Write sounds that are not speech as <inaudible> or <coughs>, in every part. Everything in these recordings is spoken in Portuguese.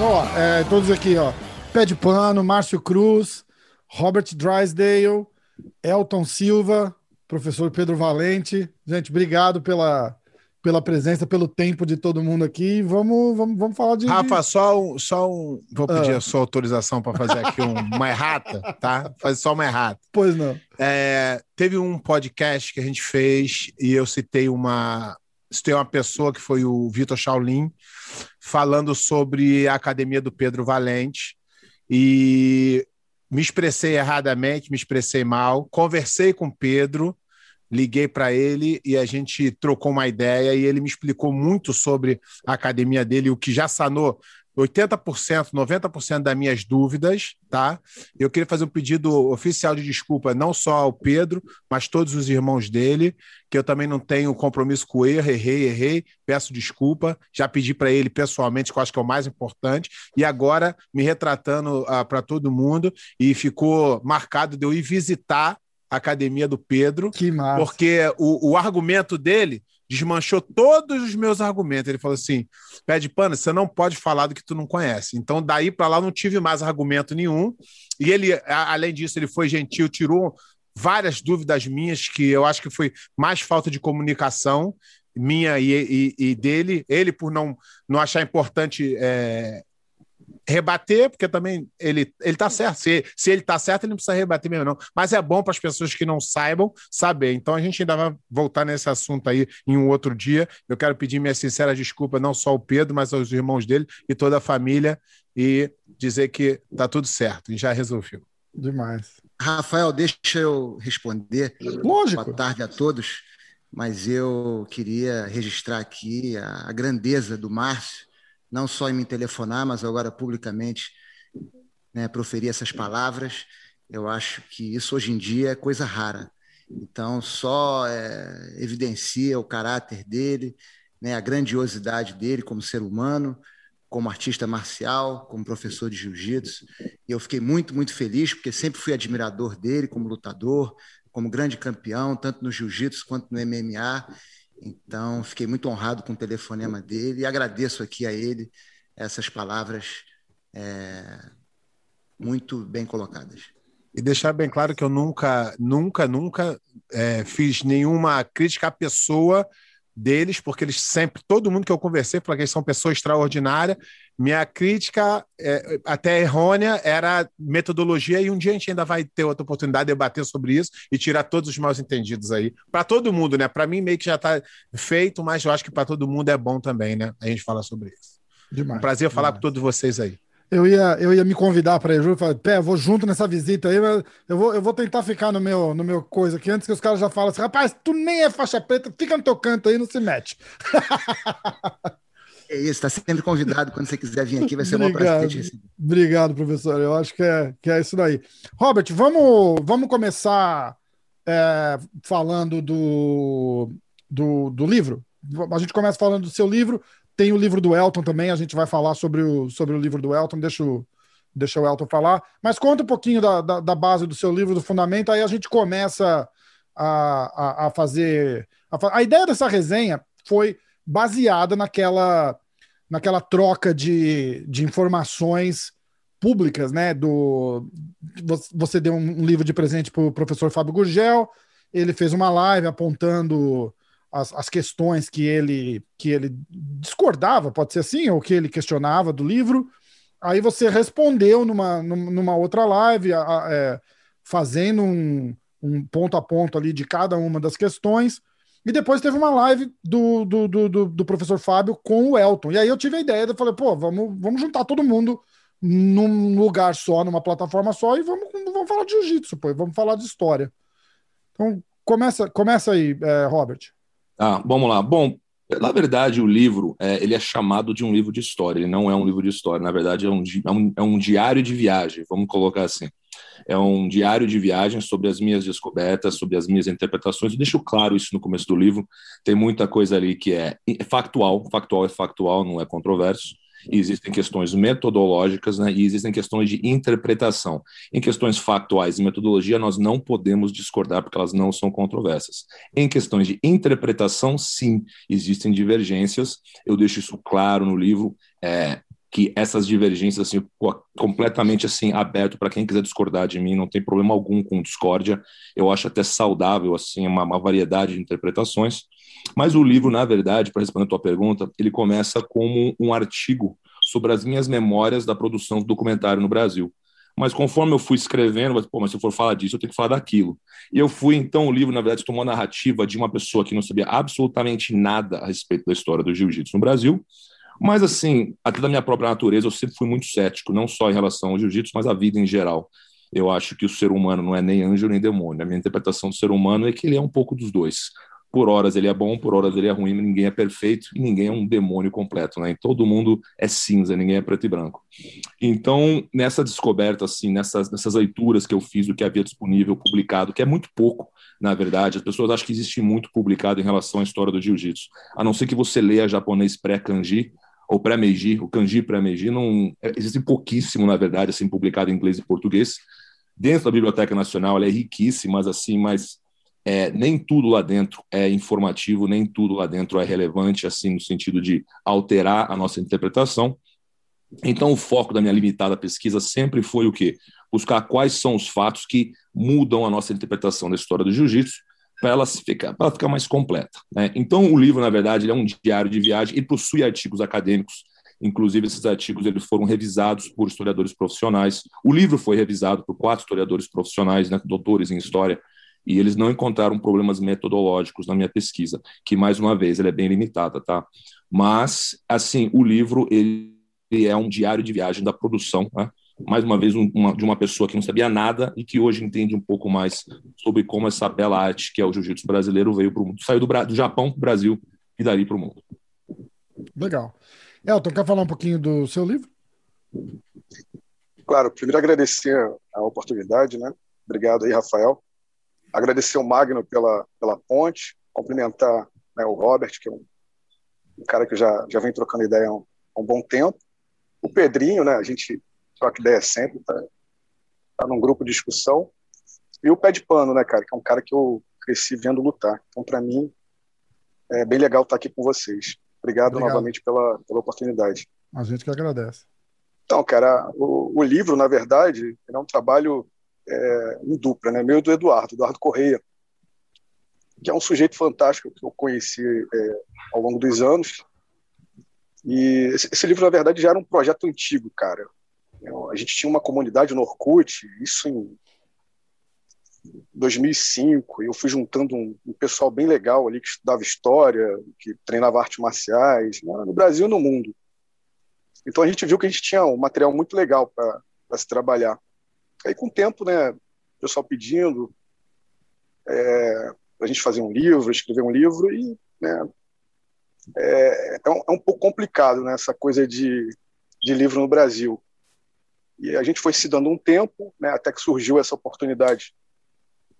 Ó, é, todos aqui, ó. Pé de Pano, Márcio Cruz, Robert Drysdale, Elton Silva, professor Pedro Valente. Gente, obrigado pela, pela presença, pelo tempo de todo mundo aqui. Vamos, vamos, vamos falar de. Rafa, só um. Só um vou pedir ah. a sua autorização para fazer aqui um, <laughs> uma errata, tá? Fazer só uma errata. Pois não. É, teve um podcast que a gente fez e eu citei uma. Citei uma pessoa que foi o Vitor Shaolin, falando sobre a academia do Pedro Valente e me expressei erradamente, me expressei mal, conversei com o Pedro, liguei para ele e a gente trocou uma ideia e ele me explicou muito sobre a academia dele, o que já sanou 80%, 90% das minhas dúvidas, tá? Eu queria fazer um pedido oficial de desculpa, não só ao Pedro, mas todos os irmãos dele, que eu também não tenho compromisso com erro, errei, errei, peço desculpa, já pedi para ele pessoalmente, que eu acho que é o mais importante, e agora me retratando uh, para todo mundo, e ficou marcado de eu ir visitar academia do Pedro, que massa. porque o, o argumento dele desmanchou todos os meus argumentos. Ele falou assim: Pede pano, você não pode falar do que tu não conhece. Então, daí para lá, não tive mais argumento nenhum. E ele, além disso, ele foi gentil, tirou várias dúvidas minhas, que eu acho que foi mais falta de comunicação minha e, e, e dele. Ele, por não, não achar importante é, rebater, porque também ele, ele tá certo. Se, se ele tá certo, ele não precisa rebater mesmo, não. Mas é bom para as pessoas que não saibam saber. Então a gente ainda vai voltar nesse assunto aí em um outro dia. Eu quero pedir minha sincera desculpa, não só ao Pedro, mas aos irmãos dele e toda a família, e dizer que tá tudo certo, e já resolveu. Demais. Rafael, deixa eu responder. Lógico. Boa tarde a todos. Mas eu queria registrar aqui a, a grandeza do Márcio não só em me telefonar, mas agora publicamente né, proferir essas palavras. Eu acho que isso hoje em dia é coisa rara. Então, só é, evidencia o caráter dele, né, a grandiosidade dele como ser humano, como artista marcial, como professor de jiu-jitsu. E eu fiquei muito, muito feliz, porque sempre fui admirador dele como lutador, como grande campeão, tanto no jiu-jitsu quanto no MMA. Então, fiquei muito honrado com o telefonema dele e agradeço aqui a ele essas palavras é, muito bem colocadas. E deixar bem claro que eu nunca, nunca, nunca é, fiz nenhuma crítica à pessoa deles, porque eles sempre, todo mundo que eu conversei, falou que eles são pessoas extraordinárias. Minha crítica, é, até errônea, era metodologia, e um dia a gente ainda vai ter outra oportunidade de debater sobre isso e tirar todos os mal entendidos aí. Para todo mundo, né? Para mim, meio que já está feito, mas eu acho que para todo mundo é bom também, né? A gente falar sobre isso. Demais, um prazer falar demais. com todos vocês aí. Eu ia, eu ia me convidar para ir junto, falei, pé, vou junto nessa visita aí, mas eu vou, eu vou tentar ficar no meu, no meu coisa aqui, antes que os caras já falem assim, rapaz, tu nem é faixa preta, fica no teu canto aí, não se mete. <laughs> É isso, está sempre convidado quando você quiser vir aqui, vai ser um prazer Obrigado, professor, eu acho que é, que é isso daí. Robert, vamos, vamos começar é, falando do, do, do livro? A gente começa falando do seu livro, tem o livro do Elton também, a gente vai falar sobre o, sobre o livro do Elton, deixa o, deixa o Elton falar. Mas conta um pouquinho da, da, da base do seu livro, do fundamento, aí a gente começa a, a, a fazer. A, a ideia dessa resenha foi baseada naquela, naquela troca de, de informações públicas, né? Do, você deu um livro de presente para o professor Fábio Gurgel, ele fez uma live apontando as, as questões que ele, que ele discordava, pode ser assim, ou que ele questionava do livro. Aí você respondeu numa, numa outra live, a, a, é, fazendo um, um ponto a ponto ali de cada uma das questões. E depois teve uma live do, do, do, do, professor Fábio com o Elton. E aí eu tive a ideia, eu falei, pô, vamos, vamos juntar todo mundo num lugar só, numa plataforma só, e vamos, vamos falar de jiu-jitsu, pô, vamos falar de história. Então, começa, começa aí, é, Robert. Ah, vamos lá. Bom, na verdade, o livro é, ele é chamado de um livro de história. Ele não é um livro de história. Na verdade, é um, é um, é um diário de viagem. Vamos colocar assim. É um diário de viagem sobre as minhas descobertas, sobre as minhas interpretações. Eu deixo claro isso no começo do livro. Tem muita coisa ali que é factual. Factual é factual, não é controverso. existem questões metodológicas, né, e existem questões de interpretação. Em questões factuais e metodologia, nós não podemos discordar porque elas não são controversas. Em questões de interpretação, sim, existem divergências. Eu deixo isso claro no livro. É, que essas divergências assim completamente assim aberto para quem quiser discordar de mim não tem problema algum com discórdia. Eu acho até saudável assim uma, uma variedade de interpretações. Mas o livro na verdade para responder a tua pergunta ele começa como um artigo sobre as minhas memórias da produção do documentário no Brasil. Mas conforme eu fui escrevendo, mas, pô, mas se eu for falar disso, eu tenho que falar daquilo. E eu fui, então, o livro, na verdade, tomou a narrativa de uma pessoa que não sabia absolutamente nada a respeito da história do jiu-jitsu no Brasil, mas, assim, até da minha própria natureza, eu sempre fui muito cético, não só em relação ao jiu-jitsu, mas à vida em geral. Eu acho que o ser humano não é nem anjo nem demônio. A minha interpretação do ser humano é que ele é um pouco dos dois. Por horas ele é bom, por horas ele é ruim, ninguém é perfeito e ninguém é um demônio completo, né? todo mundo é cinza, ninguém é preto e branco. Então, nessa descoberta, assim, nessas, nessas leituras que eu fiz do que havia disponível, publicado, que é muito pouco, na verdade, as pessoas acham que existe muito publicado em relação à história do jiu-jitsu. A não ser que você leia japonês pré-kanji, ou pré-Meiji, o kanji pré-Meiji, não é, existe pouquíssimo, na verdade, assim, publicado em inglês e português. Dentro da Biblioteca Nacional, ela é riquíssima, mas assim, mas é, nem tudo lá dentro é informativo, nem tudo lá dentro é relevante, assim, no sentido de alterar a nossa interpretação. Então, o foco da minha limitada pesquisa sempre foi o quê? Buscar quais são os fatos que mudam a nossa interpretação da história do jiu-jitsu para ela ficar, ela ficar mais completa. Né? Então, o livro, na verdade, é um diário de viagem e possui artigos acadêmicos. Inclusive, esses artigos eles foram revisados por historiadores profissionais. O livro foi revisado por quatro historiadores profissionais, né, doutores em história, e eles não encontraram problemas metodológicos na minha pesquisa, que, mais uma vez, ele é bem limitada, tá? Mas, assim, o livro, ele é um diário de viagem da produção, né? Mais uma vez, um, uma, de uma pessoa que não sabia nada e que hoje entende um pouco mais sobre como essa bela arte que é o jiu-jitsu brasileiro veio para o mundo. Saiu do, do Japão para o Brasil e dali para o mundo. Legal. Elton, quer falar um pouquinho do seu livro? Claro, primeiro agradecer a oportunidade, né? Obrigado aí, Rafael. Agradecer o Magno pela, pela ponte, cumprimentar né, o Robert, que é um, um, cara que já, já vem trocando ideia há um, há um bom tempo. O Pedrinho, né? A gente troca ideia sempre, tá, tá num grupo de discussão. E o pé de pano, né, cara, que é um cara que eu cresci vendo lutar. Então, para mim, é bem legal estar aqui com vocês. Obrigado, Obrigado. novamente pela, pela oportunidade. A gente que agradece. Então, cara, o, o livro, na verdade, é um trabalho é, em dupla, né? Meu do Eduardo, Eduardo Correia, que é um sujeito fantástico que eu conheci é, ao longo dos anos. E esse, esse, livro, na verdade, já era um projeto antigo, cara. A gente tinha uma comunidade no Orkut, isso em 2005, e eu fui juntando um, um, pessoal bem legal ali que estudava história, que treinava artes marciais, né, no Brasil e no mundo. Então a gente viu que a gente tinha um material muito legal para se trabalhar. Aí com o tempo, né, o pessoal pedindo é, a gente fazer um livro, escrever um livro, e né, é, é, um, é um pouco complicado né, essa coisa de, de livro no Brasil. E a gente foi se dando um tempo, né, até que surgiu essa oportunidade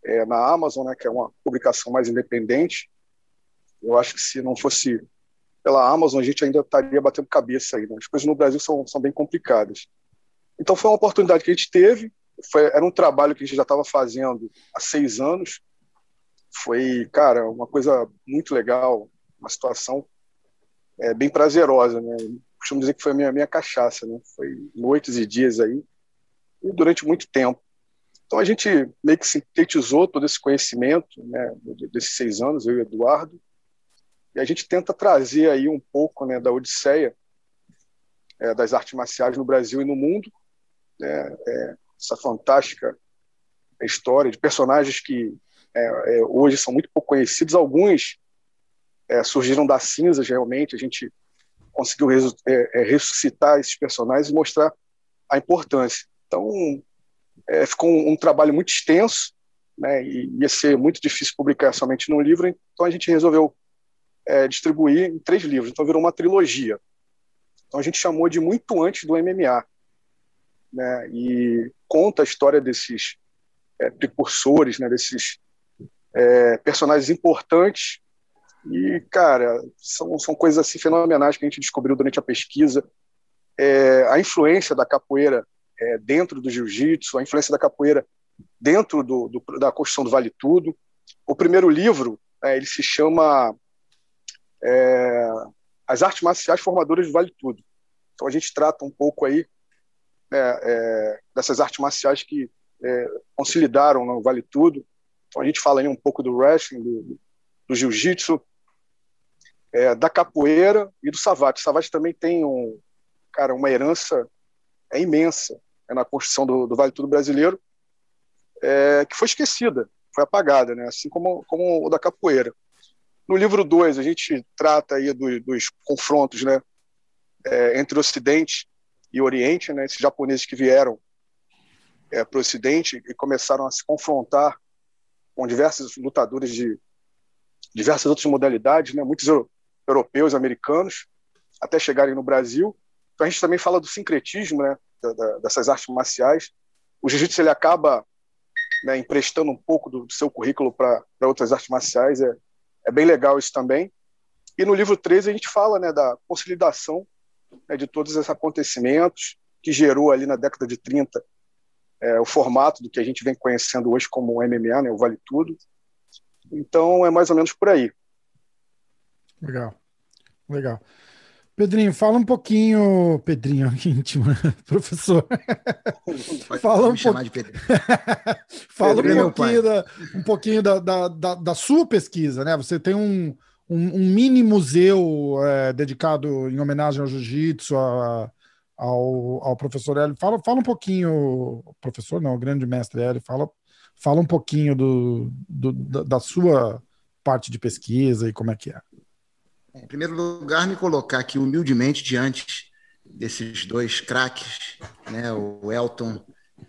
é, na Amazon, né, que é uma publicação mais independente. Eu acho que se não fosse pela Amazon, a gente ainda estaria batendo cabeça aí. Né? As coisas no Brasil são, são bem complicadas. Então foi uma oportunidade que a gente teve. Foi, era um trabalho que a gente já estava fazendo há seis anos. Foi, cara, uma coisa muito legal, uma situação é, bem prazerosa, né? Costumo dizer que foi a minha, minha cachaça, né? Foi noites e dias aí, e durante muito tempo. Então a gente meio que sintetizou todo esse conhecimento, né, desses seis anos, eu e o Eduardo, e a gente tenta trazer aí um pouco, né, da odisseia é, das artes marciais no Brasil e no mundo, né, é, essa fantástica história de personagens que é, é hoje são muito pouco conhecidos, alguns é, surgiram das cinzas realmente, a gente conseguiu é, é, ressuscitar esses personagens e mostrar a importância. Então, é, ficou um, um, trabalho muito extenso, né, e ia ser muito difícil publicar somente num livro, então a gente resolveu é, distribuir em três livros, então virou uma trilogia. Então a gente chamou de Muito Antes do MMA, né, e conta a história desses é, precursores, né, desses é, personagens importantes e, cara, são, são coisas assim fenomenais que a gente descobriu durante a pesquisa. é, a influência da capoeira é, dentro do jiu-jitsu, a influência da capoeira dentro do, do, da construção do Vale Tudo. O primeiro livro, é, ele se chama é, As Artes Marciais Formadoras do Vale Tudo. Então a gente trata um pouco aí né, é, dessas artes marciais que é, consolidaram no Vale Tudo. Então a gente fala aí um pouco do wrestling, do, do jiu-jitsu, é, da capoeira e do savate. O savate também tem um, cara, uma herança é imensa é, na construção do, do Vale Tudo brasileiro, é, que foi esquecida, foi apagada, né? assim como, como o da capoeira. No livro 2, a gente trata aí dos, dos confrontos né, é, entre Ocidente e Oriente, né, esses japoneses que vieram é, para o Ocidente e começaram a se confrontar com diversos lutadores de diversas outras modalidades, né, muitos europeus, americanos, até chegarem no Brasil. Então a gente também fala do sincretismo né, dessas artes marciais. O jiu-jitsu ele acaba né, emprestando um pouco do, seu currículo para outras artes marciais. É, é bem legal isso também. E no livro 13 a gente fala né, da consolidação né, de todos esses acontecimentos que gerou ali na década de 30 é, o formato do que a gente vem conhecendo hoje como MMA, né, o Vale Tudo. Então é mais ou menos por aí. Legal, legal. Pedrinho, fala um pouquinho. Pedrinho, <laughs> íntimo, professor. Pode fala um de Pedrinho. <laughs> fala Pedrinho um pouquinho, da, um pouquinho da, da, da, da, sua pesquisa, né? Você tem um, um, um mini museu é, dedicado em homenagem ao jiu-jitsu, ao, ao professor Hélio. Fala, fala um pouquinho, professor não, o grande mestre Hélio, fala, fala um pouquinho do, do da, sua parte de pesquisa e como é que é. Em primeiro lugar, me colocar aqui humildemente diante desses dois craques, né? o Elton,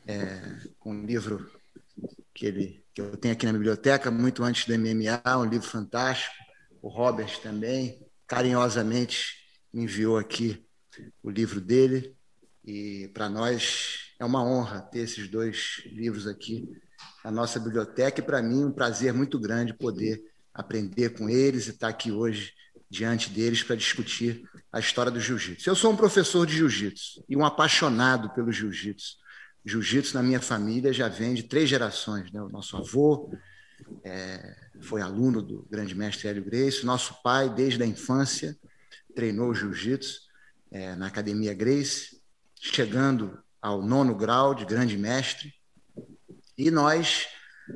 é, com um livro que, ele, que eu tenho aqui na biblioteca, muito antes do MMA, um livro fantástico, o Robert também, carinhosamente me enviou aqui o livro dele, e para nós é uma honra ter esses dois livros aqui na nossa biblioteca, e para mim um prazer muito grande poder aprender com eles e estar aqui hoje diante deles para discutir a história do jiu-jitsu. Eu sou um professor de jiu-jitsu e um apaixonado pelo jiu-jitsu. Jiu-jitsu na minha família já vem de três gerações. Né? O nosso avô é, foi aluno do grande mestre Hélio Grace, nosso pai, desde a infância, treinou jiu-jitsu é, na Academia Grace, chegando ao nono grau de grande mestre. E nós,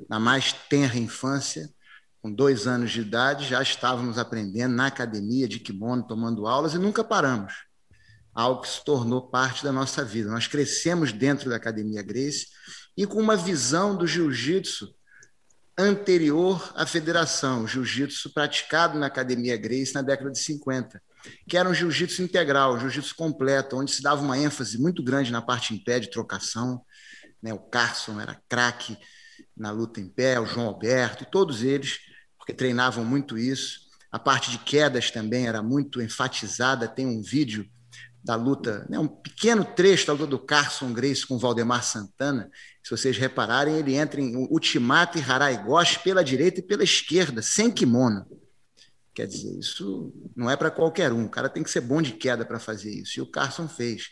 na mais tenra infância, com dois anos de idade, já estávamos aprendendo na academia de kimono, tomando aulas e nunca paramos. Algo que se tornou parte da nossa vida. Nós crescemos dentro da Academia Grace e com uma visão do jiu-jitsu anterior à federação, jiu-jitsu praticado na Academia Grace na década de 50, que era um jiu-jitsu integral, jiu-jitsu completo, onde se dava uma ênfase muito grande na parte em pé de trocação. Né? O Carson era craque na luta em pé, o João Alberto, e todos eles porque treinavam muito isso. A parte de quedas também era muito enfatizada. Tem um vídeo da luta, né, um pequeno trecho da luta do Carson Grace com Valdemar Santana. Se vocês repararem, ele entra em Ultimato e Harai Gosh pela direita e pela esquerda, sem kimono. Quer dizer, isso não é para qualquer um. O cara tem que ser bom de queda para fazer isso. E o Carson fez.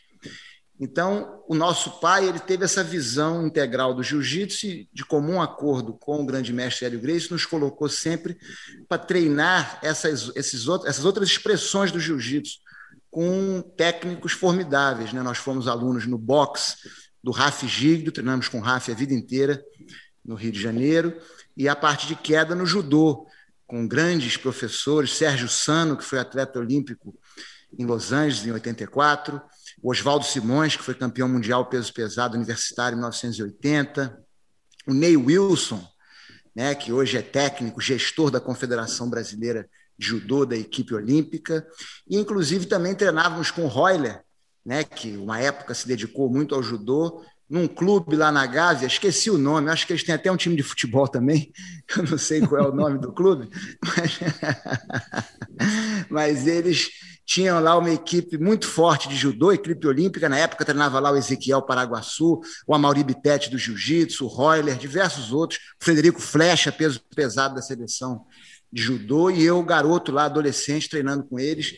Então, o nosso pai ele teve essa visão integral do jiu-jitsu e, de comum acordo com o grande mestre Hélio Grace, nos colocou sempre para treinar essas, esses outros, essas outras expressões do jiu-jitsu com técnicos formidáveis. Né? Nós fomos alunos no boxe do Raf Gigdo, treinamos com o Raf a vida inteira no Rio de Janeiro, e a parte de queda no judô, com grandes professores, Sérgio Sano, que foi atleta olímpico em Los Angeles em 84, o Oswaldo Simões, que foi campeão mundial peso pesado universitário em 1980, o Ney Wilson, né, que hoje é técnico, gestor da Confederação Brasileira de Judô da equipe olímpica, e inclusive também treinávamos com o Royler, né, que uma época se dedicou muito ao judô, num clube lá na Gávea, esqueci o nome, acho que eles têm até um time de futebol também, <laughs> eu não sei qual é o nome do clube, <laughs> mas, mas eles tinham lá uma equipe muito forte de judô, equipe olímpica, na época treinava lá o Ezequiel Paraguaçu, o Amauri Bitete do jiu-jitsu, o Royler, diversos outros, o Frederico Flecha, peso pesado da seleção de judô, e eu, garoto lá, adolescente, treinando com eles.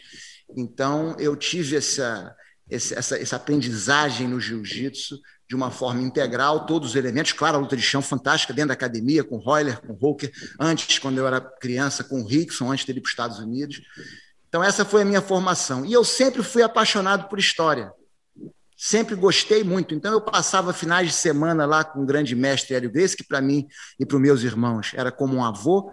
Então, eu tive essa, essa, essa aprendizagem no jiu-jitsu de uma forma integral, todos os elementos. Claro, a luta de chão fantástica dentro da academia, com Royler, com Hooker, antes, quando eu era criança, com Rickson, antes dele ir para os Estados Unidos. Então, essa foi a minha formação. E eu sempre fui apaixonado por história. Sempre gostei muito. Então, eu passava finais de semana lá com o grande mestre Hélio Grace, que para mim e para os meus irmãos era como um avô.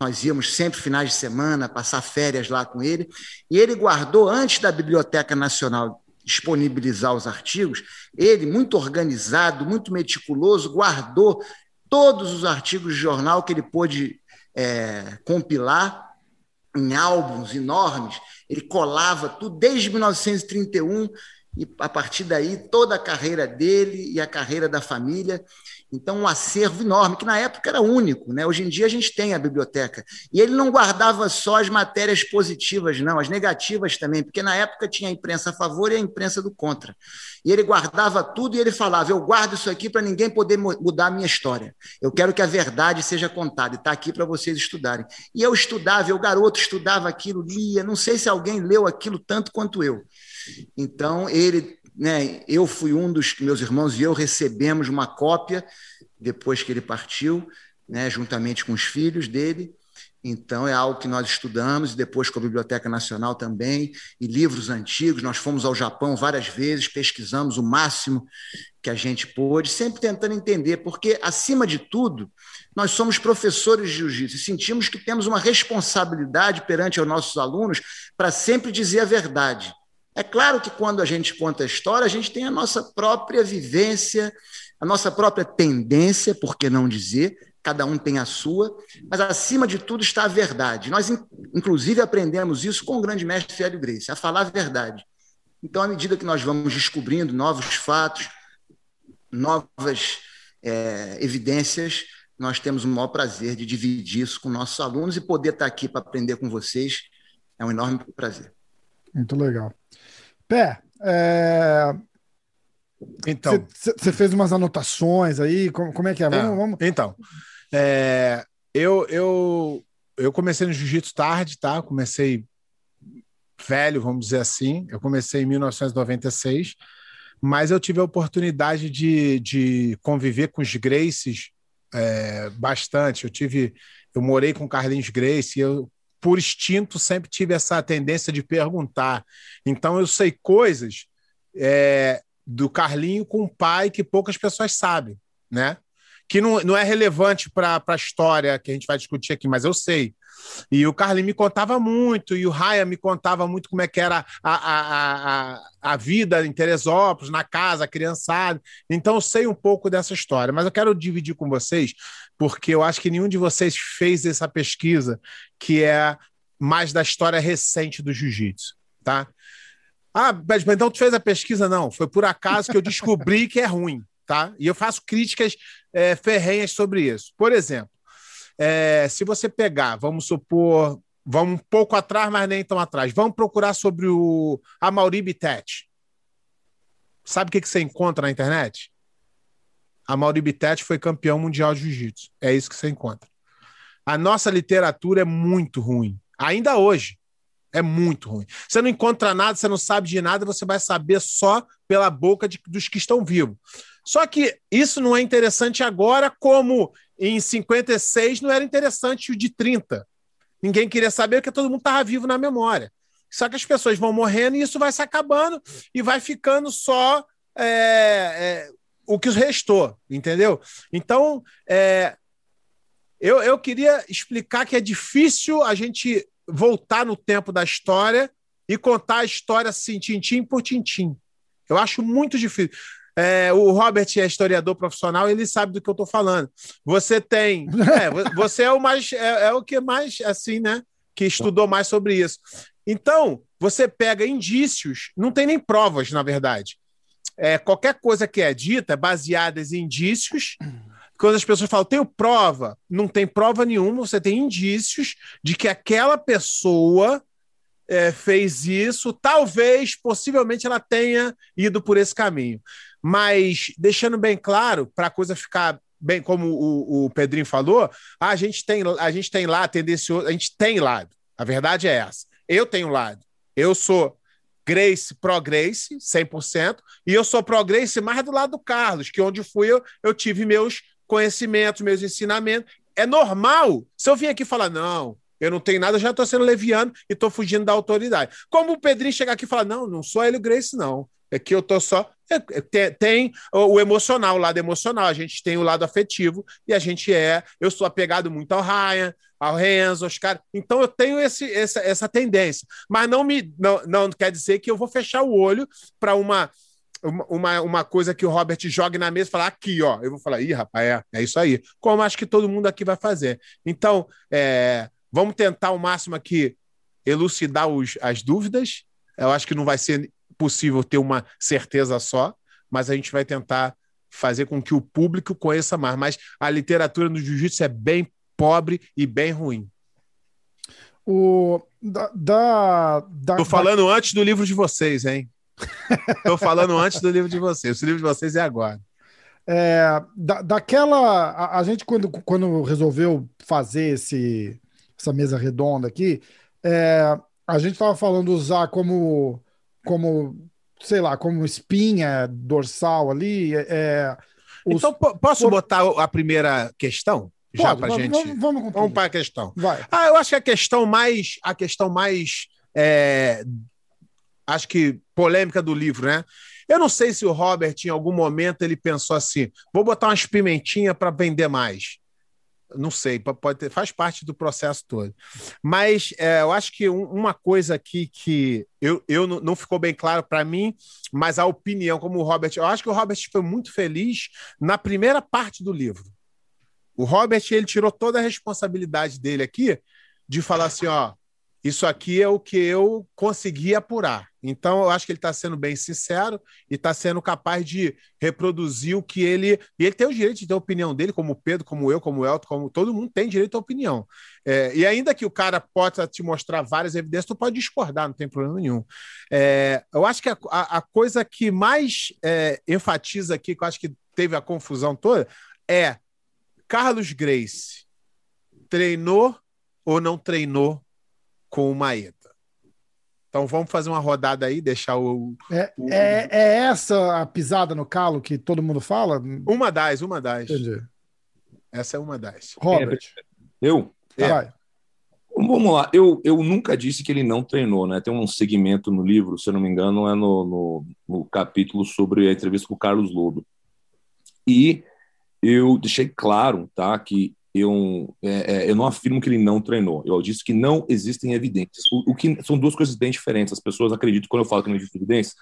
Nós íamos sempre finais de semana, passar férias lá com ele. E ele guardou, antes da Biblioteca Nacional disponibilizar os artigos, ele, muito organizado, muito meticuloso, guardou todos os artigos de jornal que ele pôde é, compilar em álbuns enormes. Ele colava tudo desde 1931 e a partir daí toda a carreira dele e a carreira da família. Então, um acervo enorme, que na época era único. Né? Hoje em dia a gente tem a biblioteca. E ele não guardava só as matérias positivas, não, as negativas também, porque na época tinha a imprensa a favor e a imprensa do contra. E ele guardava tudo e ele falava: Eu guardo isso aqui para ninguém poder mudar a minha história. Eu quero que a verdade seja contada e está aqui para vocês estudarem. E eu estudava, eu, garoto, estudava aquilo, lia. Não sei se alguém leu aquilo tanto quanto eu. Então, ele né, eu fui um dos meus irmãos e eu recebemos uma cópia depois que ele partiu, né, juntamente com os filhos dele. Então, é algo que nós estudamos, e depois com a Biblioteca Nacional também, e livros antigos. Nós fomos ao Japão várias vezes, pesquisamos o máximo que a gente pôde, sempre tentando entender, porque, acima de tudo, nós somos professores de jiu-jitsu e sentimos que temos uma responsabilidade perante os nossos alunos para sempre dizer a verdade. É claro que quando a gente conta a história, a gente tem a nossa própria vivência, a nossa própria tendência, por que não dizer, cada um tem a sua, mas acima de tudo está a verdade. Nós, inclusive, aprendemos isso com o grande mestre Hélio Grace, a falar a verdade. Então, à medida que nós vamos descobrindo novos fatos, novas é, evidências, nós temos o maior prazer de dividir isso com nossos alunos e poder estar aqui para aprender com vocês é um enorme prazer. Muito legal. Pé, é... então. Você fez umas anotações aí, como, como é que é? Vamos, é. vamos... Então, é... eu, eu, eu comecei no jiu-jitsu tarde, tá? Comecei velho, vamos dizer assim. Eu comecei em 1996, mas eu tive a oportunidade de, de conviver com os Graces é, bastante. Eu tive, eu morei com Carlinhos Grace, eu por instinto, sempre tive essa tendência de perguntar. Então, eu sei coisas é, do Carlinho com o pai que poucas pessoas sabem, né? Que não, não é relevante para a história que a gente vai discutir aqui, mas eu sei. E o Carlinho me contava muito, e o Raya me contava muito como é que era a, a, a, a vida em Teresópolis, na casa, a criançada. Então eu sei um pouco dessa história, mas eu quero dividir com vocês porque eu acho que nenhum de vocês fez essa pesquisa que é mais da história recente do jiu-jitsu, tá? Ah, mas então tu fez a pesquisa? Não, foi por acaso que eu descobri que é ruim, tá? E eu faço críticas é, ferrenhas sobre isso. Por exemplo, é, se você pegar, vamos supor, vamos um pouco atrás, mas nem tão atrás, vamos procurar sobre o Amaury Bittet. Sabe o que, que você encontra na internet? a Mauri Bittet foi campeão mundial de jiu-jitsu. É isso que você encontra. A nossa literatura é muito ruim. Ainda hoje. É muito ruim. Você não encontra nada, você não sabe de nada, você vai saber só pela boca de, dos que estão vivos. Só que isso não é interessante agora, como em 56 não era interessante o de 30. Ninguém queria saber porque todo mundo estava vivo na memória. Só que as pessoas vão morrendo e isso vai se acabando e vai ficando só é, é, o que restou, entendeu? Então, é, eu, eu queria explicar que é difícil a gente voltar no tempo da história e contar a história assim, tintim por tintim. Eu acho muito difícil. É, o Robert é historiador profissional, ele sabe do que eu estou falando. Você tem. É, <laughs> você é o mais. É, é, o que mais, assim, né? Que estudou mais sobre isso. Então, você pega indícios, não tem nem provas, na verdade é, qualquer coisa que é dita é baseada em indícios. Quando as pessoas falam, tenho prova, não tem prova nenhuma, você tem indícios de que aquela pessoa é, fez isso, talvez, possivelmente, ela tenha ido por esse caminho. Mas, deixando bem claro, para a coisa ficar bem, como o, o Pedrinho falou, a gente tem, a gente tem lá tendencioso, a gente tem lado. A verdade é essa. Eu tenho lado. Eu sou Grace, pró-Grace, 100%, e eu sou pró-Grace mais do lado do Carlos, que onde fui eu, eu tive meus conhecimentos, meus ensinamentos. É normal, se eu vim aqui falar, não, eu não tenho nada, eu já estou sendo leviano e estou fugindo da autoridade. Como o Pedrinho chegar aqui e falar, não, não sou ele Grace, não. É que eu tô só. É, é, tem, o emocional, o lado emocional, a gente tem o lado afetivo, e a gente é. Eu sou apegado muito ao Ryan, ao Renzo, aos caras. Então eu tenho esse, essa, essa tendência. Mas não me não, não quer dizer que eu vou fechar o olho para uma, uma, uma coisa que o Robert jogue na mesa e falar aqui, ó. Eu vou falar, ih, rapaz, é, é isso aí. Como acho que todo mundo aqui vai fazer. Então, é, vamos tentar o máximo aqui elucidar os, as dúvidas. Eu acho que não vai ser possível ter uma certeza só, mas a gente vai tentar fazer com que o público conheça mais. Mas a literatura no jiu-jitsu é bem pobre e bem ruim. O, da, da, da Tô falando da... antes do livro de vocês, hein? <laughs> Tô falando antes do livro de vocês. O livro de vocês é agora. É, da, daquela. A, a, gente, quando, quando resolveu fazer esse, essa mesa redonda aqui, é, a gente estava falando usar como como, sei lá, como espinha dorsal ali. É, é os... Então, posso Por... botar a primeira questão? Já para gente. Vamos, vamos, vamos para a questão. Vai. Ah, eu acho que a questão mais, a questão mais, é, acho que polêmica do livro, né? Eu não sei se o Robert, em algum momento, ele pensou assim: vou botar umas pimentinhas para vender mais. Não sei, pode ter, faz parte do processo todo. Mas é, eu acho que um, uma coisa aqui que eu, eu não, não ficou bem claro para mim, mas a opinião, como o Robert, eu acho que o Robert foi muito feliz na primeira parte do livro. O Robert ele tirou toda a responsabilidade dele aqui de falar assim, ó, isso aqui é o que eu consegui apurar. Então, eu acho que ele está sendo bem sincero e está sendo capaz de reproduzir o que ele. E ele tem o direito de ter a opinião dele, como o Pedro, como eu, como o Elton, como todo mundo tem direito à opinião. É, e ainda que o cara possa te mostrar várias evidências, tu pode discordar, não tem problema nenhum. É, eu acho que a, a, coisa que mais é, enfatiza aqui, que eu acho que teve a confusão toda, é Carlos Grace treinou ou não treinou com o Maeda. Então vamos fazer uma rodada aí, deixar o. É, o... é, é essa a pisada no calo que todo mundo fala? Uma das, uma das. Entendi. Essa é uma das. Robert. Eu? É. Vai. Vamos lá, eu, eu nunca disse que ele não treinou, né? Tem um segmento no livro, se eu não me engano, é no, no, no capítulo sobre a entrevista com o Carlos Lobo. E eu deixei claro, tá, que eu, é, é, eu não afirmo que ele não treinou. Eu disse que não existem evidências. O, o, que são duas coisas bem diferentes. As pessoas acreditam quando eu falo que não existe evidências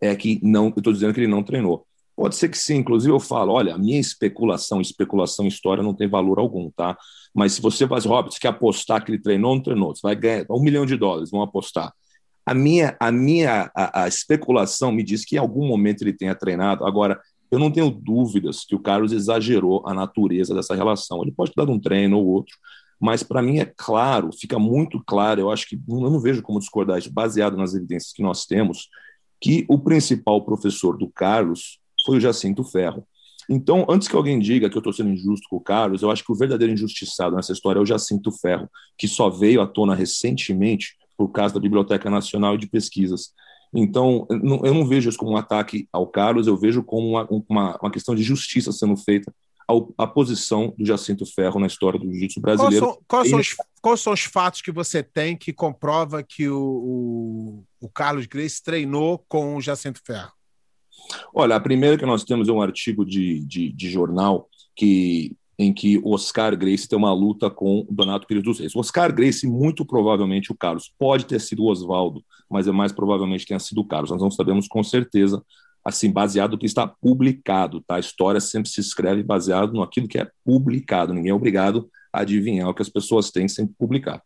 é que não. Eu estou dizendo que ele não treinou. Pode ser que sim. Inclusive eu falo, olha, a minha especulação, especulação, história não tem valor algum, tá? Mas se você faz, Robert, você quer apostar que ele treinou ou não treinou, você vai ganhar um milhão de dólares, vão apostar. A minha, a minha, a, a especulação me diz que em algum momento ele tenha treinado. Agora, eu não tenho dúvidas que o Carlos exagerou a natureza dessa relação. Ele pode ter dado um treino ou outro, mas para mim é claro, fica muito claro, eu acho que eu não vejo como discordar isso, baseado nas evidências que nós temos, que o principal professor do Carlos foi o Jacinto Ferro. Então, antes que alguém diga que eu estou sendo injusto com o Carlos, eu acho que o verdadeiro injustiçado nessa história é o Jacinto Ferro, que só veio à tona recentemente por causa da Biblioteca Nacional de Pesquisas. Então, eu não vejo isso como um ataque ao Carlos, eu vejo como uma, uma, uma questão de justiça sendo feita à posição do Jacinto Ferro na história do jiu-jitsu brasileiro. Quais são, quais, são os, quais são, os, fatos que você tem que comprova que o, o, o Carlos Grace treinou com o Jacinto Ferro? Olha, a primeira que nós temos é um artigo de, de, de jornal que em que Oscar Grace tem uma luta com Donato Pires dos Reis. Oscar Grace, muito provavelmente o Carlos, pode ter sido o Oswaldo, mas é mais provavelmente tenha sido o Carlos. Nós não sabemos com certeza, assim, baseado no que está publicado, tá? A história sempre se escreve baseado naquilo que é publicado. Ninguém é obrigado a adivinhar o que as pessoas têm sem publicar.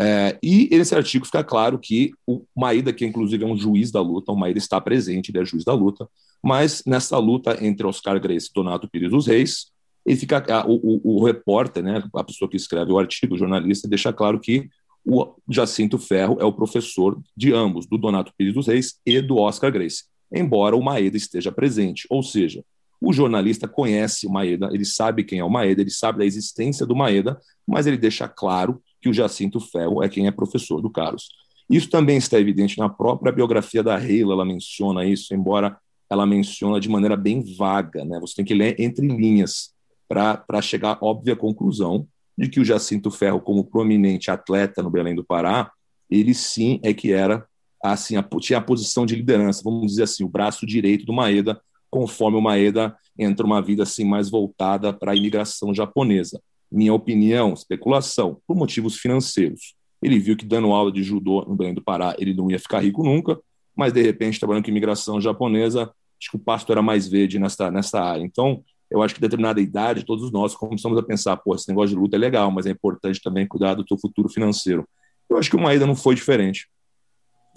É, e nesse artigo fica claro que o Maída, que inclusive é um juiz da luta, o Maída está presente, ele é juiz da luta, mas nessa luta entre Oscar Grace e Donato Pires dos Reis, ele fica o, o, o, repórter, né, a pessoa que escreve o artigo, o jornalista, deixa claro que o Jacinto Ferro é o professor de ambos, do Donato Pires dos Reis e do Oscar Grace, embora o Maeda esteja presente. Ou seja, o jornalista conhece o Maeda, ele sabe quem é o Maeda, ele sabe da existência do Maeda, mas ele deixa claro que o Jacinto Ferro é quem é professor do Carlos. Isso também está evidente na própria biografia da Reila, ela menciona isso, embora ela menciona de maneira bem vaga, né? Você tem que ler entre linhas para chegar à óbvia conclusão de que o Jacinto Ferro, como prominente atleta no Belém do Pará, ele sim é que era assim, a, tinha a posição de liderança, vamos dizer assim, o braço direito do Maeda, conforme o Maeda entra uma vida assim mais voltada para a imigração japonesa. Minha opinião, especulação, por motivos financeiros. Ele viu que dando aula de judô no Belém do Pará, ele não ia ficar rico nunca, mas de repente, trabalhando com imigração japonesa, acho que o pasto era mais verde nessa, nessa área. Então, eu acho que determinada idade, todos nós começamos a pensar, pô, esse negócio de luta é legal, mas é importante também cuidar do teu futuro financeiro. Eu acho que o Maeda não foi diferente.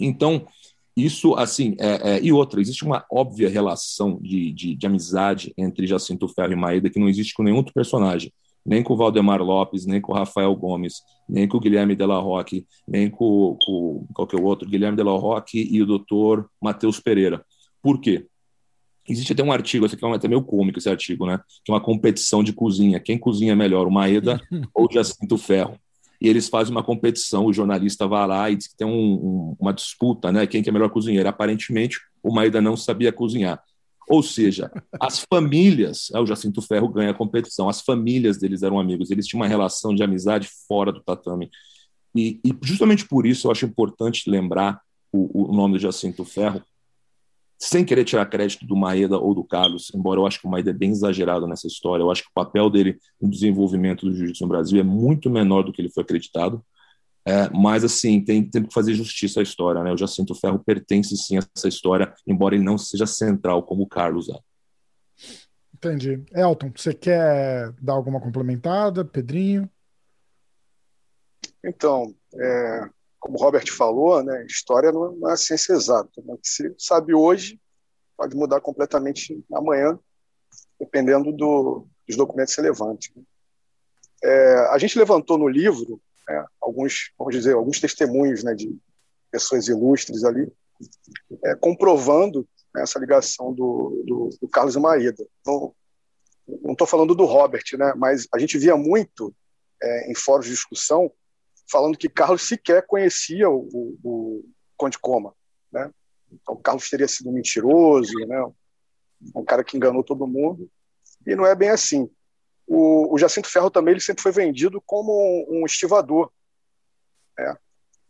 Então, isso, assim, é, é, e outra, existe uma óbvia relação de, de, de, amizade entre Jacinto Ferro e Maeda que não existe com nenhum outro personagem, nem com o Valdemar Lopes, nem com o Rafael Gomes, nem com o Guilherme Della Roque, nem com, com qualquer outro, Guilherme Della Roque e o doutor Matheus Pereira. Por quê? Existe até um artigo, esse aqui é até meio cômico esse artigo, né? Que é uma competição de cozinha. Quem cozinha melhor, o Maeda <laughs> ou o Jacinto Ferro? E eles fazem uma competição, o jornalista vai lá e diz que tem um, um, uma disputa, né? Quem que é melhor cozinheiro? Aparentemente, o Maeda não sabia cozinhar. Ou seja, as famílias, é, o Jacinto Ferro ganha a competição, as famílias deles eram amigos, eles tinham uma relação de amizade fora do tatame. E, e justamente por isso eu acho importante lembrar o, o nome do Jacinto Ferro, sem querer tirar crédito do Maeda ou do Carlos, embora eu acho que o Maeda é bem exagerado nessa história, eu acho que o papel dele no desenvolvimento do jiu-jitsu no Brasil é muito menor do que ele foi acreditado, é, mas assim, tem, tem que fazer justiça à história, né? O Jacinto Ferro pertence sim a essa história, embora ele não seja central como o Carlos é. Entendi. Elton, você quer dar alguma complementada? Pedrinho? Então, é, como o Robert falou, né, história não é ciência exata. Né? O que se sabe hoje pode mudar completamente amanhã, dependendo do, dos documentos relevantes. Né? É, a gente levantou no livro né, alguns, vamos dizer, alguns testemunhos né, de pessoas ilustres ali, é, comprovando né, essa ligação do, do, do Carlos e Maída. Não estou falando do Robert, né, mas a gente via muito é, em fóruns de discussão falando que Carlos sequer conhecia o, o, o Conde Coma, né? Então, Carlos teria sido mentiroso, né? Um cara que enganou todo mundo. E não é bem assim. O, o Jacinto Ferro também ele sempre foi vendido como um, um estivador. Né?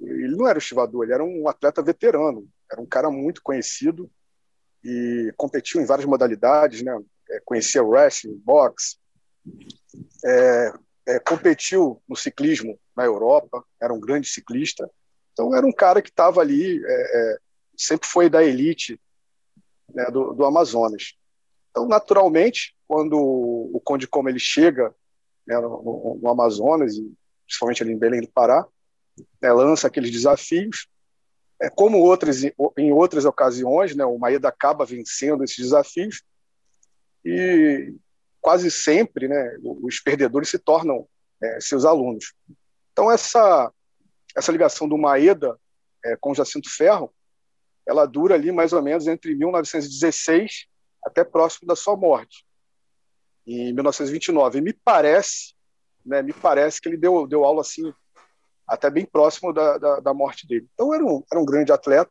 Ele não era estivador, ele era um atleta veterano. Era um cara muito conhecido e competiu em várias modalidades, né? É, conhecia wrestling, boxe, é, é, competiu no ciclismo na Europa, era um grande ciclista. Então, era um cara que estava ali, é, é, sempre foi da elite né, do, do, Amazonas. Então, naturalmente, quando o Conde Como ele chega né, no, no, Amazonas, e principalmente ali em Belém do Pará, né, lança aqueles desafios. É, como outras, em outras ocasiões, né, o Maeda acaba vencendo esses desafios e quase sempre né, os perdedores se tornam é, seus alunos. Então, essa, essa ligação do Maeda é, com Jacinto Ferro, ela dura ali mais ou menos entre 1916 até próximo da sua morte, em 1929. E me parece, né, me parece que ele deu, deu aula assim até bem próximo da, da, da morte dele. Então era um, era um grande atleta,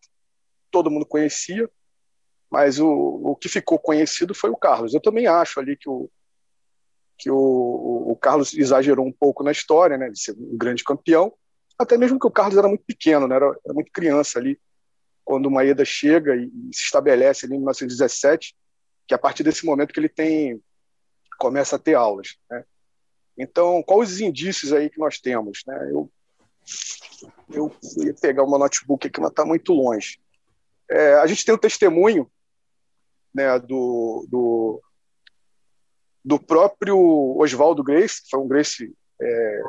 todo mundo conhecia, mas o, o que ficou conhecido foi o Carlos. Eu também acho ali que o, que o, o Carlos exagerou um pouco na história, né, de ser um grande campeão, até mesmo que o Carlos era muito pequeno, né, era, era muito criança ali, quando o Maeda chega e, e, se estabelece ali em 1917, que é a partir desse momento que ele tem começa a ter aulas, né? Então, quais os indícios aí que nós temos, né? Eu eu ia pegar uma notebook aqui, mas está muito longe. É, a gente tem o testemunho né, do, do, do próprio Oswaldo Grace, que foi um Grace é,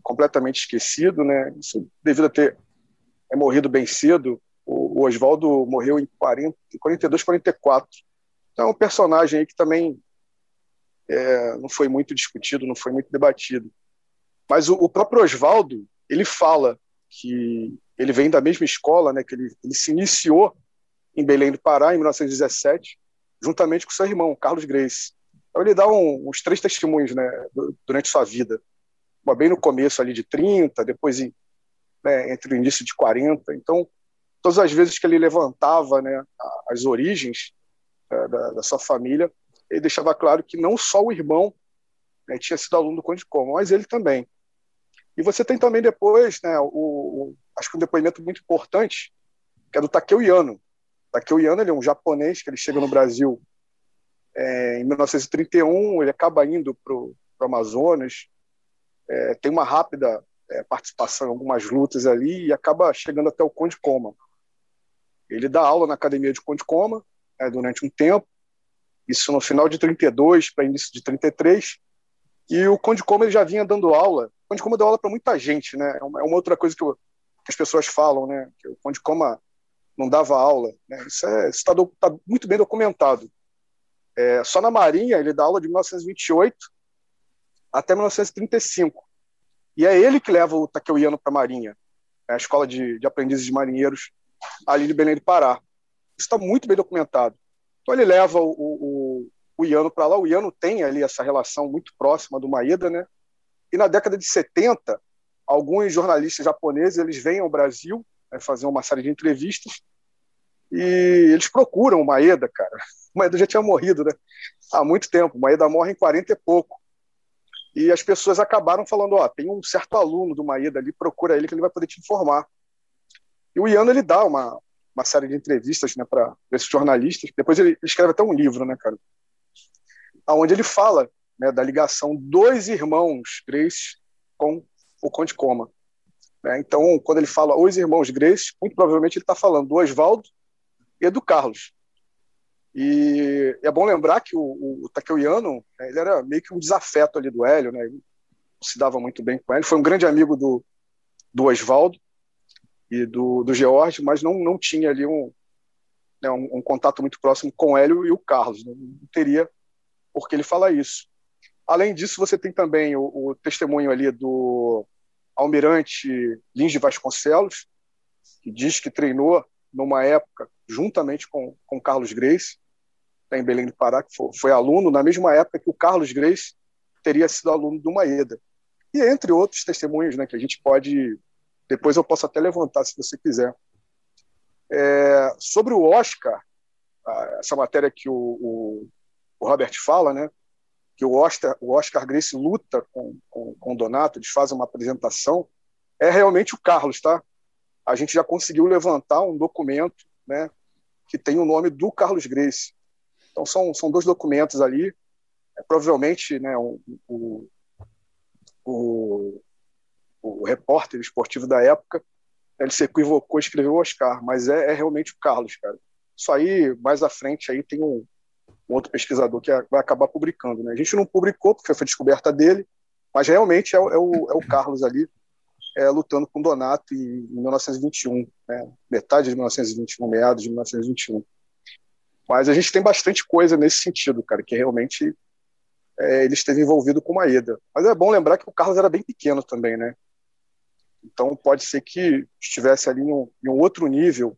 completamente esquecido, né? Isso devido a ter é, morrido bem cedo. O, o Oswaldo morreu em 40, 42, 44. Então é um personagem aí que também é, não foi muito discutido, não foi muito debatido. Mas o, o próprio Oswaldo, ele fala que ele vem da mesma escola, né? Que ele, ele se iniciou em Belém do Pará em 1917, juntamente com seu irmão Carlos Grace. Então, ele dá um, uns três testemunhos né, durante sua vida. Bem no começo ali de 30, depois em, né, entre o início de 40. Então, todas as vezes que ele levantava né, as origens é, da, da, sua família, ele deixava claro que não só o irmão né, tinha sido aluno do Conde Como, mas ele também. E você tem também depois, né, o, o, acho que um depoimento muito importante, que é do Takeo Yano. Takeo Yano ele é um japonês que ele chega no Brasil é, em 1931, ele acaba indo para o Amazonas, é, tem uma rápida é, participação em algumas lutas ali e acaba chegando até o Conde Coma. Ele dá aula na academia de Conde Coma né, durante um tempo, isso no final de 32 para início de 33, e o Conde Coma ele já vinha dando aula. O Conde Coma deu aula para muita gente, né? É uma, é uma outra coisa que, eu, que, as pessoas falam, né? Que o Conde Coma não dava aula. Né? Isso está tá muito bem documentado. É, só na Marinha ele dá aula de 1928 até 1935. E é ele que leva o Takeuiano para a Marinha, né? a escola de, de, aprendizes de marinheiros ali de Belém do Pará. Isso está muito bem documentado. Então ele leva o, o, o Iano para lá. O Iano tem ali essa relação muito próxima do Maeda, né? E na década de 70, alguns jornalistas japoneses eles vêm ao Brasil né, fazer uma série de entrevistas e eles procuram o Maeda, cara. Maeda já tinha morrido, né? Há muito tempo. Maeda morre em 40 e pouco. E as pessoas acabaram falando, ó, tem um certo aluno do Maeda ali, procura ele que ele vai poder te informar. E o Iano, ele dá uma, uma série de entrevistas né, para esses jornalistas. Depois ele escreve até um livro, né, cara? Onde ele fala né, da ligação dos irmãos Grace com o Conde Coma. Né? Então, quando ele fala os irmãos Grace, muito provavelmente ele está falando do Oswaldo e do Carlos. E é bom lembrar que o, o, Takeuiano, né, ele era meio que um desafeto ali do Hélio, né? Ele se dava muito bem com ele. Foi um grande amigo do, do Oswaldo e do, do George, mas não, não tinha ali um, né, um, um, contato muito próximo com o Hélio e o Carlos. Né? Não teria por que ele falar isso. Além disso, você tem também o, o testemunho ali do almirante Lins de Vasconcelos, que diz que treinou numa época juntamente com, com Carlos Grace, em Belém do Pará, que foi, foi, aluno na mesma época que o Carlos Grace teria sido aluno do Maeda. E entre outros testemunhos né, que a gente pode. Depois eu posso até levantar, se você quiser. É, sobre o Oscar, essa matéria que o, o, o, Robert fala, né, que o Oscar, o Oscar Grace luta com, com, com o Donato, eles fazem uma apresentação, é realmente o Carlos, tá? A gente já conseguiu levantar um documento né, que tem o nome do Carlos Grace. Então, são, são dois documentos ali. É, provavelmente, né, o, o, o, o, repórter esportivo da época, ele se equivocou e escreveu Oscar, mas é, é, realmente o Carlos, cara. Isso aí, mais à frente, aí tem um, um outro pesquisador que vai acabar publicando. Né? A gente não publicou, porque foi descoberta dele, mas realmente é, é, o, é o Carlos ali, é, lutando com Donato em, em 1921, né? metade de 1921, meados de 1921. Mas a gente tem bastante coisa nesse sentido, cara, que realmente é, ele esteve envolvido com Maeda. Mas é bom lembrar que o Carlos era bem pequeno também, né? Então pode ser que estivesse ali em um, em um outro nível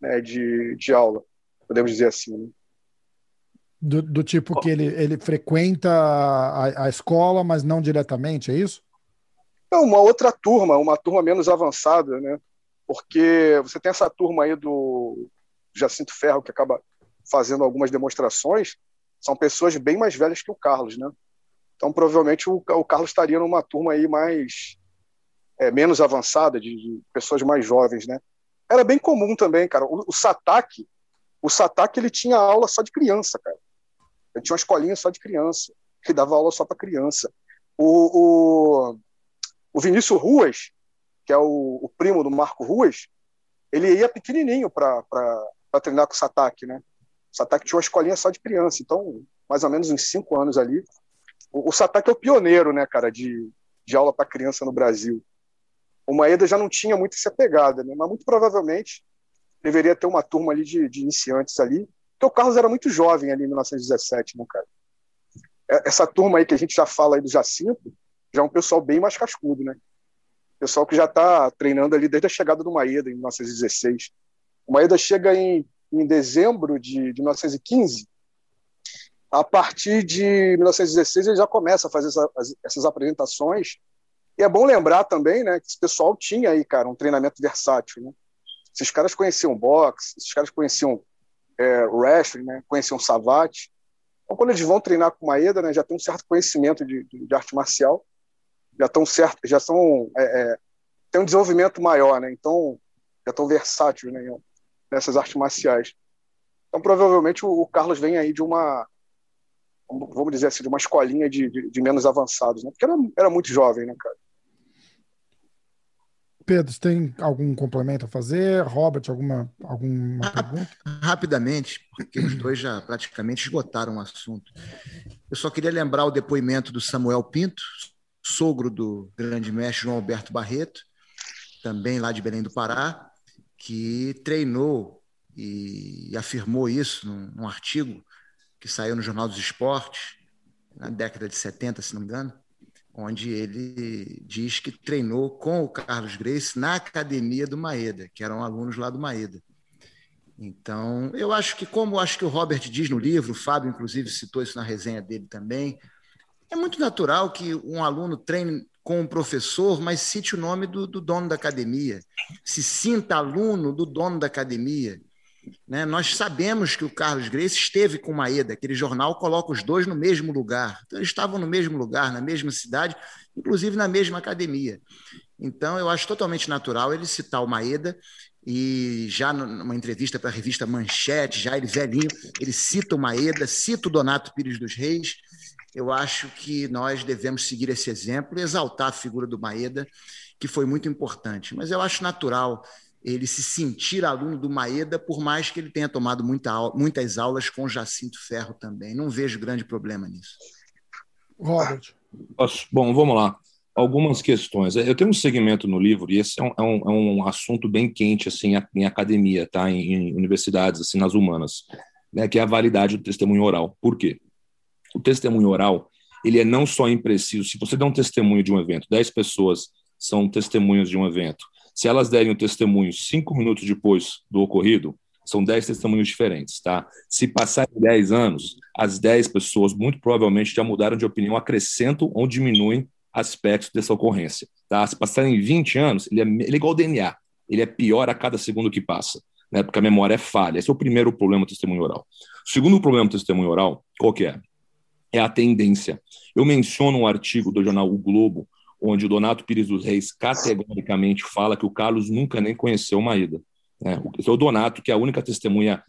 né, de, de aula, podemos dizer assim. Né? Do, do, tipo que ele, ele frequenta a, a escola, mas não diretamente, é isso? Não, uma outra turma, uma turma menos avançada, né? Porque você tem essa turma aí do Jacinto Ferro que acaba fazendo algumas demonstrações, são pessoas bem mais velhas que o Carlos, né? Então, provavelmente, o, o Carlos estaria numa turma aí mais é, menos avançada, de, de, pessoas mais jovens, né? Era bem comum também, cara. O, o o Satak, ele tinha aula só de criança, cara. Ele tinha uma escolinha só de criança, que dava aula só para criança. O, o, o, Vinícius Ruas, que é o, o primo do Marco Ruas, ele ia pequenininho para treinar com o Satak, né? Satak tinha uma escolinha só de criança, então, mais ou menos uns cinco anos ali. O, o é o pioneiro, né, cara, de, de aula para criança no Brasil. O Maeda já não tinha muito essa pegada, né? Mas muito provavelmente deveria ter uma turma ali de, de iniciantes ali, porque o Carlos era muito jovem ali em 1917, né, cara? É, essa turma aí que a gente já fala aí do Jacinto, já é um pessoal bem mais cascudo, né? Pessoal que já está treinando ali desde a chegada do Maeda em 1916. O Maeda chega em em dezembro de, de 1915, a partir de 1916 ele já começa a fazer essa, essas apresentações E é bom lembrar também, né, que esse pessoal tinha aí, cara, um treinamento versátil, né? Esses caras conheciam boxe, esses caras conheciam é, wrestling, né? Conheciam savate. Então, quando eles vão treinar com Maeda, né, já tem um certo conhecimento de, de, de arte marcial, já estão certo, já são é, é, tem um desenvolvimento maior, né? Então já estão versáteis né, nessas artes marciais. Então provavelmente o, o Carlos vem aí de uma vamos dizer assim, de uma escolinha de, de, de menos avançados, né? Porque era, era muito jovem, né, cara? Pedro, você tem algum complemento a fazer? Robert, alguma, alguma pergunta? Rapidamente, porque os dois já praticamente esgotaram o assunto. Eu só queria lembrar o depoimento do Samuel Pinto, sogro do grande mestre João Alberto Barreto, também lá de Belém do Pará, que treinou e afirmou isso num, num artigo que saiu no Jornal dos Esportes, na década de 70, se não me engano, onde ele diz que treinou com o Carlos Grace na academia do Maeda, que eram alunos lá do Maeda. Então, eu acho que, como acho que o Robert diz no livro, o Fábio, inclusive, citou isso na resenha dele também, é muito natural que um aluno treine com um professor, mas cite o nome do, do dono da academia, se sinta aluno do dono da academia. Né? Nós sabemos que o Carlos Grace esteve com o Maeda, aquele jornal coloca os dois no mesmo lugar. Então, eles estavam no mesmo lugar, na mesma cidade, inclusive na mesma academia. Então, eu acho totalmente natural ele citar o Maeda e já numa entrevista para a revista Manchete, já ele velhinho, ele cita o Maeda, cita o Donato Pires dos Reis, eu acho que nós devemos seguir esse exemplo e exaltar a figura do Maeda, que foi muito importante. Mas eu acho natural ele se sentir aluno do Maeda, por mais que ele tenha tomado muita, muitas aulas com Jacinto Ferro também. Não vejo grande problema nisso. Robert. Bom, vamos lá. Algumas questões. Eu tenho um segmento no livro, e esse é um, é um, é um assunto bem quente assim, em academia, tá? em, em universidades, assim, nas humanas, né? que é a validade do testemunho oral. Por quê? O testemunho oral, ele é não só impreciso. Se você der um testemunho de um evento, 10 pessoas são testemunhas de um evento. Se elas derem o testemunho cinco minutos depois do ocorrido, são 10 testemunhos diferentes, tá? Se passarem 10 anos, as 10 pessoas muito provavelmente já mudaram de opinião, acrescentam ou diminuem aspectos dessa ocorrência, tá? Se passarem 20 anos, ele é, ele é igual ao DNA, ele é pior a cada segundo que passa, né? Porque a memória é falha. Esse é o primeiro problema do testemunho oral. O segundo problema do testemunho oral, qual que é? É a tendência. Eu menciono um artigo do jornal O Globo, onde o Donato Pires dos Reis categoricamente fala que o Carlos nunca nem conheceu o Maída. Né? O Donato, que é a única testemunha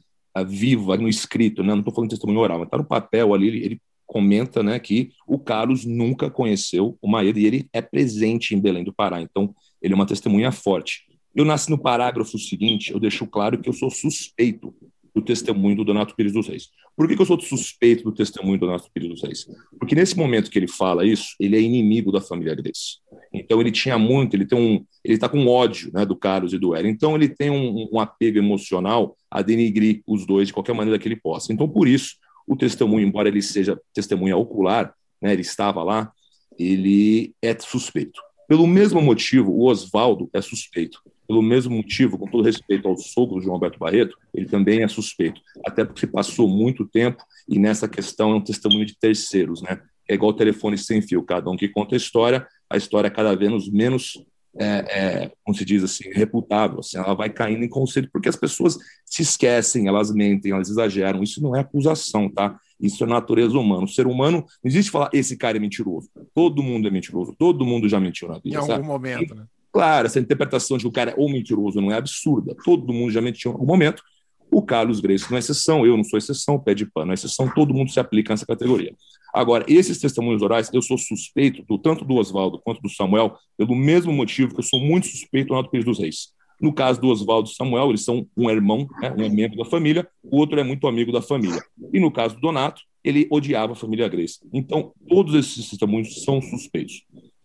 viva no escrito, né? não estou falando de testemunho oral, mas está no papel ali, ele, ele comenta né, que o Carlos nunca conheceu o Maída e ele é presente em Belém do Pará, então ele é uma testemunha forte. Eu nasci no parágrafo seguinte, eu deixo claro que eu sou suspeito do testemunho do Donato Pires dos Reis. Por que, que eu sou suspeito do testemunho do Donato Pires dos Reis? Porque nesse momento que ele fala isso, ele é inimigo da família Grace. Então ele tinha muito, ele tem um, ele está com ódio, né, do Carlos e do Hélio. Então ele tem um, um apego emocional a denigrir os dois de qualquer maneira que ele possa. Então por isso o testemunho, embora ele seja testemunha ocular, né, ele estava lá, ele é suspeito. Pelo mesmo motivo, o Oswaldo é suspeito pelo mesmo motivo, com todo respeito ao sogro de João Alberto Barreto, ele também é suspeito, até porque passou muito tempo e nessa questão é um testemunho de terceiros, né? É igual telefone sem fio, cada um que conta a história, a história é cada vez menos, é, é, como se diz assim, reputável, assim, ela vai caindo em conceito, porque as pessoas se esquecem, elas mentem, elas exageram, isso não é acusação, tá? Isso é natureza humana. O ser humano, não existe falar, esse cara é mentiroso. Todo mundo é mentiroso, todo mundo já mentiu na vida. Em sabe? algum momento, né? Claro, essa interpretação de que o cara é ou mentiroso não é absurda. Todo mundo já mentiu em algum momento. O Carlos Grace não é exceção, eu não sou exceção, pé de pano é exceção, todo mundo se aplica nessa categoria. Agora, esses testemunhos orais, eu sou suspeito, do, tanto do Oswaldo quanto do Samuel, pelo mesmo motivo que eu sou muito suspeito do Renato Pires dos Reis. No caso do Oswaldo e Samuel, eles são um irmão, né, um é membro da família, o outro é muito amigo da família. E no caso do Donato, ele odiava a família Grace. Então, todos esses testemunhos são suspeitos.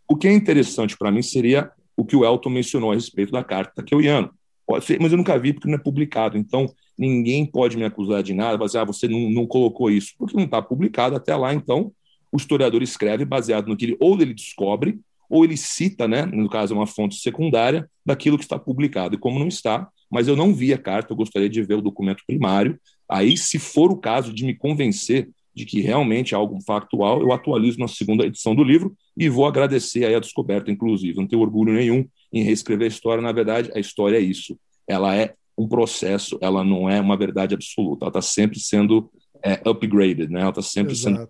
O que é interessante para mim seria o que o Elton mencionou a respeito da carta Keuiano. Mas eu nunca vi porque não é publicado. Então, ninguém pode me acusar de nada, dizer, ah, você não, não colocou isso, porque não está publicado até lá. Então, o historiador escreve baseado no que ele ou ele descobre, ou ele cita, né, no caso, uma fonte secundária, daquilo que está publicado. E como não está, mas eu não vi a carta, eu gostaria de ver o documento primário. Aí, se for o caso de me convencer de que realmente é algo factual, eu atualizo na segunda edição do livro e vou agradecer aí a descoberta, inclusive. Não tenho orgulho nenhum em reescrever a história, na verdade, a história é isso. Ela é um processo, ela não é uma verdade absoluta, ela está sempre sendo é, upgraded, né? ela está sempre Exato. sendo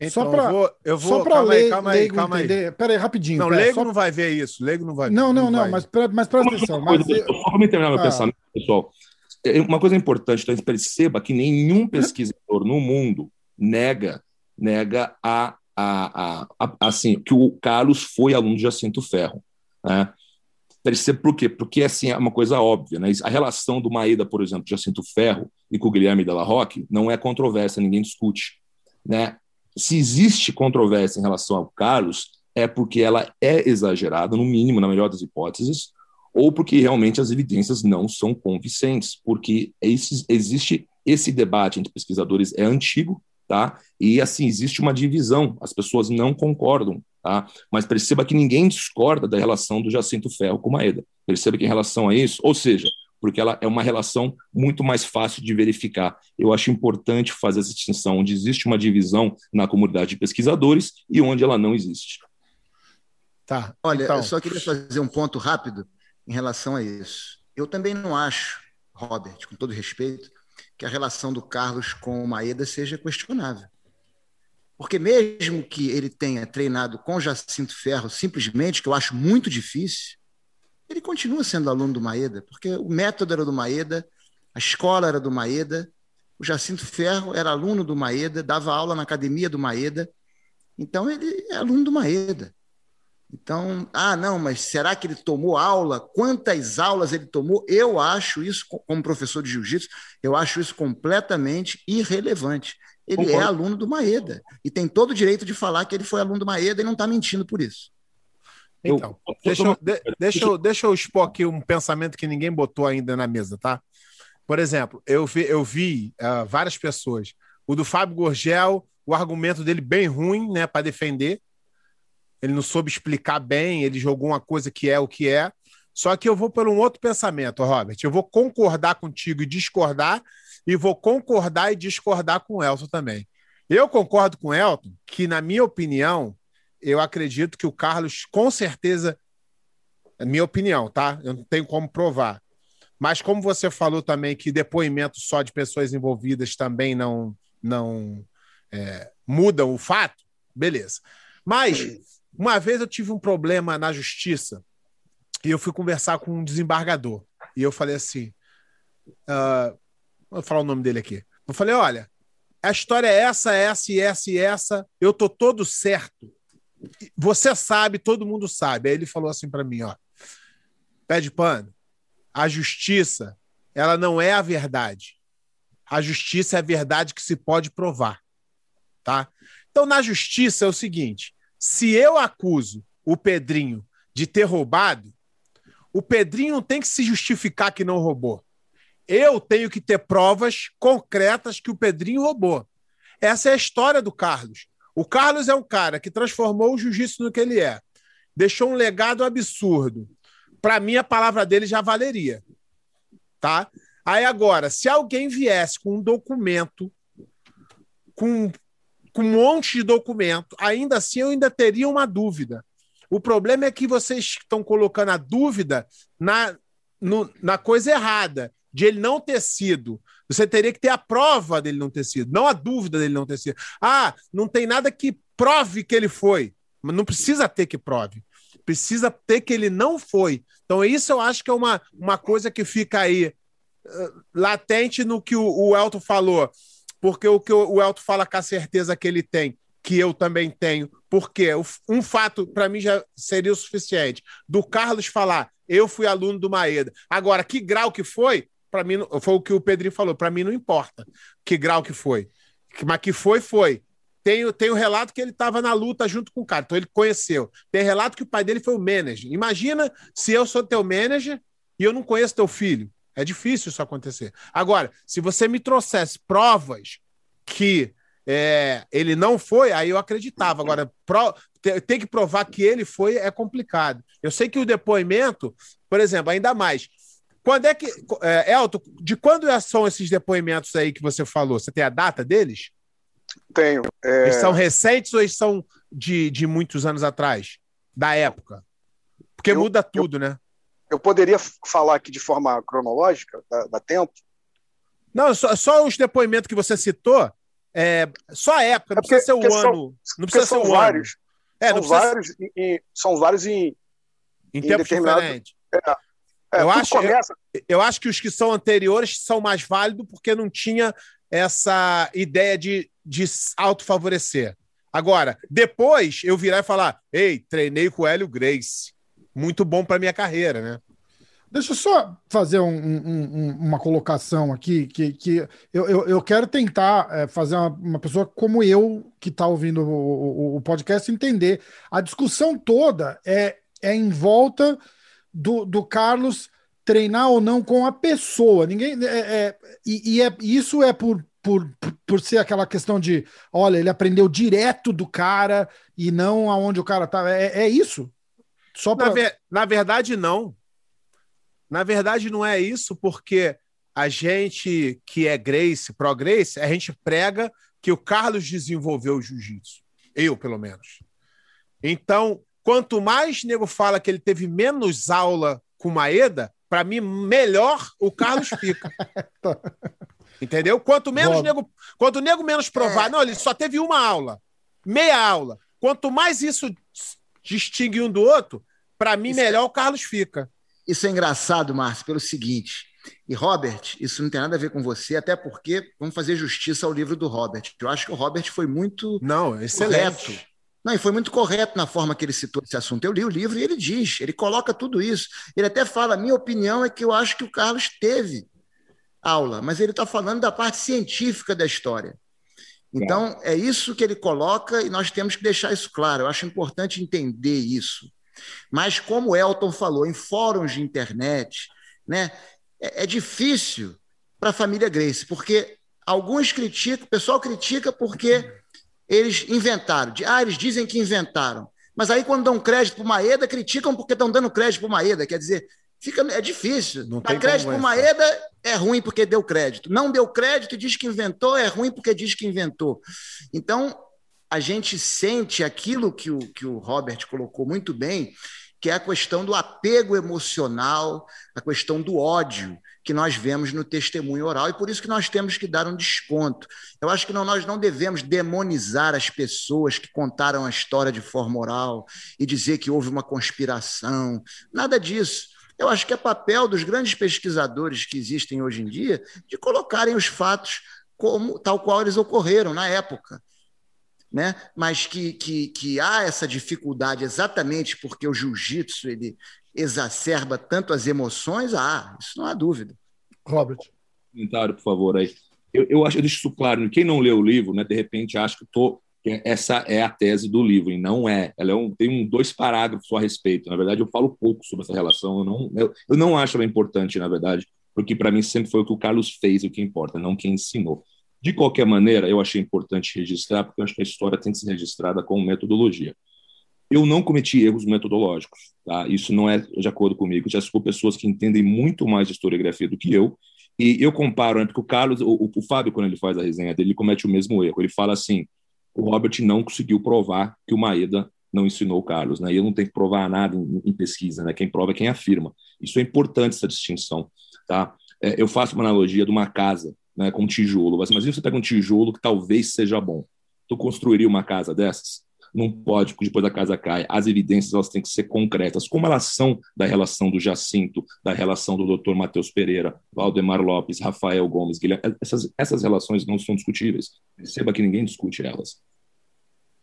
então, só para eu vou, eu vou, só para ler, calma aí, calma aí. Pera aí, rapidinho. Não, pera, leigo só... não vai ver isso. Leigo não vai. Não, não, não, não mas, mas presta atenção. Mas... Só para terminar meu ah. pensamento, pessoal. É, uma coisa importante, então, perceba que nenhum pesquisador no mundo nega nega a, a, a, a, assim que o Carlos foi aluno de Jacinto Ferro. Né? Perceba por quê? Porque assim, é uma coisa óbvia. Né? A relação do Maeda, por exemplo, de Jacinto Ferro e com o Guilherme Della Roque não é controversa, ninguém discute. Né? Se existe controvérsia em relação ao Carlos, é porque ela é exagerada, no mínimo, na melhor das hipóteses, ou porque realmente as evidências não são convincentes, porque esse, existe esse debate entre pesquisadores é antigo, tá? E assim existe uma divisão, as pessoas não concordam, tá? Mas perceba que ninguém discorda da relação do Jacinto Ferro com Maeda. Perceba que em relação a isso, ou seja, porque ela é uma relação muito mais fácil de verificar. Eu acho importante fazer essa distinção onde existe uma divisão na comunidade de pesquisadores e onde ela não existe. Tá. Olha, então... eu só queria fazer um ponto rápido em relação a isso. Eu também não acho, Robert, com todo respeito, que a relação do Carlos com o Maeda seja questionável. Porque mesmo que ele tenha treinado com Jacinto Ferro simplesmente, que eu acho muito difícil, ele continua sendo aluno do Maeda, porque o método era do Maeda, a escola era do Maeda, o Jacinto Ferro era aluno do Maeda, dava aula na academia do Maeda, então ele é aluno do Maeda. Então, ah, não, mas será que ele tomou aula? Quantas aulas ele tomou? Eu acho isso, como professor de jiu-jitsu, eu acho isso completamente irrelevante. Ele é Concordo. é aluno do Maeda e tem todo o direito de falar que ele foi aluno do Maeda e não está mentindo por isso. Então, eu, deixa, eu, de, deixa, eu, deixa eu expor aqui um pensamento que ninguém botou ainda na mesa, tá? Por exemplo, eu vi, eu vi uh, várias pessoas. O do Fábio Gorgel, o argumento dele bem ruim, né, para defender ele não soube explicar bem, ele jogou uma coisa que é o que é. Só que eu vou por um outro pensamento, Robert. Eu vou concordar contigo e discordar, e vou concordar e discordar com o Elton também. Eu concordo com o Elton que, na minha opinião, eu acredito que o Carlos, com certeza, é minha opinião, tá? Eu não tenho como provar. Mas como você falou também que depoimento só de pessoas envolvidas também não, não é, mudam o fato, beleza. Mas uma vez eu tive um problema na justiça e eu fui conversar com um desembargador. E eu falei assim: uh, vou falar o nome dele aqui. Eu falei: olha, a história é essa, essa e essa e essa. Eu tô todo certo. Você sabe, todo mundo sabe. Aí ele falou assim para mim: ó, pé de pano, a justiça, ela não é a verdade. A justiça é a verdade que se pode provar. Tá? Então, na justiça é o seguinte: se eu acuso o Pedrinho de ter roubado, o Pedrinho não tem que se justificar que não roubou. Eu tenho que ter provas concretas que o Pedrinho roubou. Essa é a história do Carlos. O Carlos é um cara que transformou o jiu-jitsu no que ele é. Deixou um legado absurdo. Para mim, a palavra dele já valeria. Tá? Aí agora, se alguém viesse com um documento com com um monte de documento, ainda assim eu ainda teria uma dúvida. O problema é que vocês estão colocando a dúvida na, no, na coisa errada, de ele não ter sido. Você teria que ter a prova dele não ter sido, não a dúvida dele não ter sido. Ah, não tem nada que prove que ele foi. Não precisa ter que prove. Precisa ter que ele não foi. Então, isso eu acho que é uma, uma coisa que fica aí uh, latente no que o, o Elton falou porque o que o Elton fala com a certeza que ele tem, que eu também tenho, porque um fato para mim já seria o suficiente. Do Carlos falar, eu fui aluno do Maeda. Agora, que grau que foi? Para mim, foi o que o Pedrinho falou, para mim não importa que grau que foi. Mas que foi, foi. Tem, tem o relato que ele estava na luta junto com o cara, então ele conheceu. Tem relato que o pai dele foi o manager. Imagina se eu sou teu manager e eu não conheço teu filho. É difícil isso acontecer. Agora, se você me trouxesse provas que é, ele não foi, aí eu acreditava. Agora, pro, tem que provar que ele foi é complicado. Eu sei que o depoimento, por exemplo, ainda mais. Quando é que. É, Elton, de quando são esses depoimentos aí que você falou? Você tem a data deles? Tenho. É... Eles são recentes ou eles são de, de muitos anos atrás? Da época? Porque eu, muda tudo, eu, né? Eu poderia falar aqui de forma cronológica, da, tempo? Não, só, só os depoimentos que você citou, é, só a época, não é porque, precisa ser o ano. São, não precisa ser o vários, ano. É, são, vários em, são vários em, em, em tempos diferentes. É, é, eu, acho, começa... eu, eu, acho que os que são anteriores são mais válidos porque não tinha essa ideia de, de autofavorecer. Agora, depois eu virar e falar: ei, treinei com o Hélio Grace. Muito bom para minha carreira, né? Deixa eu só fazer um, um, uma colocação aqui, que, que eu, eu, eu quero tentar é, fazer uma, uma, pessoa como eu, que está ouvindo o, o, o, podcast, entender. A discussão toda é, é em volta do, do Carlos treinar ou não com a pessoa. Ninguém é, é e, e é, isso é por, por, por ser aquela questão de, olha, ele aprendeu direto do cara e não aonde o cara tá. É, é isso? Só pra... na, ver, na verdade, não. Na verdade, não é isso, porque a gente que é Grace, Pro Grace, a gente prega que o Carlos desenvolveu o jiu-jitsu. Eu, pelo menos. Então, quanto mais nego fala que ele teve menos aula com Maeda, para mim, melhor o Carlos fica. <laughs> Entendeu? Quanto menos nego, quanto nego menos provar, é. não, ele só teve uma aula, meia aula. Quanto mais isso distingue um do outro, para mim, isso melhor é... o Carlos fica. Isso é engraçado, Márcio, pelo seguinte. E Robert, isso não tem nada a ver com você, até porque vamos fazer justiça ao livro do Robert. Eu acho que o Robert foi muito não, excelente. correto. Não, e foi muito correto na forma que ele citou esse assunto. Eu li o livro e ele diz, ele coloca tudo isso. Ele até fala: minha opinião é que eu acho que o Carlos teve aula, mas ele está falando da parte científica da história. Então, é isso que ele coloca e nós temos que deixar isso claro. Eu acho importante entender isso. Mas, como o Elton falou, em fóruns de internet, né, é, é difícil para a família Grace, porque alguns criticam, o pessoal critica porque eles inventaram. Ah, eles dizem que inventaram. Mas aí, quando dão crédito para o Maeda, criticam porque estão dando crédito para o Maeda. Quer dizer, fica, é difícil. Não Dar crédito para o Maeda é ruim porque deu crédito. Não deu crédito e diz que inventou, é ruim porque diz que inventou. Então, a gente sente aquilo que o, que o Robert colocou muito bem, que é a questão do apego emocional, a questão do ódio que nós vemos no testemunho oral, e por isso que nós temos que dar um desconto. Eu acho que não, nós não devemos demonizar as pessoas que contaram a história de forma oral e dizer que houve uma conspiração, nada disso. Eu acho que é papel dos grandes pesquisadores que existem hoje em dia de colocarem os fatos como tal qual eles ocorreram na época né? mas que, que, que há essa dificuldade exatamente porque o jiu-jitsu ele exacerba tanto as emoções, ah, isso não há dúvida. Robert. Comentário, por favor, aí. Eu, eu acho, eu deixo isso claro, quem não leu o livro, né, de repente acha que tô, essa é a tese do livro, e não é. Ela é um, tem um, dois parágrafos a respeito. Na verdade, eu falo pouco sobre essa relação. Eu não, eu, eu não acho ela importante, na verdade, porque para mim sempre foi o que o Carlos fez o que importa, não quem ensinou. De qualquer maneira, eu achei importante registrar, porque eu acho que a história tem que ser registrada com metodologia. Eu não cometi erros metodológicos, tá? Isso não é de acordo comigo. Já sou pessoas que entendem muito mais de historiografia do que eu, e eu comparo, né, porque o Carlos, o, o, Fábio, quando ele faz a resenha dele, ele comete o mesmo erro. Ele fala assim: o Robert não conseguiu provar que o Maeda não ensinou o Carlos, né? E eu não tenho que provar nada em, em, pesquisa, né? Quem prova é quem afirma. Isso é importante essa distinção, tá? É, eu faço uma analogia de uma casa né, com tijolo. Mas imagina você pega um tijolo que talvez seja bom. Tu construiria uma casa dessas? Não pode, depois a casa cai. As evidências elas têm que ser concretas, como elas são da relação do Jacinto, da relação do Dr. Matheus Pereira, Valdemar Lopes, Rafael Gomes, Guilherme. Essas, essas relações não são discutíveis. Perceba que ninguém discute elas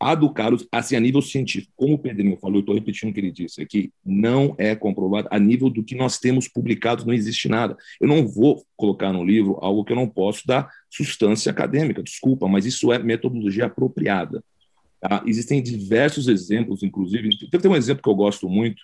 a do Carlos, assim, a nível científico, como o Pedrinho falou, eu estou repetindo o que ele disse aqui, não é comprovado. A nível do que nós temos publicado, não existe nada. Eu não vou colocar no livro algo que eu não posso dar substância acadêmica, desculpa, mas isso é metodologia apropriada. Tá? Existem diversos exemplos, inclusive. Tem um exemplo que eu gosto muito,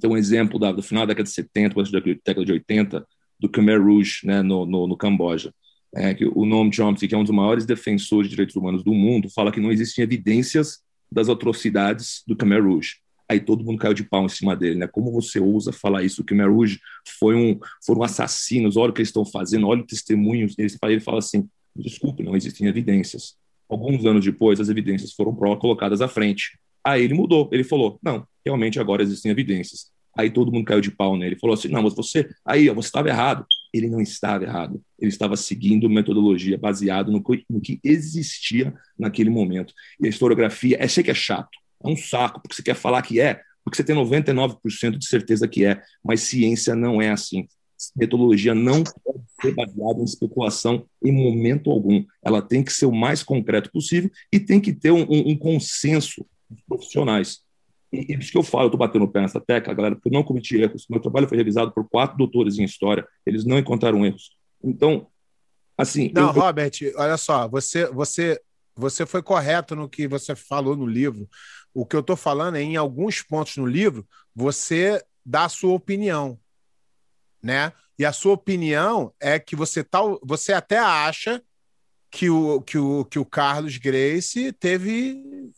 tem um exemplo da, do final da década de 70, da década de 80, do Khmer Rouge, né, no, no, no Camboja é, que o Noam Chomsky, que é um dos maiores defensores de direitos humanos do mundo, fala que não existem evidências das atrocidades do Khmer Rouge. Aí todo mundo caiu de pau em cima dele, né? Como você ousa falar isso? O Khmer Rouge foi um, foram assassinos, olha o que eles estão fazendo, olha o testemunho. Ele ele fala assim, desculpe, não existem evidências. Alguns anos depois, as evidências foram colocadas à frente. Aí ele mudou, ele falou: não, realmente agora existem evidências. Aí todo mundo caiu de pau nele. Ele falou assim: não, mas você, aí, você estava errado. Ele não estava errado. Ele estava seguindo metodologia baseada no, no que existia naquele momento. E a historiografia, é sei que é chato, é um saco, porque você quer falar que é, porque você tem 99% de certeza que é, mas ciência não é assim. Metodologia não pode ser baseada em especulação em momento algum. Ela tem que ser o mais concreto possível e tem que ter um, um, um consenso dos profissionais. E, isso que eu falo, eu estou batendo o pé nessa tecla, galera, porque eu não cometi erros. Meu trabalho foi revisado por quatro doutores em história, eles não encontraram erros. Então, assim. Não, eu, Robert, olha só, você, você, você foi correto no que você falou no livro. O que eu estou falando é, em alguns pontos no livro, você dá a sua opinião, né? E a sua opinião é que você tal, você até acha que o, que o, que o Carlos Grace teve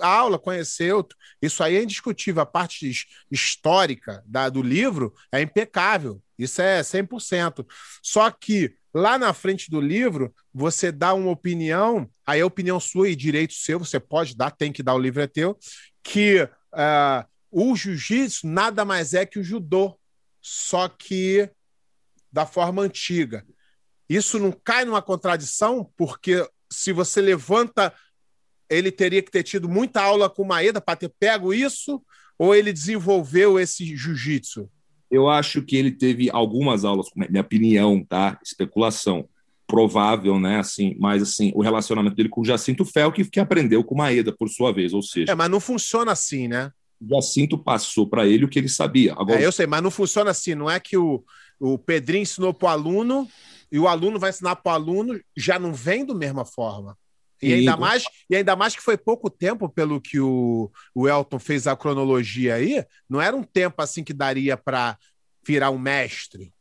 aula, conheceu. Isso aí é indiscutível. A parte histórica da, do livro é impecável. Isso é 100%. Só que lá na frente do livro, você dá uma opinião, aí é opinião sua e direito seu, você pode dar, tem que dar, o livro é teu, que uh, o jiu-jitsu nada mais é que o judô, só que da forma antiga. Isso não cai numa contradição, porque se você levanta ele teria que ter tido muita aula com o Maeda para ter pego isso, ou ele desenvolveu esse jiu-jitsu? Eu acho que ele teve algumas aulas, minha opinião, tá? Especulação. Provável, né? Assim, mas assim, o relacionamento dele com o Jacinto Fel, que, que aprendeu com o Maeda, por sua vez, ou seja. É, mas não funciona assim, né? O Jacinto passou para ele o que ele sabia. Agora... É, eu sei, mas não funciona assim. Não é que o, o Pedrinho ensinou para o aluno e o aluno vai ensinar para o aluno, já não vem da mesma forma. E ainda, mais, e ainda mais que foi pouco tempo, pelo que o, o Elton fez a cronologia aí, não era um tempo assim que daria para virar um mestre.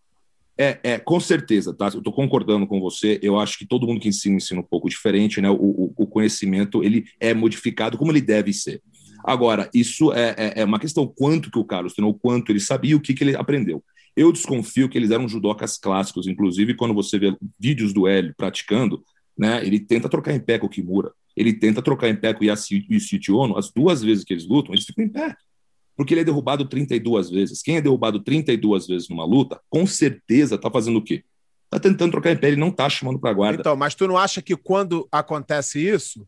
É, é, com certeza, tá? Eu estou concordando com você. Eu acho que todo mundo que ensina ensina um pouco diferente, né? O, o, o conhecimento ele é modificado como ele deve ser. Agora, isso é, é, é, uma questão quanto que o Carlos treinou, quanto ele sabia, o que, que ele aprendeu. Eu desconfio que eles eram judocas clássicos, inclusive quando você vê vídeos do Hélio praticando, né? Ele tenta trocar em pé com o Kimura, ele tenta trocar em pé com o Yasushi Ono, as duas vezes que eles lutam, eles ficam em pé. Porque ele é derrubado 32 vezes. Quem é derrubado 32 vezes numa luta, com certeza está fazendo o quê? Está tentando trocar em pé, ele não está chamando para guarda. Então, mas tu não acha que quando acontece isso,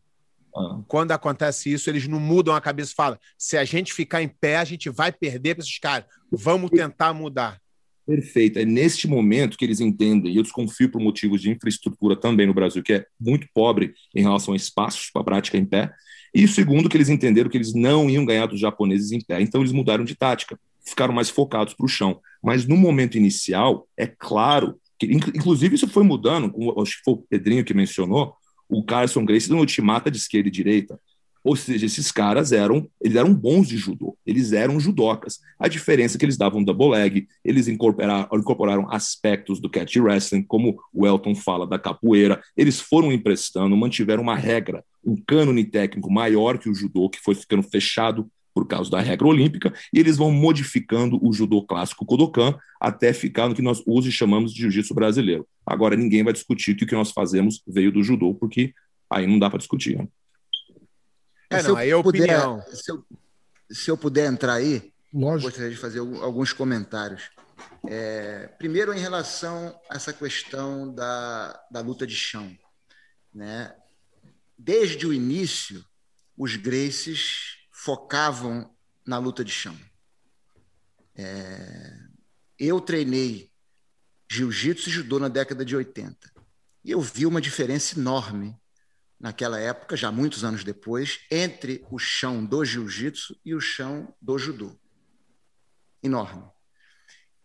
ah. quando acontece isso, eles não mudam a cabeça e falam: se a gente ficar em pé, a gente vai perder para esses caras. Vamos tentar mudar. Perfeito. É neste momento que eles entendem, e eu desconfio por motivos de infraestrutura também no Brasil, que é muito pobre em relação a espaços para a prática em pé. E segundo, que eles entenderam que eles não iam ganhar dos japoneses em pé, então eles mudaram de tática, ficaram mais focados para o chão. Mas no momento inicial, é claro que, inclusive, isso foi mudando, como acho que foi o Pedrinho que mencionou, o Carson Grace no ultimata de esquerda e direita. Ou seja, esses caras eram, eles eram bons de judô, eles eram judocas. A diferença é que eles davam double leg, eles incorporaram, incorporaram aspectos do catch wrestling, como o Elton fala da capoeira, eles foram emprestando, mantiveram uma regra, um cânone técnico maior que o judô, que foi ficando fechado por causa da regra olímpica, e eles vão modificando o judô clássico Kodokan até ficar no que nós hoje chamamos de jiu-jitsu brasileiro. Agora, ninguém vai discutir que o que nós fazemos veio do judô, porque aí não dá para discutir. Né? É, não, aí é opinião. Puder, se, eu, se eu puder entrar aí, Lógico. gostaria de fazer alguns comentários. É, primeiro, em relação a essa questão da, da luta de chão. Né? Desde o início, os Graces focavam na luta de chão. É, eu treinei jiu-jitsu e judô na década de 80. E eu vi uma diferença enorme naquela época, já muitos anos depois, entre o chão do jiu-jitsu e o chão do judô. Enorme.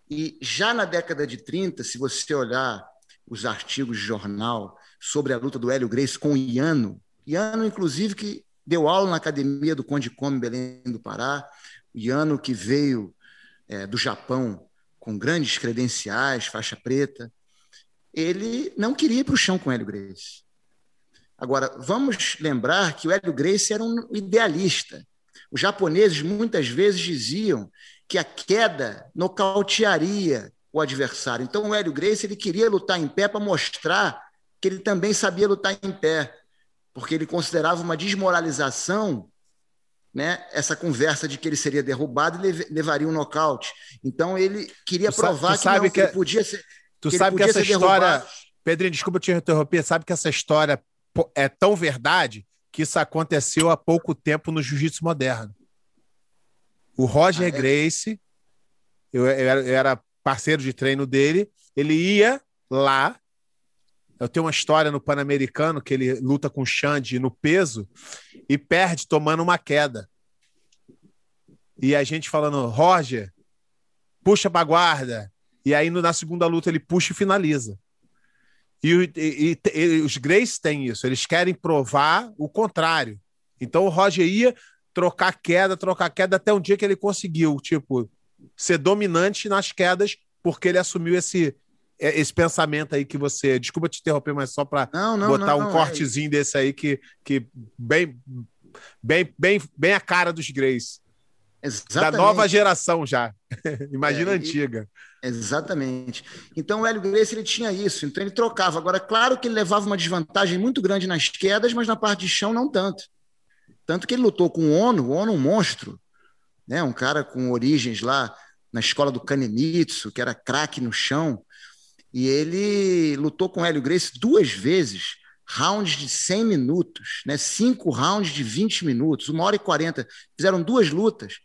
E já na década de 30, se você olhar os artigos de jornal sobre a luta do Hélio Grace com o Iano, Iano, inclusive, que deu aula na academia do Conde Come Belém do Pará, Iano que veio é, do Japão com grandes credenciais, faixa preta, ele não queria ir para o chão com o Hélio Grace. Agora, vamos lembrar que o Hélio Gracie era um idealista. Os japoneses muitas vezes diziam que a queda nocautearia o adversário. Então, o Hélio Gracie ele queria lutar em pé para mostrar que ele também sabia lutar em pé. Porque ele considerava uma desmoralização né, essa conversa de que ele seria derrubado e levaria um nocaute. Então ele queria tu provar sabe, que, não, que, ele podia ser. Tu que sabe que essa história. Derrubado. Pedrinho, desculpa te interromper, sabe que essa história é tão verdade que isso aconteceu há pouco tempo no jiu-jitsu moderno. O Roger ah, é? Grace, eu, eu, era, eu era parceiro de treino dele, ele ia lá. Eu tenho uma história no Pan-Americano que ele luta com o Xande no peso e perde tomando uma queda. E a gente falando, Roger, puxa para guarda. E aí na segunda luta ele puxa e finaliza. E, e, e, os Grace têm isso, eles querem provar o contrário. Então o Roger ia trocar queda, trocar queda até um dia que ele conseguiu, tipo, ser dominante nas quedas, porque ele assumiu esse, esse pensamento aí que você. Desculpa te interromper, mas só para botar não, um não, cortezinho é... desse aí que, que bem, bem, bem, bem a cara dos Grace. Exatamente. Da nova geração já. <laughs> Imagina é, a antiga. Exatamente. Então o Hélio Grace ele tinha isso, então ele trocava. Agora, claro que ele levava uma desvantagem muito grande nas quedas, mas na parte de chão não tanto. Tanto que ele lutou com o Ono, o Ono um monstro, né? um cara com origens lá na escola do Kanemitsu, que era craque no chão, e ele lutou com o Hélio Grace duas vezes, rounds de 100 minutos, né? cinco rounds de 20 minutos, uma hora e 40. Fizeram duas lutas,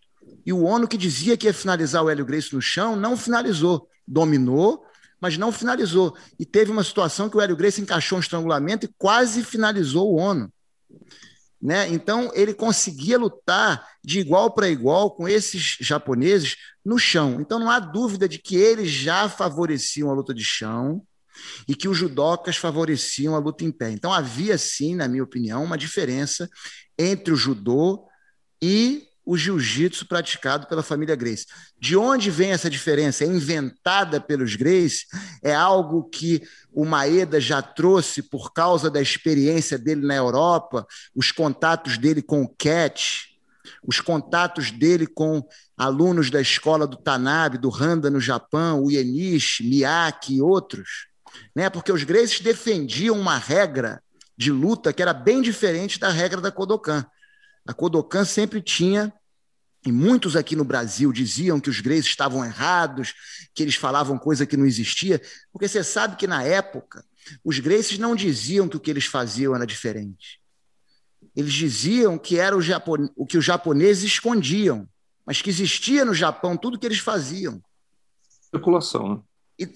e o Ono, que dizia que ia finalizar o Hélio Grace no chão, não finalizou. Dominou, mas não finalizou. E teve uma situação que o Hélio Grace encaixou um estrangulamento e quase finalizou o Ono. Né? Então, ele conseguia lutar de igual para igual com esses japoneses no chão. Então, não há dúvida de que eles já favoreciam a luta de chão e que os judocas favoreciam a luta em pé. Então, havia, sim, na minha opinião, uma diferença entre o judô e o jiu-jitsu praticado pela família Grace. De onde vem essa diferença? É inventada pelos Grace? É algo que o Maeda já trouxe por causa da experiência dele na Europa, os contatos dele com o Cat, os contatos dele com alunos da escola do Tanabe, do Handa no Japão, o Yenishi, Miyake e outros, né? Porque os Graces defendiam uma regra de luta que era bem diferente da regra da Kodokan. A Kodokan sempre tinha, e muitos aqui no Brasil diziam que os Grays estavam errados, que eles falavam coisa que não existia, porque você sabe que na época os Graces não diziam que o que eles faziam era diferente. Eles diziam que era o, Japon... o que os japoneses escondiam, mas que existia no Japão tudo que eles faziam. Especulação, né?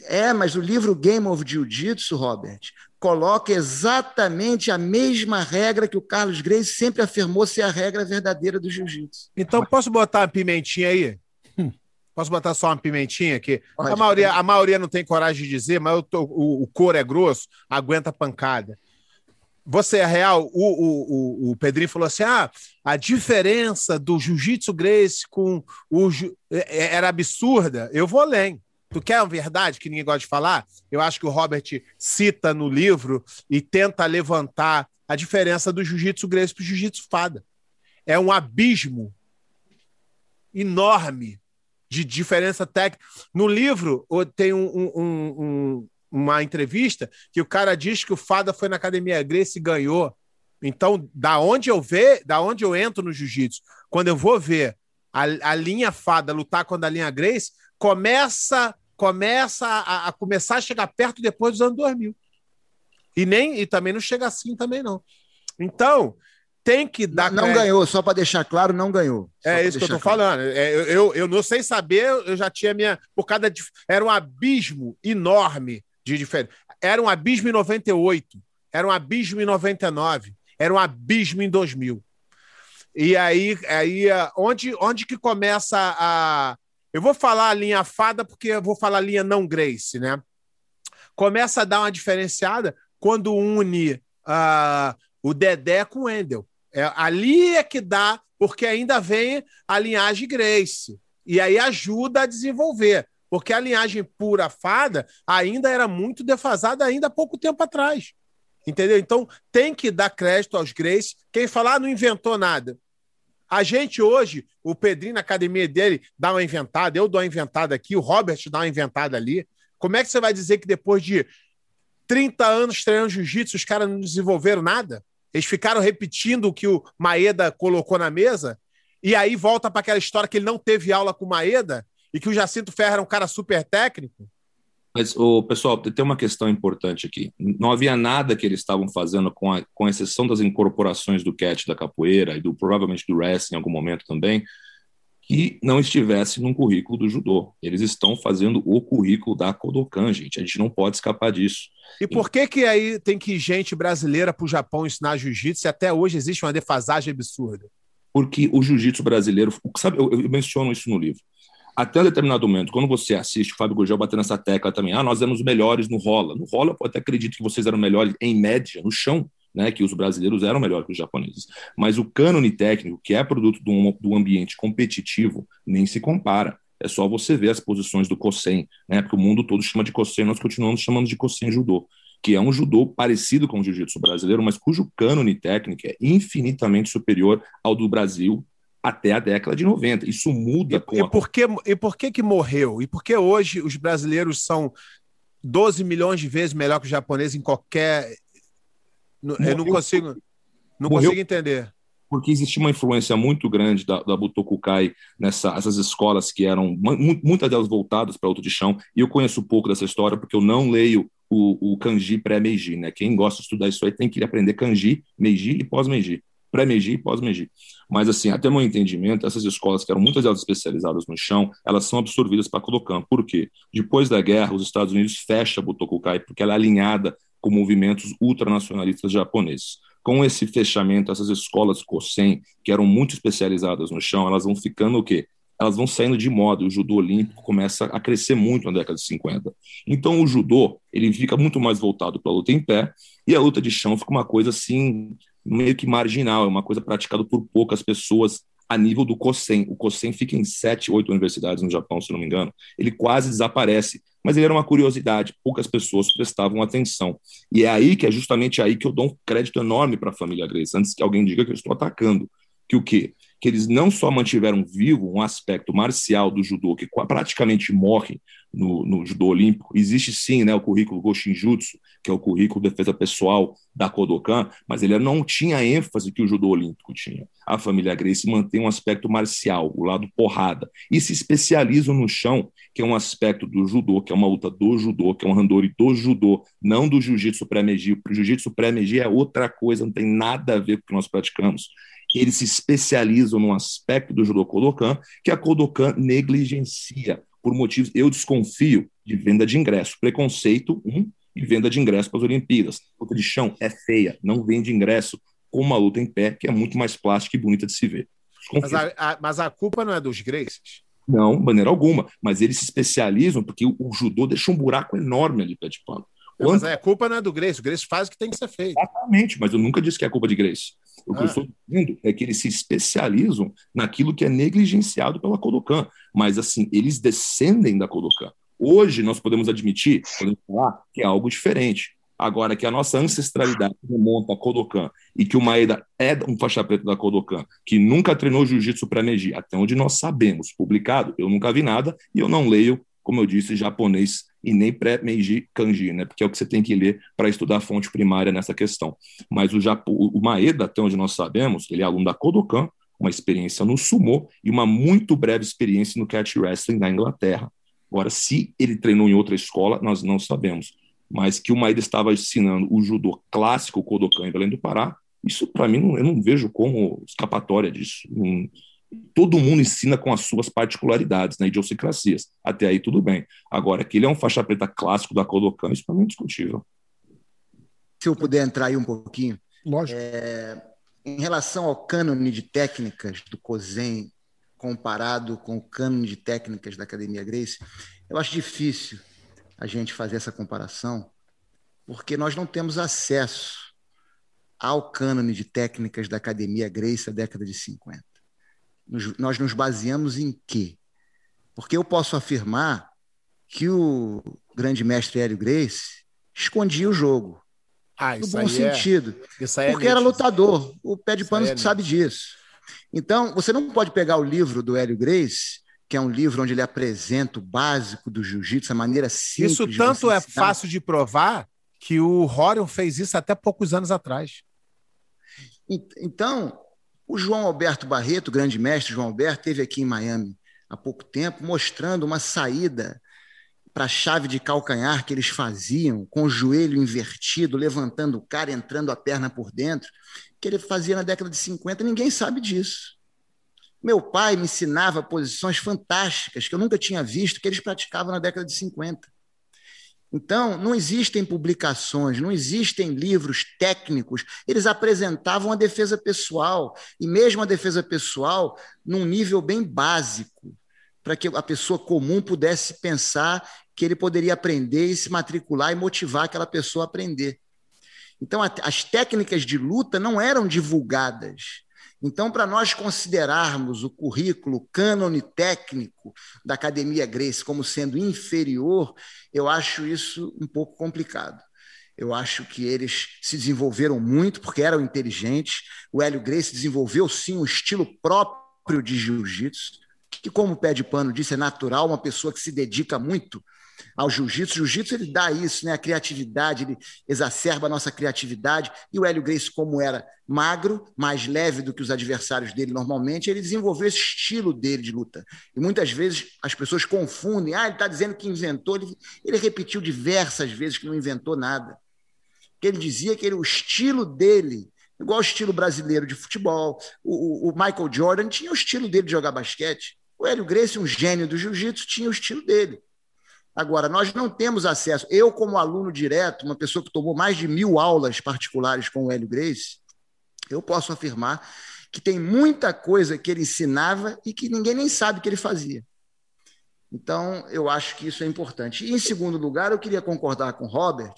É, mas o livro Game of Jiu-Jitsu, Robert, coloca exatamente a mesma regra que o Carlos Grace sempre afirmou ser a regra verdadeira do jiu-jitsu. Então, posso botar uma pimentinha aí? <laughs> Posso botar só uma pimentinha aqui? A maioria, a maioria não tem coragem de dizer, mas tô, o, o couro é grosso, aguenta pancada. Você é real? O, o, o, o Pedrinho falou assim: ah, a diferença do jiu-jitsu Grace com o. É, é, era absurda. Eu vou além. Tu quer uma verdade que ninguém gosta de falar? Eu acho que o Robert cita no livro e tenta levantar a diferença do jiu-jitsu Grace para o jiu-jitsu fada. É um abismo enorme de diferença técnica. No livro tem um, um, um, uma entrevista que o cara diz que o fada foi na academia Grace e ganhou. Então, da onde eu ver, da onde eu entro no jiu-jitsu, quando eu vou ver a, a linha fada lutar contra a linha Grace, começa começa a, a, começar a chegar perto depois dos anos 2000. E nem e também não chega assim também não. Então, tem que dar Não, não ganhou, só para deixar claro, não ganhou. É isso que eu tô claro. falando. É, eu, eu, eu não sei saber, eu já tinha minha por cada era um abismo enorme de diferença. Era um abismo em 98, era um abismo em 99, era um abismo em 2000. E aí, aí onde, onde que começa a, eu vou falar a linha fada porque eu vou falar a linha não Grace, né? Começa a dar uma diferenciada quando une uh, o Dedé com o Endel. É, ali é que dá, porque ainda vem a linhagem Grace. E aí ajuda a desenvolver. Porque a linhagem pura fada ainda era muito defasada ainda há pouco tempo atrás. Entendeu? Então tem que dar crédito aos Grace. Quem falar ah, não inventou nada. A gente hoje, o Pedrinho na academia dele dá uma inventada, eu dou uma inventada aqui, o Robert dá uma inventada ali. Como é que você vai dizer que depois de 30 anos treinando jiu-jitsu, os caras não desenvolveram nada? Eles ficaram repetindo o que o Maeda colocou na mesa, e aí volta para aquela história que ele não teve aula com o Maeda e que o Jacinto Ferro era um cara super técnico. Mas, o pessoal, tem uma questão importante aqui. Não havia nada que eles estavam fazendo, com, a, com exceção das incorporações do cat da capoeira e do provavelmente do wrestling em algum momento também, que não estivesse num currículo do judô. Eles estão fazendo o currículo da Kodokan, gente. A gente não pode escapar disso. E por que que aí tem que ir gente brasileira para o Japão ensinar jiu-jitsu e até hoje existe uma defasagem absurda? Porque o jiu-jitsu brasileiro, sabe, eu, eu menciono isso no livro até determinado momento, quando você assiste o Fábio Gurgel batendo essa tecla também, ah, nós éramos melhores no rola. No rola, eu até acredito que vocês eram melhores em média, no chão, né, que os brasileiros eram melhores que os japoneses. Mas o cânone técnico, que é produto do, do ambiente competitivo, nem se compara. É só você ver as posições do Kosen, né, porque o mundo todo chama de Kosen, nós continuamos chamando de Kosen Judô, que é um judô parecido com o jiu-jitsu brasileiro, mas cujo cânone técnico é infinitamente superior ao do Brasil até a década de 90. Isso muda. E, e, por, que, e por que que morreu? E por que hoje os brasileiros são 12 milhões de vezes melhor que os japoneses em qualquer... Morreu, eu não consigo, não morreu, consigo entender. Porque existia uma influência muito grande da, da Butokukai nessas escolas que eram, muitas delas voltadas para outro de chão, e eu conheço pouco dessa história porque eu não leio o, o kanji pré-Meiji, né? Quem gosta de estudar isso aí tem que aprender kanji, Meiji e pós-Meiji pré-Meiji e pós-Meiji. Mas, assim, até meu entendimento, essas escolas, que eram muitas delas especializadas no chão, elas são absorvidas para Kodokan. Por quê? Depois da guerra, os Estados Unidos fecham a Butokukai porque ela é alinhada com movimentos ultranacionalistas japoneses. Com esse fechamento, essas escolas Kosen, que eram muito especializadas no chão, elas vão ficando o quê? Elas vão saindo de moda. O judô olímpico começa a crescer muito na década de 50. Então, o judô ele fica muito mais voltado para a luta em pé e a luta de chão fica uma coisa assim meio que marginal, é uma coisa praticada por poucas pessoas a nível do COSEN. O COSEN fica em sete, oito universidades no Japão, se não me engano. Ele quase desaparece, mas ele era uma curiosidade, poucas pessoas prestavam atenção. E é aí que é justamente aí que eu dou um crédito enorme para a família Grace, antes que alguém diga que eu estou atacando. Que o quê? Que eles não só mantiveram vivo um aspecto marcial do judô, que praticamente morre no, no, judô olímpico. Existe sim né, o currículo Goshinjutsu, que é o currículo de defesa pessoal da Kodokan, mas ele não tinha a ênfase que o judô olímpico tinha. A família Grace mantém um aspecto marcial, o lado porrada, e se especializam no chão, que é um aspecto do judô, que é uma luta do judô, que é um randori do judô, não do jiu-jitsu pré-meiji. O jiu-jitsu pré-meiji é outra coisa, não tem nada a ver com o que nós praticamos eles se especializam num aspecto do judô Kodokan que a Kodokan negligencia por motivos, eu desconfio de venda de ingresso. Preconceito, um, e venda de ingresso para as Olimpíadas. Luta de chão é feia, não vende ingresso com uma luta em pé, que é muito mais plástica e bonita de se ver. Mas a, a, mas a, culpa não é dos Gracies? Não, de maneira alguma. Mas eles se especializam porque o, o judô deixa um buraco enorme ali pé de pano. Não, mas a culpa não é do Grace, o Grace faz o que tem que ser feito. Exatamente, mas eu nunca disse que é culpa de Grace. O que ah. eu estou dizendo é que eles se especializam naquilo que é negligenciado pela Kodokan. Mas, assim, eles descendem da Kodokan. Hoje, nós podemos admitir, podemos falar, que é algo diferente. Agora, que a nossa ancestralidade remonta a Kodokan e que o Maeda é um faixa preta da Kodokan, que nunca treinou jiu-jitsu para Meiji, até onde nós sabemos, publicado, eu nunca vi nada e eu não leio, como eu disse, japonês e nem pré-Meiji Kanji, né? Porque é o que você tem que ler para estudar a fonte primária nessa questão. Mas o, Japo, o Maeda, até onde nós sabemos, ele é aluno da Kodokan, uma experiência no sumo e uma muito breve experiência no catch wrestling na Inglaterra. Agora, se ele treinou em outra escola, nós não sabemos. Mas que o Maeda estava ensinando o judô clássico Kodokan em Belém do Pará, isso para mim eu não vejo como escapatória disso. Não, todo mundo ensina com as suas particularidades, né, idiosincrasias. Até aí tudo bem. Agora, que ele é um faixa preta clássico da Kodokan, isso para mim é indiscutível. Se eu puder entrar aí um pouquinho. Lógico. É, em relação ao cânone de técnicas do COSEN comparado com o cânone de técnicas da Academia Grace, eu acho difícil a gente fazer essa comparação, porque nós não temos acesso ao cânone de técnicas da Academia Grace da década de 50 nós nos baseamos em quê? Porque eu posso afirmar que o grande mestre Hélio Grace escondia o jogo. Ah, no bom é- sentido. É, porque era lutador. O pé de pano é sabe disso. Então, você não pode pegar o livro do Hélio Grace, que é um livro onde ele apresenta o básico do jiu-jitsu, a maneira simples. Isso tanto é fácil de provar que o Horion fez isso até poucos anos atrás. Então, o João Alberto Barreto, grande mestre João Alberto, teve aqui em Miami há pouco tempo, mostrando uma saída para a chave de calcanhar que eles faziam, com o joelho invertido, levantando o cara, entrando a perna por dentro, que ele fazia na década de 50, ninguém sabe disso. Meu pai me ensinava posições fantásticas que eu nunca tinha visto que eles praticavam na década de 50. Então, não existem publicações, não existem livros técnicos, eles apresentavam a defesa pessoal, e mesmo a defesa pessoal num nível bem básico, para que a pessoa comum pudesse pensar que ele poderia aprender e se matricular e motivar aquela pessoa a aprender. Então, as técnicas de luta não eram divulgadas. Então, para nós considerarmos o currículo cânone técnico da Academia Grace como sendo inferior, eu acho isso um pouco complicado. Eu acho que eles se desenvolveram muito porque eram inteligentes. O Hélio Grace desenvolveu sim um estilo próprio de jiu-jitsu, que, como o pé de pano disse, é natural, uma pessoa que se dedica muito ao jiu-jitsu. O jiu-jitsu ele dá isso, né? A criatividade, ele exacerba a nossa criatividade. E o Hélio Gracie, como era magro, mais leve do que os adversários dele normalmente, ele desenvolveu esse estilo dele de luta. E muitas vezes as pessoas confundem. Ah, ele está dizendo que inventou. Ele, ele repetiu diversas vezes que não inventou nada. Que ele dizia que ele, o estilo dele igual o estilo brasileiro de futebol. O, o, Michael Jordan tinha o estilo dele de jogar basquete. O Hélio Gracie, um gênio do jiu-jitsu, tinha o estilo dele. Agora, nós não temos acesso. Eu, como aluno direto, uma pessoa que tomou mais de mil aulas particulares com o Hélio Grace, eu posso afirmar que tem muita coisa que ele ensinava e que ninguém nem sabe que ele fazia. Então, eu acho que isso é importante. E, em segundo lugar, eu queria concordar com o Robert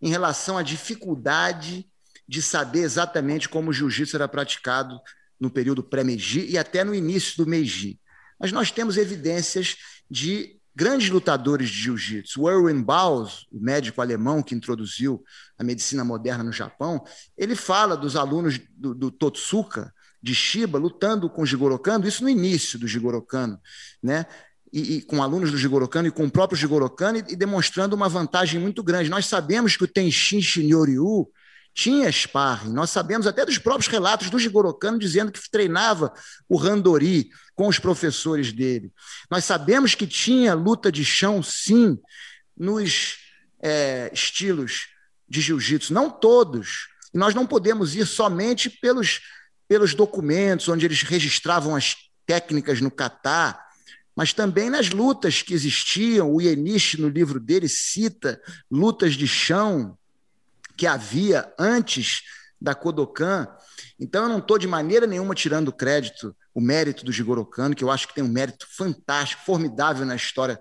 em relação à dificuldade de saber exatamente como o jiu-jitsu era praticado no período pré-Meiji e até no início do Meiji. Mas nós temos evidências de grandes lutadores de jiu-jitsu. Erwin Baus, o médico alemão que introduziu a medicina moderna no Japão, ele fala dos alunos do, do Totsuka, de Shiba, lutando com o Jigoro Kano, isso no início do Jigoro Kano, né? E, e, com alunos do Jigoro Kano e com o próprio Jigoro Kano e, e demonstrando uma vantagem muito grande. Nós sabemos que o Tenshin Shinryu tinha sparring. Nós sabemos até dos próprios relatos do Jigoro Kano dizendo que treinava o Randori com os professores dele. Nós sabemos que tinha luta de chão, sim, nos é, estilos de jiu-jitsu, não todos. E nós não podemos ir somente pelos, pelos documentos onde eles registravam as técnicas no kata, mas também nas lutas que existiam. O Yenichi, no livro dele, cita lutas de chão, que havia antes da Kodokan. Então, eu não estou de maneira nenhuma tirando crédito, o mérito do Jigoro Kano, que eu acho que tem um mérito fantástico, formidável na história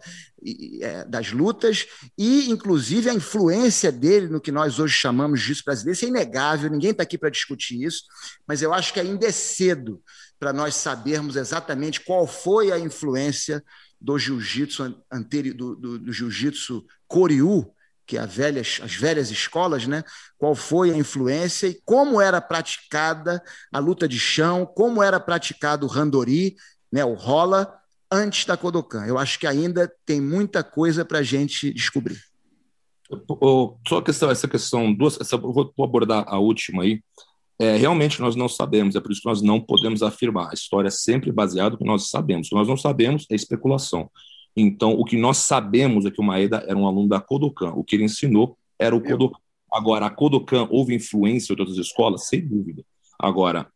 é, das lutas, e, inclusive, a influência dele no que nós hoje chamamos de jiu-jitsu brasileiro. Isso é inegável, ninguém está aqui para discutir isso, mas eu acho que ainda é cedo para nós sabermos exatamente qual foi a influência do jiu-jitsu do, do, do jiu-jitsu Koryu, que velhas, as velhas escolas, né? qual foi a influência e como era praticada a luta de chão, como era praticado o randori, né? o rola, antes da Kodokan. Eu acho que ainda tem muita coisa para a gente descobrir. Só questão, essa questão, duas, essa, vou abordar a última aí. É, realmente nós não sabemos, é por isso que nós não podemos afirmar. A história é sempre baseada no que nós sabemos. O que nós não sabemos é especulação. Então, o que nós sabemos é que o Maeda era um aluno da Kodokan. O que ele ensinou era o Kodokan. Agora, a Kodokan houve influência de outras escolas? Sem dúvida. Agora,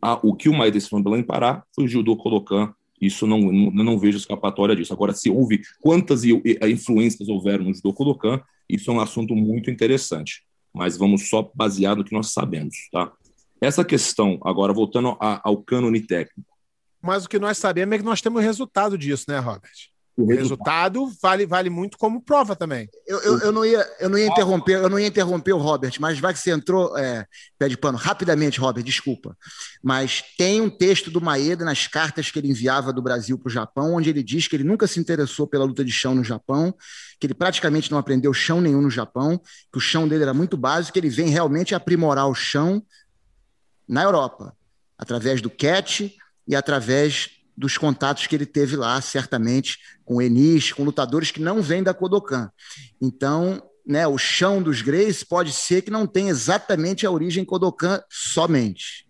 a, o que o Maeda ensinou em Belém Pará foi o judô Kodokan. Isso não, não, não vejo escapatória disso. Agora, se houve, quantas influências houveram no judô Kodokan, isso é um assunto muito interessante. Mas vamos só baseado no que nós sabemos, tá? Essa questão, agora voltando a, ao cânone técnico. Mas o que nós sabemos é que nós temos resultado disso, né, Robert? O resultado vale, vale muito como prova também. Eu, eu, eu, não ia, eu não ia interromper, eu não ia interromper o Robert, mas vai que você entrou, é, pé de pano, rapidamente, Robert, desculpa. Mas tem um texto do Maeda nas cartas que ele enviava do Brasil para o Japão, onde ele diz que ele nunca se interessou pela luta de chão no Japão, que ele praticamente não aprendeu chão nenhum no Japão, que o chão dele era muito básico, que ele vem realmente aprimorar o chão na Europa, através do catch e através dos contatos que ele teve lá, certamente, com Enis, com lutadores que não vêm da Kodokan. Então, né, o chão dos Greys pode ser que não tenha exatamente a origem Kodokan somente.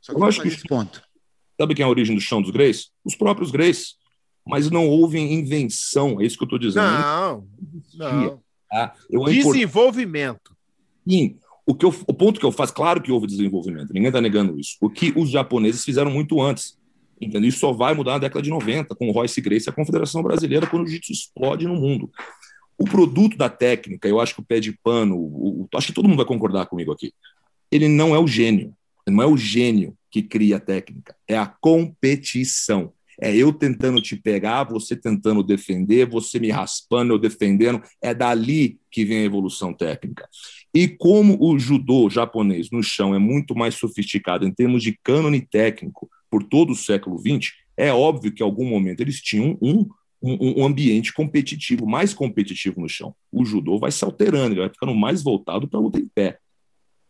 Só que eu acho que esse ponto. Sabe quem é a origem do chão dos Greys? Os próprios Greys. Mas não houve invenção, é isso que eu estou dizendo. Não, não. Tá? Desenvolvimento. Sim, o, que eu, o ponto que eu faço, claro que houve desenvolvimento, ninguém está negando isso. O que os japoneses fizeram muito antes. Entendeu? Isso só vai mudar na década de 90, com o Royce Grace e a Confederação Brasileira, quando o jiu-jitsu explode no mundo. O produto da técnica, eu acho que o pé de pano, o, o, acho que todo mundo vai concordar comigo aqui, ele não é o gênio. Não é o gênio que cria a técnica, é a competição. É eu tentando te pegar, você tentando defender, você me raspando, eu defendendo. É dali que vem a evolução técnica. E como o judô japonês no chão é muito mais sofisticado em termos de cânone técnico por todo o século XX, é óbvio que em algum momento eles tinham um, um, um ambiente competitivo, mais competitivo no chão. O judô vai se alterando, ele vai ficando mais voltado para a luta em pé.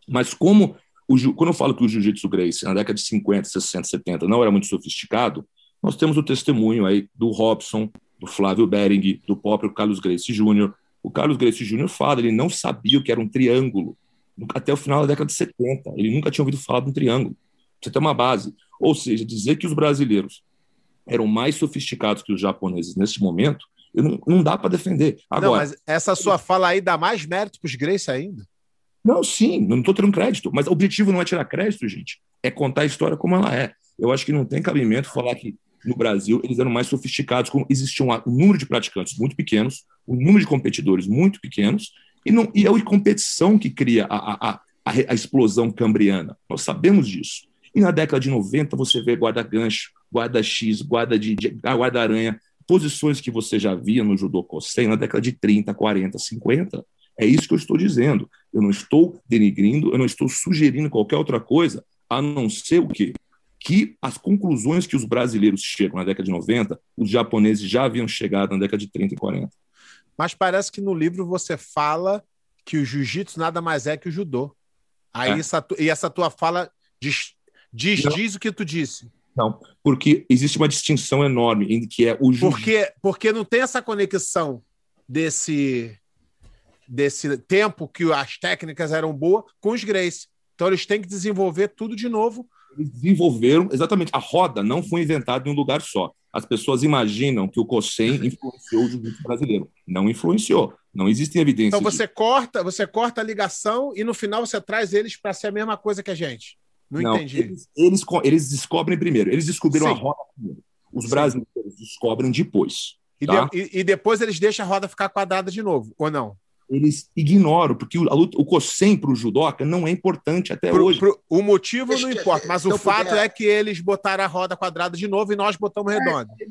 Mas como o, quando eu falo que o jiu-jitsu Grace na década de 50, 60, 70 não era muito sofisticado, nós temos o testemunho aí do Robson, do Flávio Bering, do próprio Carlos Grace Jr. O Carlos Grace Jr. fala, ele não sabia o que era um triângulo até o final da década de 70. Ele nunca tinha ouvido falar de um triângulo. Você tem uma base. Ou seja, dizer que os brasileiros eram mais sofisticados que os japoneses nesse momento, não, não dá para defender. Agora, não, mas essa sua fala aí dá mais mérito para os Grace ainda? Não, sim, não estou tirando crédito, mas o objetivo não é tirar crédito, gente, é contar a história como ela é. Eu acho que não tem cabimento falar que no Brasil eles eram mais sofisticados, como existia um número de praticantes muito pequenos, um número de competidores muito pequenos, e, não, e é a competição que cria a, a, a, a explosão cambriana. Nós sabemos disso. E na década de 90 você vê guarda-gancho, guarda-x, guarda de, de guarda-aranha, posições que você já via no judô Kosen na década de 30, 40, 50. É isso que eu estou dizendo. Eu não estou denigrindo, eu não estou sugerindo qualquer outra coisa, a não ser o quê? Que as conclusões que os brasileiros chegam na década de 90, os japoneses já haviam chegado na década de 30 e 40. Mas parece que no livro você fala que o jiu-jitsu nada mais é que o judô. Aí é. essa, e essa tua fala diz, diz, diz o que tu disse. Não, porque existe uma distinção enorme entre que é o jiu-jitsu. Porque, porque não tem essa conexão desse desse tempo que as técnicas eram boas com os Grace. Então eles têm que desenvolver tudo de novo. Eles desenvolveram, exatamente, a roda não foi inventada em um lugar só. As pessoas imaginam que o Cossem influenciou o jiu-jitsu brasileiro. Não influenciou. Não existem evidências. Então você de... corta, você corta a ligação e no final você traz eles para ser a mesma coisa que a gente. Não, não entendi. Eles, eles, eles, descobrem primeiro. Eles descobriram Sim. a roda primeiro. Os Sim. brasileiros descobrem depois. E, tá? de, e, e, depois eles deixam a roda ficar quadrada de novo, ou não? eles ignoram, porque o, luta, o Kosen para o judoca não é importante até pro, hoje. Pro, o motivo Deixa não importa, mas o fato puder... é que eles botaram a roda quadrada de novo e nós botamos é, redonda. É,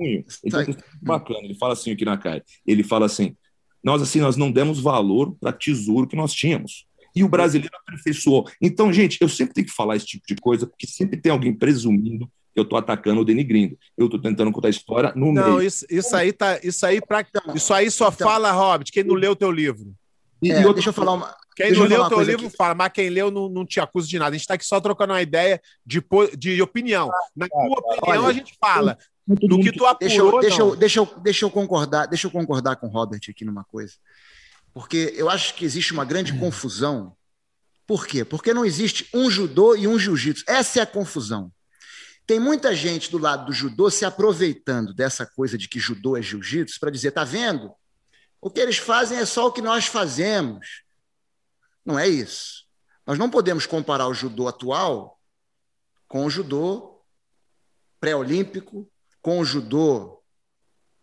é, é, bacana, ele fala assim aqui na cara. Ele fala assim: nós assim nós não demos valor para tesouro que nós tínhamos. E o brasileiro aperfeiçoou. Então, gente, eu sempre tenho que falar esse tipo de coisa, porque sempre tem alguém presumindo eu estou atacando ou denigrindo. Eu estou tentando contar a história no não, meio. Não, isso, isso aí tá. Isso aí, pra, isso aí só então, fala, Robert, quem não leu o teu livro. E, é, e deixa eu falar uma. Quem não leu o teu livro aqui. fala, mas quem leu não, não te acusa de nada. A gente está aqui só trocando uma ideia de, de opinião. Na ah, tua ah, opinião, olha, a gente fala. Do que tu apurou, deixa eu, deixa, eu, deixa, eu, deixa eu concordar, deixa eu concordar com o Robert aqui numa coisa. Porque eu acho que existe uma grande hum. confusão. Por quê? Porque não existe um judô e um jiu-jitsu. Essa é a confusão. Tem muita gente do lado do judô se aproveitando dessa coisa de que judô é jiu-jitsu para dizer: tá vendo? O que eles fazem é só o que nós fazemos. Não é isso. Nós não podemos comparar o judô atual com o judô pré-olímpico, com o judô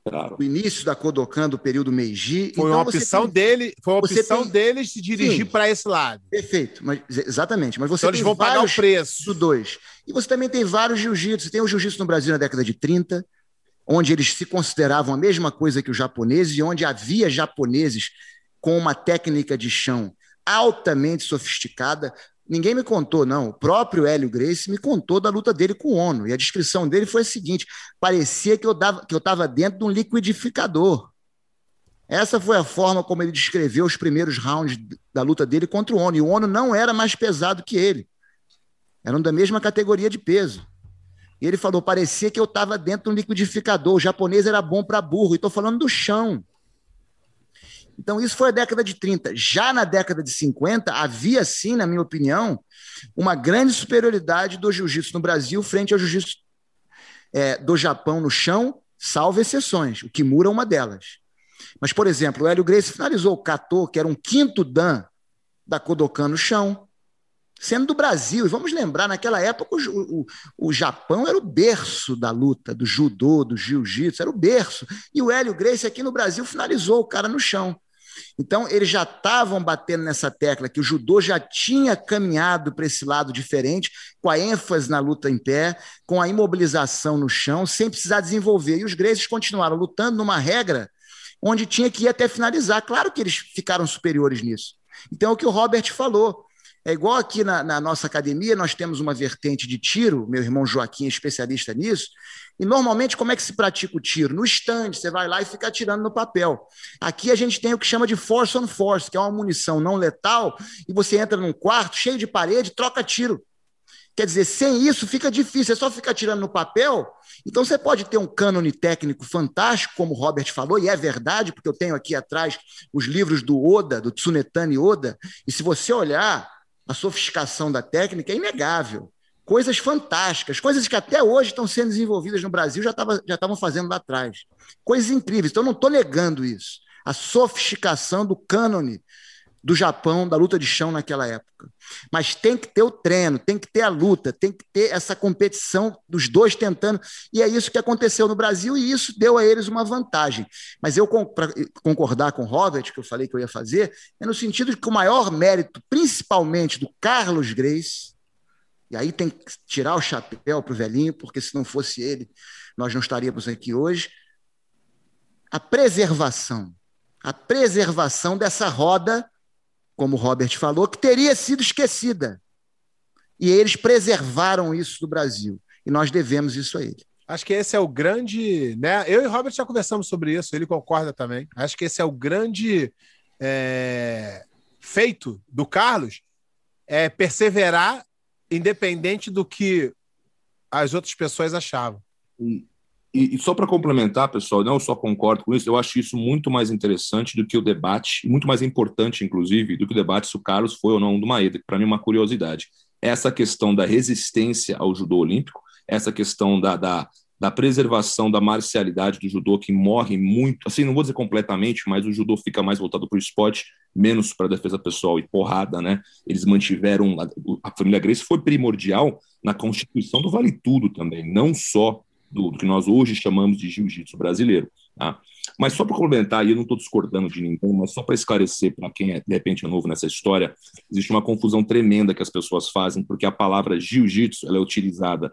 Claro. O início da Kodokan do período Meiji. Foi então, uma opção tem, dele, foi uma opção tem, deles se dirigir para esse lado. Perfeito, mas, exatamente. Mas você então eles vão pagar o preço. Do dois. E você também tem vários jiu-jitsu. Tem o jiu-jitsu no Brasil na década de 30, onde eles se consideravam a mesma coisa que os japoneses, e onde havia japoneses com uma técnica de chão altamente sofisticada, Ninguém me contou, não. O próprio Hélio Grace me contou da luta dele com o ONU. E a descrição dele foi a seguinte: parecia que eu estava dentro de um liquidificador. Essa foi a forma como ele descreveu os primeiros rounds da luta dele contra o ONU. E o ONU não era mais pesado que ele. Eram da mesma categoria de peso. E ele falou: parecia que eu estava dentro de um liquidificador. O japonês era bom para burro. E estou falando do chão. Então, isso foi a década de 30. Já na década de 50, havia, sim, na minha opinião, uma grande superioridade do jiu-jitsu no Brasil frente ao jiu-jitsu é, do Japão no chão, salvo exceções. O Kimura é uma delas. Mas, por exemplo, o Hélio Gracie finalizou o Kato, que era um quinto dan da Kodokan no chão, sendo do Brasil. E vamos lembrar, naquela época, o, o, o Japão era o berço da luta, do judô, do jiu-jitsu, era o berço. E o Hélio Gracie aqui no Brasil finalizou o cara no chão. Então, eles já estavam batendo nessa tecla que o judô já tinha caminhado para esse lado diferente, com a ênfase na luta em pé, com a imobilização no chão, sem precisar desenvolver. E os Gracies continuaram lutando numa regra onde tinha que ir até finalizar. Claro que eles ficaram superiores nisso. Então, é o que o Robert falou. É igual aqui na, na, nossa academia, nós temos uma vertente de tiro, meu irmão Joaquim é especialista nisso, e normalmente como é que se pratica o tiro? No stand, você vai lá e fica atirando no papel. Aqui a gente tem o que chama de force on force, que é uma munição não letal, e você entra num quarto cheio de parede, troca tiro. Quer dizer, sem isso fica difícil, é só ficar tirando no papel. Então você pode ter um cânone técnico fantástico, como o Robert falou, e é verdade, porque eu tenho aqui atrás os livros do Oda, do Tsunetani Oda, e se você olhar, a sofisticação da técnica é inegável. Coisas fantásticas, coisas que até hoje estão sendo desenvolvidas no Brasil, já estavam já fazendo lá atrás. Coisas incríveis. Então, eu não estou negando isso. A sofisticação do cânone do Japão, da luta de chão naquela época. Mas tem que ter o treino, tem que ter a luta, tem que ter essa competição dos dois tentando. E é isso que aconteceu no Brasil e isso deu a eles uma vantagem. Mas eu, para concordar com o Robert, que eu falei que eu ia fazer, é no sentido de que o maior mérito, principalmente do Carlos Grace, e aí tem que tirar o chapéu para o velhinho, porque se não fosse ele, nós não estaríamos aqui hoje. A preservação, a preservação dessa roda como o Robert falou, que teria sido esquecida. E eles preservaram isso do Brasil. E nós devemos isso a ele. Acho que esse é o grande. Né? Eu e o Robert já conversamos sobre isso, ele concorda também. Acho que esse é o grande é, feito do Carlos, é perseverar independente do que as outras pessoas achavam. E, e só para complementar, pessoal, não só concordo com isso, eu acho isso muito mais interessante do que o debate, muito mais importante, inclusive, do que o debate se o Carlos foi ou não do Maeda, que para mim é uma curiosidade. Essa questão da resistência ao judô olímpico, essa questão da, da, da preservação da marcialidade do judô, que morre muito, assim, não vou dizer completamente, mas o judô fica mais voltado para o esporte, menos para a defesa pessoal e porrada, né? Eles mantiveram, a família Grace foi primordial na constituição do Vale Tudo também, não só do, do que nós hoje chamamos de jiu-jitsu brasileiro. Tá? Mas só para complementar, e eu não estou discordando de ninguém, mas só para esclarecer para quem é, de repente é novo nessa história, existe uma confusão tremenda que as pessoas fazem, porque a palavra jiu-jitsu é utilizada,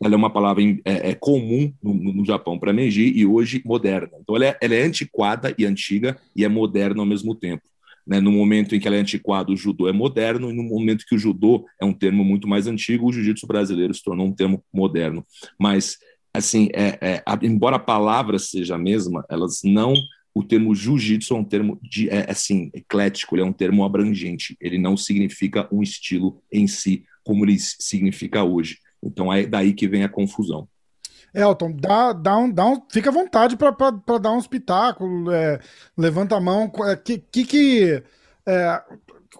ela é uma palavra é, é comum no, no Japão para Meiji e hoje moderna. Então ela é, ela é antiquada e antiga e é moderna ao mesmo tempo. Né, no momento em que ela é antiquada, o judô é moderno, e no momento que o judô é um termo muito mais antigo, o jiu-jitsu brasileiro se tornou um termo moderno. Mas, assim, é, é, embora a palavra seja a mesma, elas não. O termo jiu-jitsu é um termo de, é, assim, eclético, ele é um termo abrangente, ele não significa um estilo em si, como ele significa hoje. Então é daí que vem a confusão. Elton, dá, dá um, dá um, fica à vontade para dar um espetáculo, é, levanta a mão. É, que, que, que é,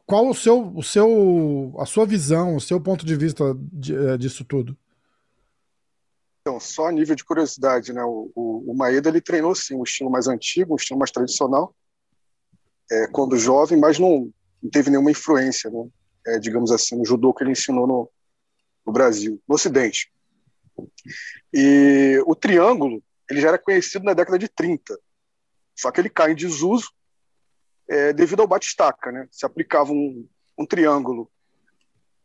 qual o seu, o seu, a sua visão, o seu ponto de vista de, é, disso tudo? Então, só a nível de curiosidade, né? O, o, o Maeda ele treinou sim um estilo mais antigo, um estilo mais tradicional, é, quando jovem, mas não, não teve nenhuma influência, né? É, digamos assim, no judô que ele ensinou no, no Brasil, no Ocidente. E o triângulo, ele já era conhecido na década de 30, só que ele cai em desuso é, devido ao batistaca, né? Se aplicava um, um triângulo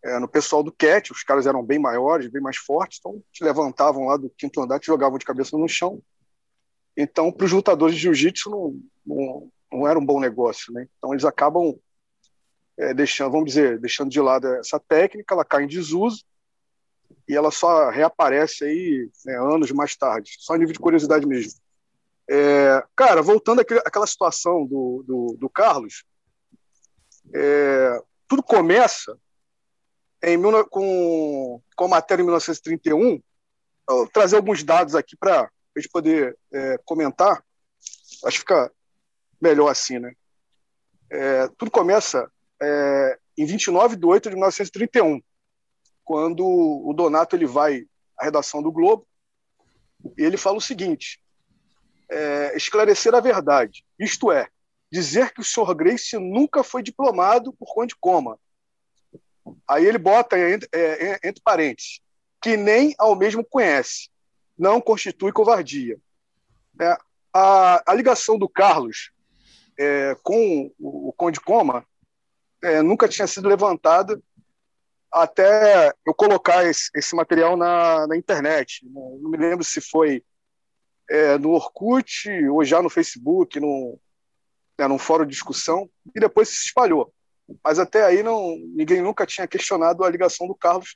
é, no pessoal do CAT, os caras eram bem maiores, bem mais fortes, então te levantavam lá do quinto andar, te jogavam de cabeça no chão. Então, para os lutadores de jiu-jitsu não, não, não, era um bom negócio, né? Então eles acabam é, deixando, vamos dizer, deixando de lado essa técnica, ela cai em desuso e ela só reaparece aí né, anos mais tarde, só nível de curiosidade mesmo. É, cara, voltando àquela situação do, do, do Carlos, é, tudo começa em, com, com a matéria em 1931. Vou trazer alguns dados aqui para a gente poder é, comentar. Acho que fica melhor assim, né? É, tudo começa é, em 29 de 8 de 1931, quando o Donato ele vai à redação do Globo e ele fala o seguinte: é, esclarecer a verdade, isto é, dizer que o senhor Grace nunca foi diplomado por Conde Coma. Aí ele bota entre, é, entre parênteses, que nem ao mesmo conhece, não constitui covardia. É, a, a, ligação do Carlos é, com o, o Conde Coma é, nunca tinha sido levantada até eu colocar esse, esse material na, na, internet. Não me lembro se foi é, no Orkut ou já no Facebook, no, né, num fórum de discussão, e depois se espalhou. Mas até aí não, ninguém nunca tinha questionado a ligação do Carlos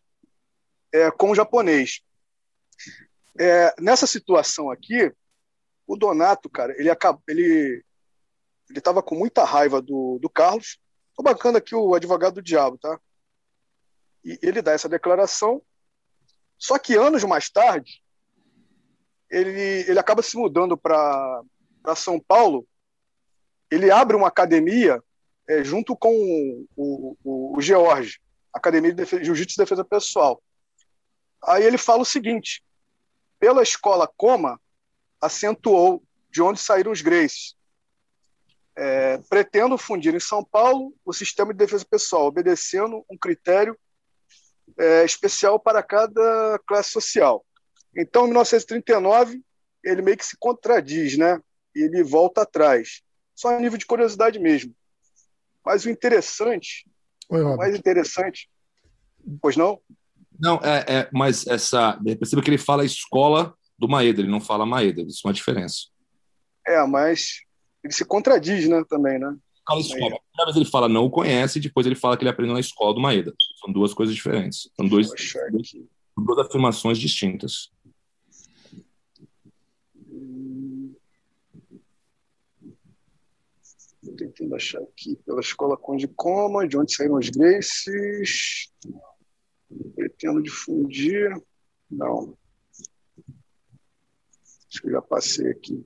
é, com o japonês. É, nessa situação aqui, o Donato, cara, ele ele ele estava com muita raiva do, do Carlos. Tô bancando aqui o advogado do diabo, tá? E ele dá essa declaração. Só que anos mais tarde, ele, ele acaba se mudando para São Paulo. Ele abre uma academia é, junto com o, o, o George, Academia de Jiu-Jitsu e Defesa Pessoal. Aí ele fala o seguinte: pela escola Coma, acentuou de onde saíram os Grace. É, pretendo fundir em São Paulo o sistema de defesa pessoal, obedecendo um critério é, especial para cada classe social. Então, em 1939, ele meio que se contradiz, né? E ele volta atrás. Só a nível de curiosidade mesmo. Mas o interessante, Oi, o mais interessante, pois não? Não, é, é, mas essa. Perceba que ele fala escola do Maeda, ele não fala Maeda, isso é uma diferença. É, mas ele se contradiz, né, também, né? Fala escola. Primeira vez ele fala não o conhece, e depois ele fala que ele aprendeu na escola do Maeda. São duas coisas diferentes. São dois, duas, duas afirmações distintas. Estou tentando achar aqui pela escola Conde Coma, de onde saíram os Graces. Pretendo difundir. Não. Acho que já passei aqui.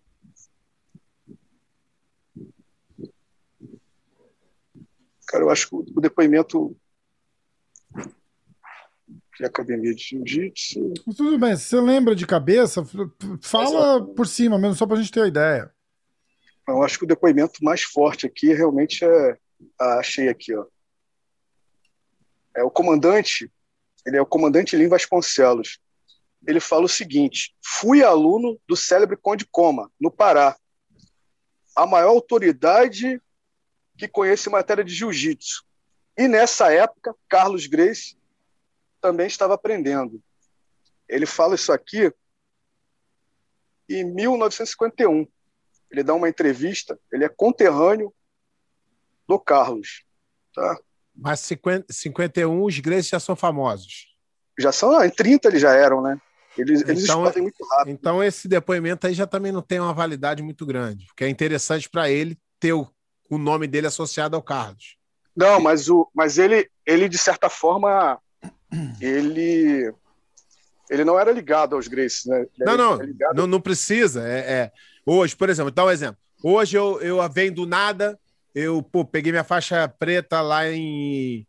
Cara, eu acho que o depoimento de academia de jiu-jitsu. Tudo bem, você lembra de cabeça, fala por cima, mesmo só para a gente ter a ideia. Eu acho que o depoimento mais forte aqui realmente é. Ah, achei aqui, ó. É o comandante, ele é o comandante Lim Vasconcelos. Ele fala o seguinte: fui aluno do célebre Conde Coma, no Pará. A maior autoridade que conhece matéria de jiu-jitsu. E nessa época, Carlos Grace também estava aprendendo. Ele fala isso aqui em 1951 ele dá uma entrevista, ele é conterrâneo do Carlos. Tá? Mas 50, 51 os Grace já são famosos. Já são, não, em 30 eles já eram, né? Eles, eles então, muito rápido. Então esse depoimento aí já também não tem uma validade muito grande, porque é interessante para ele ter o, o nome dele associado ao Carlos. Não, mas, o, mas ele, ele, de certa forma, ele ele não era ligado aos Grace, né? Ele não, não, não, não precisa. É, é, Hoje, por exemplo, dá um exemplo. Hoje eu, eu venho do nada, eu pô, peguei minha faixa preta lá em,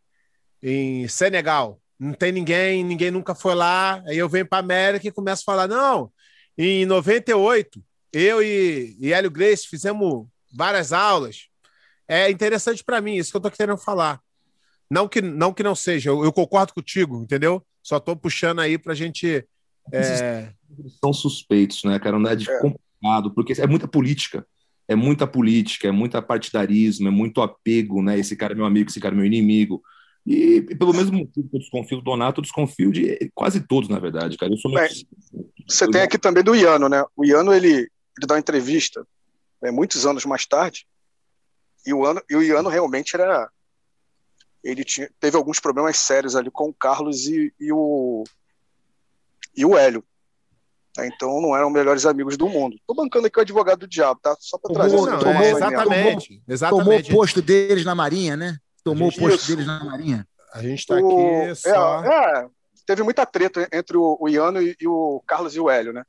em Senegal. Não tem ninguém, ninguém nunca foi lá. Aí eu venho para América e começo a falar: não, em 98, eu e, e Hélio Grace fizemos várias aulas. É interessante para mim, isso que eu estou querendo falar. Não que não, que não seja, eu, eu concordo contigo, entendeu? Só estou puxando aí para a gente. É... São suspeitos, né, cara? Não é de é porque é muita política. É muita política, é muita partidarismo, é muito apego, né? Esse cara é meu amigo, esse cara é meu inimigo. E, e pelo mesmo motivo que eu desconfio do Donato, eu desconfio de quase todos, na verdade, cara. Eu sou Bem, Você eu tem aqui também do Iano, né? O Iano, ele, ele dá uma entrevista né, muitos anos mais tarde, e o, ano, e o Iano realmente era. Ele tinha, teve alguns problemas sérios ali com o Carlos e, e o, e o Hélio. Tá? Então não eram melhores amigos do mundo. Estou bancando aqui o advogado do diabo, tá? Só para trazer não, não, é, exatamente, tomou, exatamente. Tomou o posto deles na Marinha, né? Tomou o posto isso. deles na Marinha. A gente está aqui só. É, é, teve muita treta entre o, o Iano e, e, o Carlos e o Hélio, né?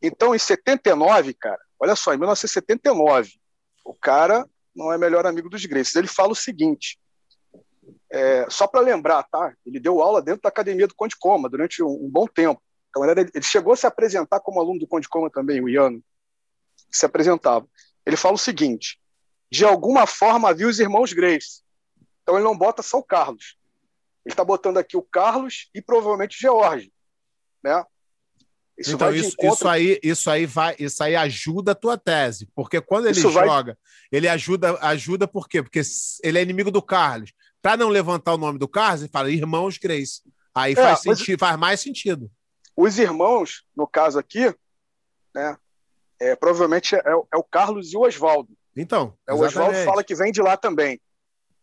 Então, em 79, cara, olha só, em 1979, O cara não é melhor amigo dos Gracies. Ele fala o seguinte: é, só para lembrar, tá? Ele deu aula dentro da academia do Conde Coma durante um, um bom tempo. Então, ele chegou a se apresentar como aluno do Conde Coma também, o Iano, se apresentava. Ele fala o seguinte: de alguma forma havia os irmãos Grace. Então ele não bota só o Carlos. Ele está botando aqui o Carlos e provavelmente o George, né? Isso então, isso, encontro... isso, aí, isso, aí vai, isso aí ajuda a tua tese, porque quando ele isso joga, vai... ele ajuda, ajuda por quê? Porque ele é inimigo do Carlos. Para não levantar o nome do Carlos, ele fala irmãos Grace. Aí é, faz, sentido, faz mais sentido. Os irmãos, no caso aqui, né, é, provavelmente é, é, o Carlos e o Oswaldo. Então, é, o Oswaldo fala que vem de lá também.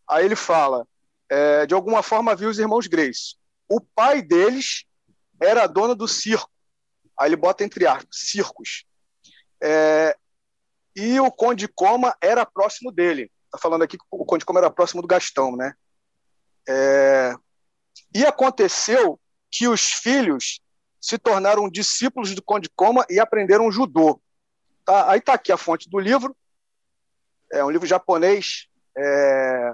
Aí ele fala, é, de alguma forma viu os irmãos Grace. O pai deles era dono do circo Aí ele bota entre aspas, circos. É, e o Conde Coma era próximo dele. Está falando aqui que o Conde Coma era próximo do Gastão, né? É, e aconteceu que os filhos se tornaram discípulos do Conde Coma e aprenderam judô. Tá? Aí está aqui a fonte do livro. É um livro japonês. É,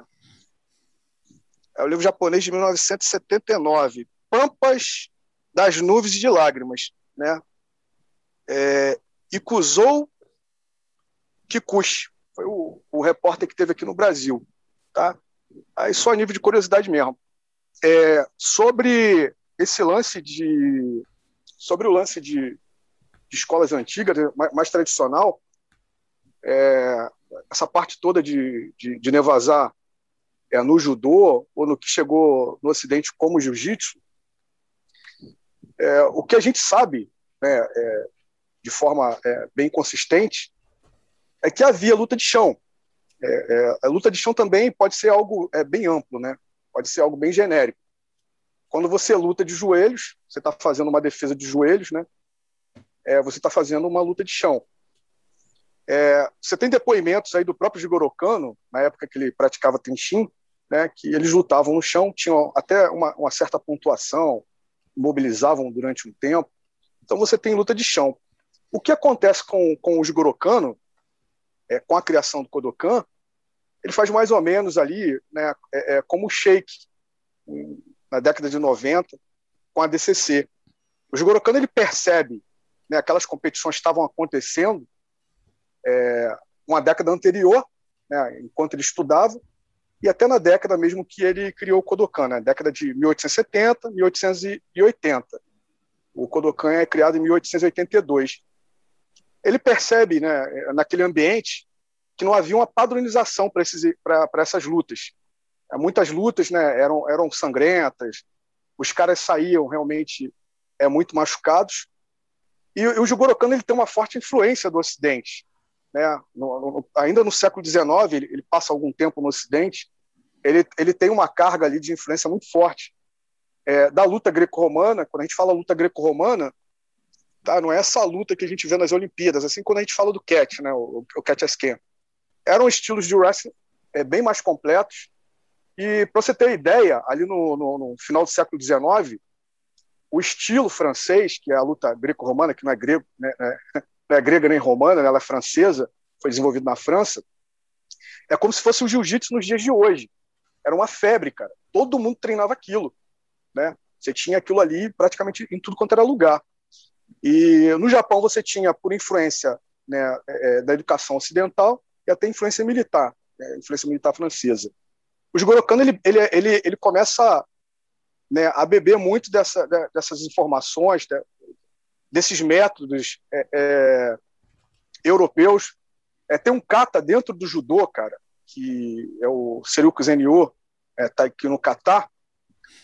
é um livro japonês de 1979. Pampas das Nuvens de Lágrimas né? É, Ikuzou Kikuchi, foi o, o repórter que teve aqui no Brasil, tá? Aí só a nível de curiosidade mesmo. É, sobre esse lance de sobre o lance de, de escolas antigas, mais, mais tradicional, é, essa parte toda de, de, de nevasar é, no judô ou no que chegou no Ocidente como jiu-jitsu, é, o que a gente sabe, né, é, de forma é, bem consistente, é que havia luta de chão. É, é, a luta de chão também pode ser algo é, bem amplo, né? pode ser algo bem genérico. Quando você luta de joelhos, você está fazendo uma defesa de joelhos, né? você está fazendo uma luta de chão. você tem depoimentos aí do próprio Jigoro Kano, na época que ele praticava Tenshin, né, que eles lutavam no chão, tinham até uma, uma certa pontuação, mobilizavam durante um tempo. Então você tem luta de chão. O que acontece com, com o Jigoro Kano, é, com a criação do Kodokan, ele faz mais ou menos ali, né, é, é, como o Sheik, na década de 90, com a DCC. O Jigoro Kano ele percebe né, aquelas competições que estavam acontecendo é, uma década anterior, né, enquanto ele estudava, e até na década mesmo que ele criou o Kodokan, né? década de 1870, 1880. O Kodokan é criado em 1882. Ele percebe, né, naquele ambiente, que não havia uma padronização para essas lutas. É, muitas lutas né, eram, eram sangrentas, os caras saíam realmente é, muito machucados. E, e o Jigoro Kano ele tem uma forte influência do Ocidente. Né? No, no, ainda no século XIX, ele, ele, passa algum tempo no Ocidente, ele, ele tem uma carga ali de influência muito forte é, da luta greco-romana. Quando a gente fala luta greco-romana, tá, não é essa luta que a gente vê nas Olimpíadas, assim quando a gente fala do catch, né, o, o catch scan. Eram estilos de wrestling é, bem mais completos. E para você ter ideia, ali no, no, no final do século XIX, o estilo francês, que é a luta greco-romana, que não é grego, né, né <laughs> não é grega nem romana, né, ela é francesa, foi desenvolvido na França, é como se fosse o jiu-jitsu nos dias de hoje. Era uma febre, cara. Todo mundo treinava aquilo, né? Você tinha aquilo ali praticamente em tudo quanto era lugar. E no Japão você tinha, por influência né, é, é da educação ocidental, e até influência militar, né, influência militar francesa. O Jigoro ele, ele, ele, ele começa né, a beber muito dessa, dessas informações, desses métodos é, é, europeus. É, tem um kata dentro do judô, cara, que é o Seruku Zenyo, é, tá aqui no Catar,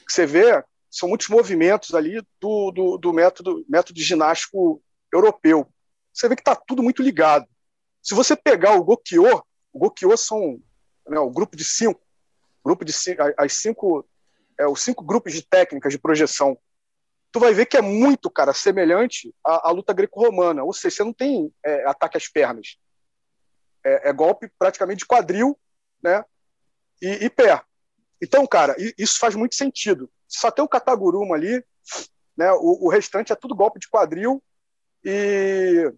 você vê, são muitos movimentos ali do, do, do método, método ginástico europeu. Você vê que está tudo muito ligado. Se você pegar o Gokyo, o Gokyo são né, o grupo de cinco, grupo de cinco, as cinco, é, os cinco grupos de técnicas de projeção. Tu vai ver que é muito, cara, semelhante à, à luta greco-romana. Ou seja, você não tem é, ataque às pernas. É, é, golpe praticamente de quadril, né? E, e, pé. Então, cara, isso faz muito sentido. Só tem o Kataguruma ali, né? O, o, restante é tudo golpe de quadril e,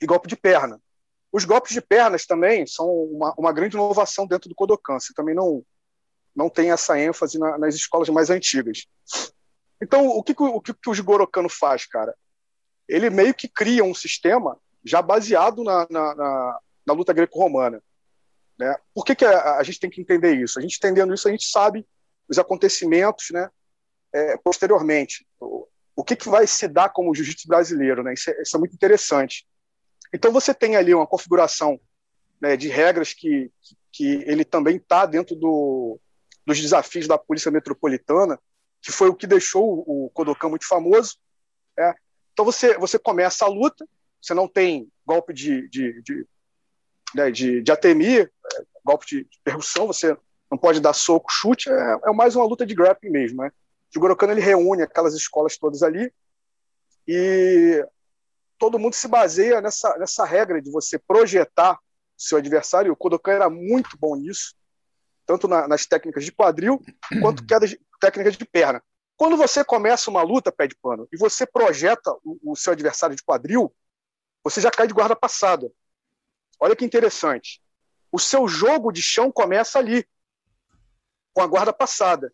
e golpe de perna. Os golpes de pernas também são uma, uma grande inovação dentro do Kodokan. Você também não, não tem essa ênfase na, nas escolas mais antigas. Então, o que, o que, o Jigoro faz, cara? Ele meio que cria um sistema já baseado na, na, na, na luta greco-romana. Né? Por que, que a, a, gente tem que entender isso? A gente entendendo isso, a gente sabe os acontecimentos né, é, posteriormente. O, o que, que vai se dar como jiu-jitsu brasileiro? Né? Isso é, isso é muito interessante. Então você tem ali uma configuração né, de regras que, que ele também está dentro do, dos desafios da Polícia Metropolitana, que foi o que deixou o Kodokan muito famoso. É. Então você, você começa a luta, você não tem golpe de, de, de, né, de, de atemi, é, golpe de percussão, você não pode dar soco, chute, é, é mais uma luta de grappling mesmo. Né? O Gorokano ele reúne aquelas escolas todas ali e todo mundo se baseia nessa, nessa regra de você projetar o seu adversário. O Kodokan era muito bom nisso, tanto na, nas técnicas de quadril quanto <clears throat> quedas, técnicas de perna. Quando você começa uma luta pé de pano e você projeta o, o seu adversário de quadril, você já cai de guarda passada. Olha que interessante. O seu jogo de chão começa ali, com a guarda passada.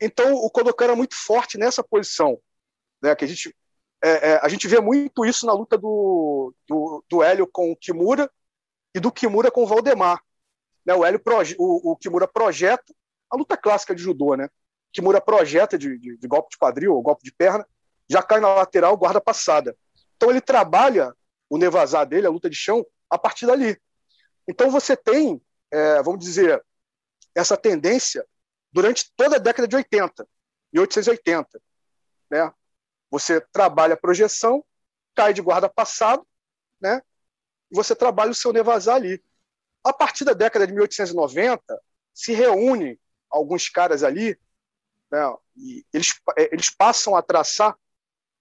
Então, o Kodokan era muito forte nessa posição, né, que a gente é, é, a gente vê muito isso na luta do, do, do Hélio com o Kimura e do Kimura com o Valdemar. Né, o, Hélio proje, o, o, Kimura projeta a luta clássica de judô, né? Kimura projeta de, de, de golpe de quadril ou golpe de perna, já cai na lateral, guarda passada. Então ele trabalha o nevazar dele, a luta de chão, a partir dali. Então você tem, é, vamos dizer, essa tendência durante toda a década de 80, 1880, né? Você trabalha a projeção, cai de guarda passado, né? E você trabalha o seu nevasar ali. A partir da década de 1890, se reúne alguns caras ali, né? E eles, é, eles passam a traçar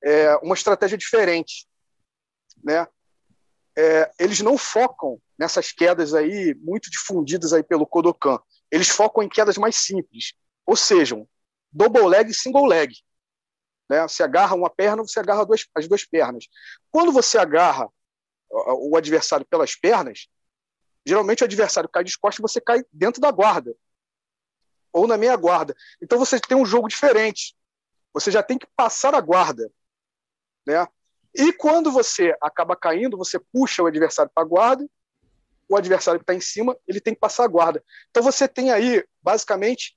é, uma estratégia diferente, né? É, eles não focam nessas quedas aí muito difundidas aí pelo Kodokan. Eles focam em quedas mais simples, ou seja, double leg e single leg. Né? Você agarra uma perna, você agarra duas, as duas pernas. Quando você agarra o adversário pelas pernas, geralmente o adversário cai de costas e você cai dentro da guarda ou na meia guarda. Então você tem um jogo diferente. Você já tem que passar a guarda, né? E quando você acaba caindo, você puxa o adversário para a guarda. O adversário que está em cima, ele tem que passar a guarda. Então você tem aí basicamente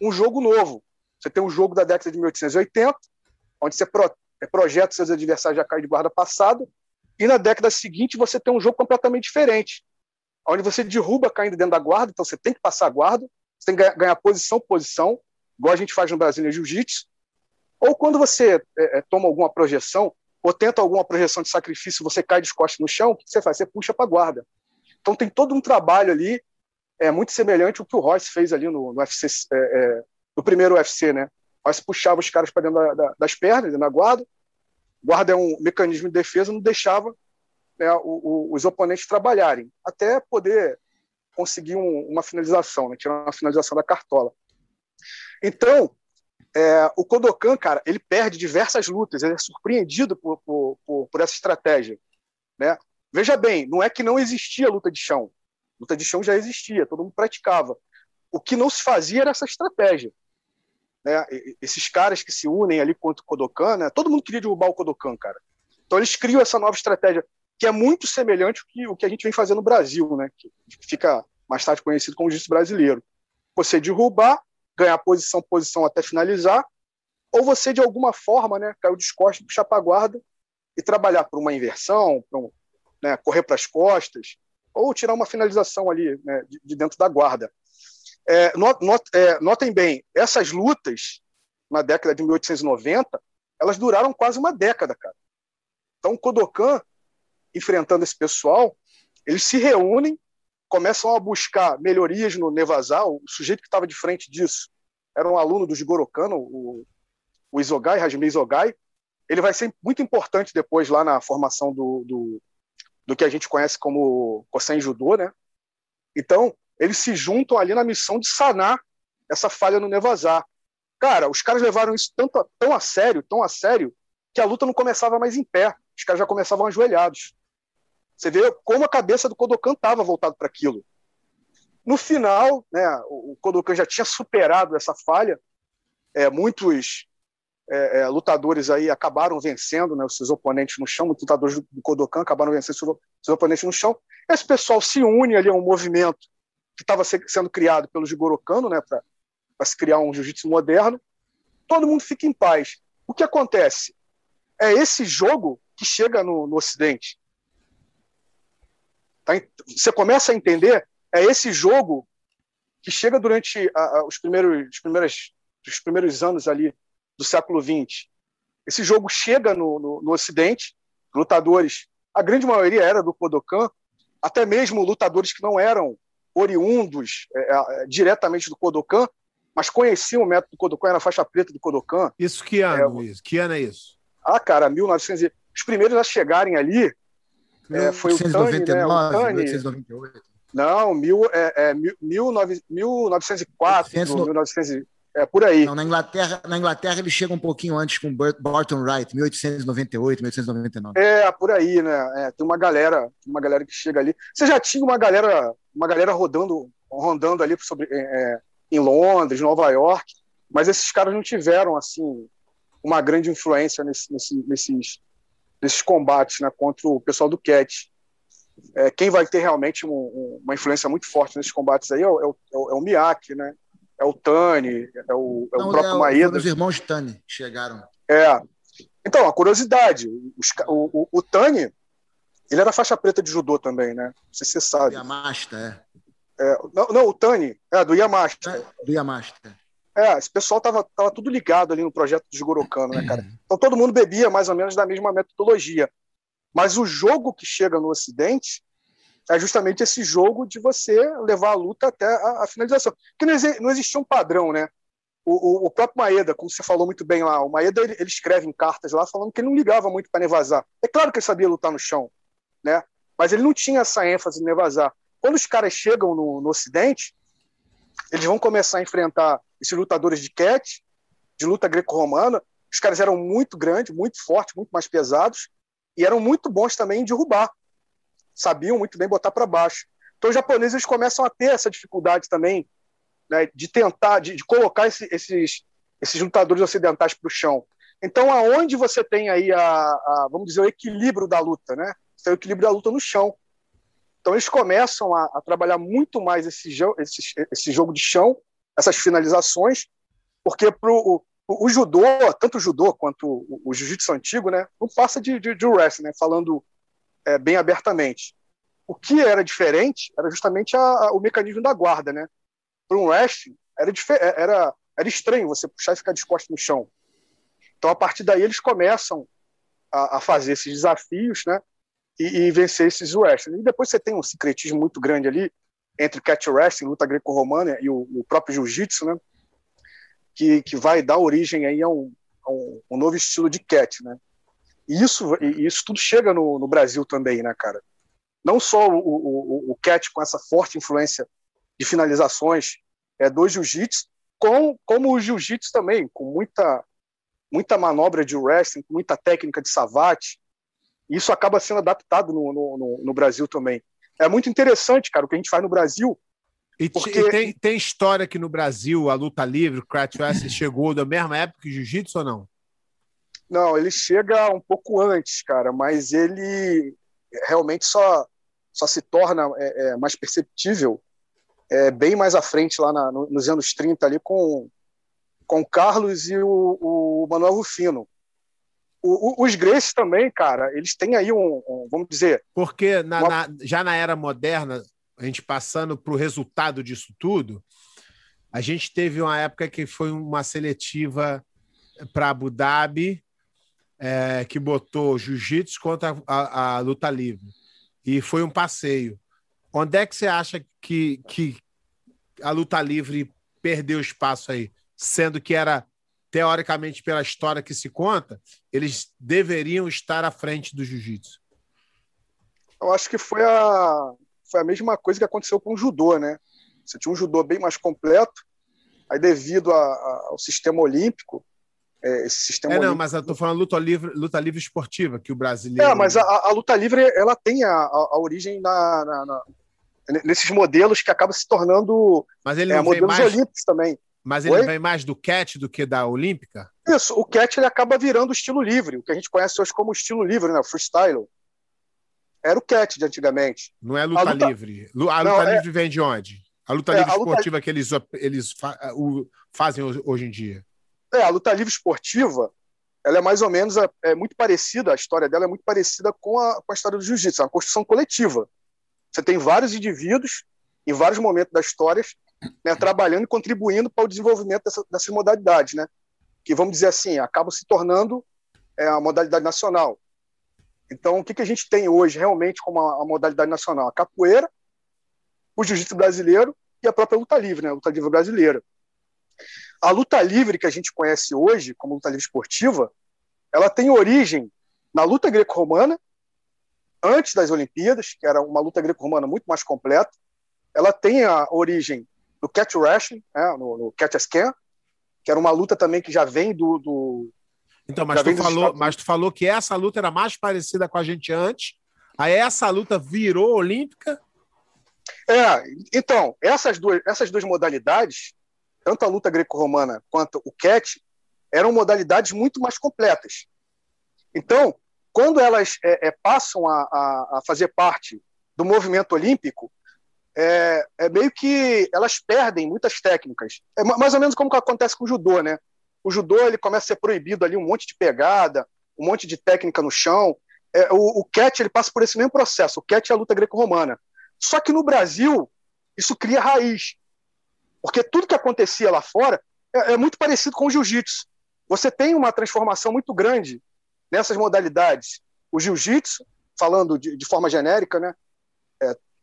um jogo novo. Você tem um jogo da década de 1880, onde você pro, é, projeta seus adversários já caem de guarda passada, e na década seguinte você tem um jogo completamente diferente, onde você derruba caindo dentro da guarda, então você tem que passar a guarda, você tem que ganhar, posição, posição, igual a gente faz no Brasil Jiu-Jitsu, ou quando você é, é, toma alguma projeção, ou tenta alguma projeção de sacrifício, você cai de costas no chão, o que você faz? Você puxa para a guarda. Então tem todo um trabalho ali, é muito semelhante ao que o Royce fez ali no, no é, é, no primeiro UFC, né? Mas puxava os caras para dentro da, da, das pernas, na guarda. Guarda é um mecanismo de defesa, não deixava né, o, o, os oponentes trabalharem, até poder conseguir um, uma finalização, né, tirar uma finalização da cartola. Então, é, o Kodokan, cara, ele perde diversas lutas, ele é surpreendido por, por, por, por, essa estratégia. Né? Veja bem, não é que não existia luta de chão. Luta de chão já existia, todo mundo praticava. O que não se fazia era essa estratégia né? Esses caras que se unem ali contra o Kodokan, né? Todo mundo queria derrubar o Kodokan, cara. Então eles criam essa nova estratégia que é muito semelhante ao que, o que a gente vem fazendo no Brasil, né? Que fica mais tarde conhecido como jiu brasileiro. Você derrubar, ganhar posição, posição até finalizar, ou você de alguma forma, né, caiu de costas, puxar para a guarda e trabalhar por uma inversão, um, né, correr para as costas, ou tirar uma finalização ali né, de, de dentro da guarda. É, not, not, é, notem bem, essas lutas na década de 1890, elas duraram quase uma década, cara. Então, Kodokan, enfrentando esse pessoal, eles se reúnem, começam a buscar melhorias no Nevazal. O sujeito que estava de frente disso era um aluno do Jigorokano, o, o Isogai, Hajime Isogai. Ele vai ser muito importante depois lá na formação do, do, do que a gente conhece como Kosen Judô, né? Então, eles se juntam ali na missão de sanar essa falha no Nevazar. Cara, os caras levaram isso tanto, tão a sério, tão a sério, que a luta não começava mais em pé. Os caras já começavam ajoelhados. Você vê como a cabeça do Kodokan estava voltado para aquilo. No final, né, o Kodokan já tinha superado essa falha. É, muitos é, é, lutadores aí acabaram vencendo né, os seus oponentes no chão, muitos lutadores do, do Kodokan acabaram vencendo seus, seus oponentes no chão. Esse pessoal se une ali a um movimento que estava sendo criado pelo Jigoro Kano, né, para se criar um jiu-jitsu moderno. Todo mundo fica em paz. O que acontece? É esse jogo que chega no, no Ocidente. Tá? Você começa a entender, é esse jogo que chega durante a, a, os, primeiros, os, primeiros, os primeiros anos ali do século XX. Esse jogo chega no, no, no Ocidente, lutadores, a grande maioria era do Kodokan, até mesmo lutadores que não eram oriundos é, é, diretamente do Kodokan, mas conheciam o método do Kodokan, era a faixa preta do Kodokan. Isso que ano, é, isso? Que ano é isso? Ah, cara, 1900. Os primeiros a chegarem ali é, foi 1899, o Tani, né? 1898. Não, mil, é, é, mil, 1904, 1900, é por aí. Não, na Inglaterra, na Inglaterra ele chega um pouquinho antes com Barton Wright, 1898, 1899. É, por aí, né? É, tem uma galera, uma galera que chega ali. Você já tinha uma galera, uma galera rodando, rondando ali sobre, é, é em Londres, Nova York, mas esses caras não tiveram assim uma grande influência nesse, nesse, nesses, nesses combates né, contra o pessoal do CAT. É, quem vai ter realmente um, um, uma influência muito forte nesses combates aí é o, é o, é o é Miyake, né? É o Tani, é o, é Não, o próprio é, Maeda. Os irmãos Tani chegaram. É. Então, a curiosidade, os, o, o, o, Tani, ele era faixa preta de judô também, né? Não sei se você sabe. Yamasta, é. é não, não, o Tani, é, do Yamasta. É, do Yamasta. É, esse pessoal tava, tava tudo ligado ali no projeto de Gorokano, né, cara? Então todo mundo bebia mais ou menos da mesma metodologia. Mas o jogo que chega no Ocidente é justamente esse jogo de você levar a luta até a, a finalização. Porque não, não, existia um padrão, né? O, o, o, próprio Maeda, como você falou muito bem lá, o Maeda ele, ele escreve em cartas lá falando que ele não ligava muito para Nevazar. É claro que ele sabia lutar no chão, né? Mas ele não tinha essa ênfase em Nevazar. Quando os caras chegam no, no Ocidente, eles vão começar a enfrentar esses lutadores de cat, de luta greco-romana. Os caras eram muito grandes, muito fortes, muito mais pesados e eram muito bons também em derrubar. Sabiam muito bem botar para baixo. Então os japoneses começam a ter essa dificuldade também né, de tentar, de, de colocar esse, esses, esses lutadores ocidentais para o chão. Então, aonde você tem aí a, a, vamos dizer, o equilíbrio da luta, né? Você tem o equilíbrio da luta no chão. Então, eles começam a, a trabalhar muito mais esse, esse, esse jogo de chão essas finalizações, porque pro, o, o, judô, tanto o judô quanto o, o jiu-jitsu antigo, né, não passa de, de, de wrestling, né, falando é, bem abertamente. O que era diferente era justamente a, a, o mecanismo da guarda, né? Para um wrestling era, é, era, era estranho você puxar e ficar de no chão. Então a partir daí eles começam a, a fazer esses desafios, né? E, e, vencer esses wrestling. E depois você tem um secretismo muito grande ali entre catch wrestling, luta greco-romana e o, o próprio jiu-jitsu, né? Que, que vai dar origem aí a um, a um, novo estilo de catch, né? E isso, e isso tudo chega no, no Brasil também, né, cara? Não só o, o, o catch com essa forte influência de finalizações é, do jiu-jitsu, com, como o jiu-jitsu também, com muita, muita manobra de wrestling, com muita técnica de savate. Isso acaba sendo adaptado no, no, no Brasil também é muito interessante, cara, o que a gente faz no Brasil. E, porque... e tem, tem história que no Brasil a luta livre, o Wrestling <laughs> chegou da mesma época que o Jiu-Jitsu ou não? Não, ele chega um pouco antes, cara, mas ele realmente só, só se torna é, é, mais perceptível é, bem mais à frente, lá na, nos anos 30, ali com, com o Carlos e o, o Manuel Rufino. O, o, os Grace também, cara, eles têm aí um, um vamos dizer. Porque na, uma... na, já na era moderna, a gente passando para o resultado disso tudo, a gente teve uma época que foi uma seletiva para Abu Dhabi, é, que botou jiu-jitsu contra a, a, a, luta livre. E foi um passeio. Onde é que você acha que, que a luta livre perdeu espaço aí? Sendo que era teoricamente, pela história que se conta, eles deveriam estar à frente do jiu-jitsu? Eu acho que foi a, foi a mesma coisa que aconteceu com o judô, né? Você tinha um judô bem mais completo, aí devido a, a, ao sistema olímpico, é, esse sistema. É, não, olímpico. mas eu tô falando luta livre, luta livre esportiva, que o brasileiro. É, mas a, a luta livre ela tem a, a, origem na, na, na, nesses modelos que acabam se tornando mas ele é, modelos mais, olímpicos também. Mas ele Oi? vem mais do catch do que da olímpica? Isso, o catch ele acaba virando o estilo livre, o que a gente conhece hoje como estilo livre, né? Freestyle. Era o catch de antigamente. Não é luta, A luta- livre. A Não, luta é- livre vem de onde? A luta É, livre a luta- esportiva que eles, eles fa- o- fazem hoje- em dia. É, a luta livre esportiva, ela é mais ou menos é, é muito parecida, a história dela é muito parecida com a, com a história do jiu-jitsu, é uma construção coletiva. Você tem vários indivíduos em vários momentos da história né, trabalhando e contribuindo para o desenvolvimento dessa, dessas modalidades, né? Que vamos dizer assim, acabam se tornando é, a modalidade nacional. Então, o que, que a gente tem hoje realmente como a, a modalidade nacional? A capoeira, o jiu-jitsu brasileiro e a própria luta livre, né? A luta livre brasileira. A luta livre que a gente conhece hoje, como luta livre esportiva, ela tem origem na luta greco-romana, antes das Olimpíadas, que era uma luta greco-romana muito mais completa. Ela tem a origem no catch wrestling, né, no, no can, que era uma luta também que já vem do, do Então, mas tu, falou, Estados mas tu falou que essa luta era mais parecida com a gente antes. Aí essa luta virou olímpica. É, então, essas duas, essas duas modalidades, tanto a luta greco-romana quanto o catch, eram modalidades muito mais completas. Então, quando elas é, é, passam a, a, a fazer parte do movimento olímpico, é, é meio que elas perdem muitas técnicas. É ma- mais ou menos como acontece com o judô, né? O judô ele começa a ser proibido ali um monte de pegada, um monte de técnica no chão. É, o, o catch ele passa por esse mesmo processo. O catch é a luta greco-romana. Só que no Brasil, isso cria raiz. Porque tudo que acontecia lá fora é, é muito parecido com o jiu-jitsu. Você tem uma transformação muito grande nessas modalidades. O jiu-jitsu, falando de, de forma genérica, né?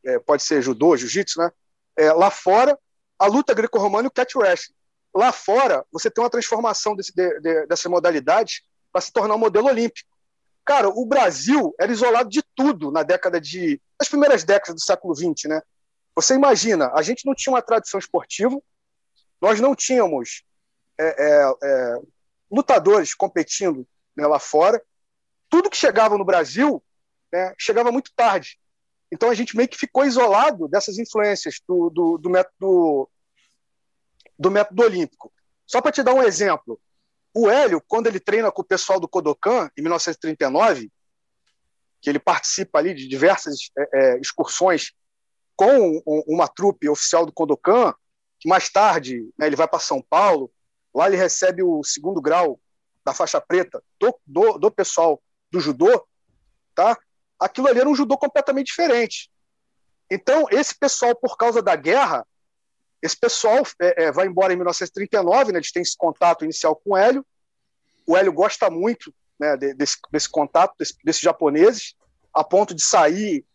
É, pode ser judô, jiu-jitsu, né? É, lá fora, a luta greco-romana e o catch wrestling. Lá fora, você tem uma transformação desse, de, de, dessas modalidades para se tornar um modelo olímpico. Cara, o Brasil era isolado de tudo na década de. nas primeiras décadas do século XX, né? Você imagina, a gente não tinha uma tradição esportiva, nós não tínhamos é, é, é, lutadores competindo né, lá fora. Tudo que chegava no Brasil né, chegava muito tarde. Então a gente meio que ficou isolado dessas influências do, do, do método do método olímpico. Só para te dar um exemplo, o Hélio, quando ele treina com o pessoal do Kodokan, em 1939, que ele participa ali de diversas é, é, excursões com um, uma trupe oficial do Kodokan, que mais tarde né, ele vai para São Paulo, lá ele recebe o segundo grau da faixa preta do, do, do pessoal do judô, tá? Aquilo ali era um judô completamente diferente. Então, esse pessoal, por causa da guerra, esse pessoal é, é, vai embora em 1939, né, eles têm esse contato inicial com o Hélio. O Hélio gosta muito né, desse, desse contato, desse, desses japoneses, a ponto de sair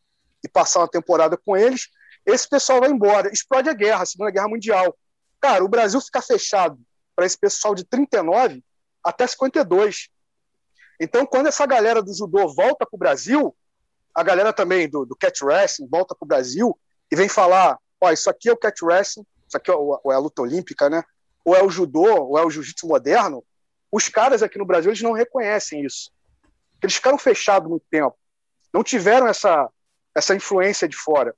e passar uma temporada com eles. Esse pessoal vai embora, explode a guerra, a Segunda Guerra Mundial. Cara, o Brasil fica fechado para esse pessoal de 39 até 52. Então, quando essa galera do judô volta para o Brasil, a galera também do, do catch wrestling volta para o Brasil e vem falar: ó, isso aqui é o catch wrestling, isso aqui é, ou é a luta olímpica, né? Ou é o judô, ou é o jiu-jitsu moderno. Os caras aqui no Brasil eles não reconhecem isso. Eles ficaram fechados muito tempo. Não tiveram essa, essa influência de fora.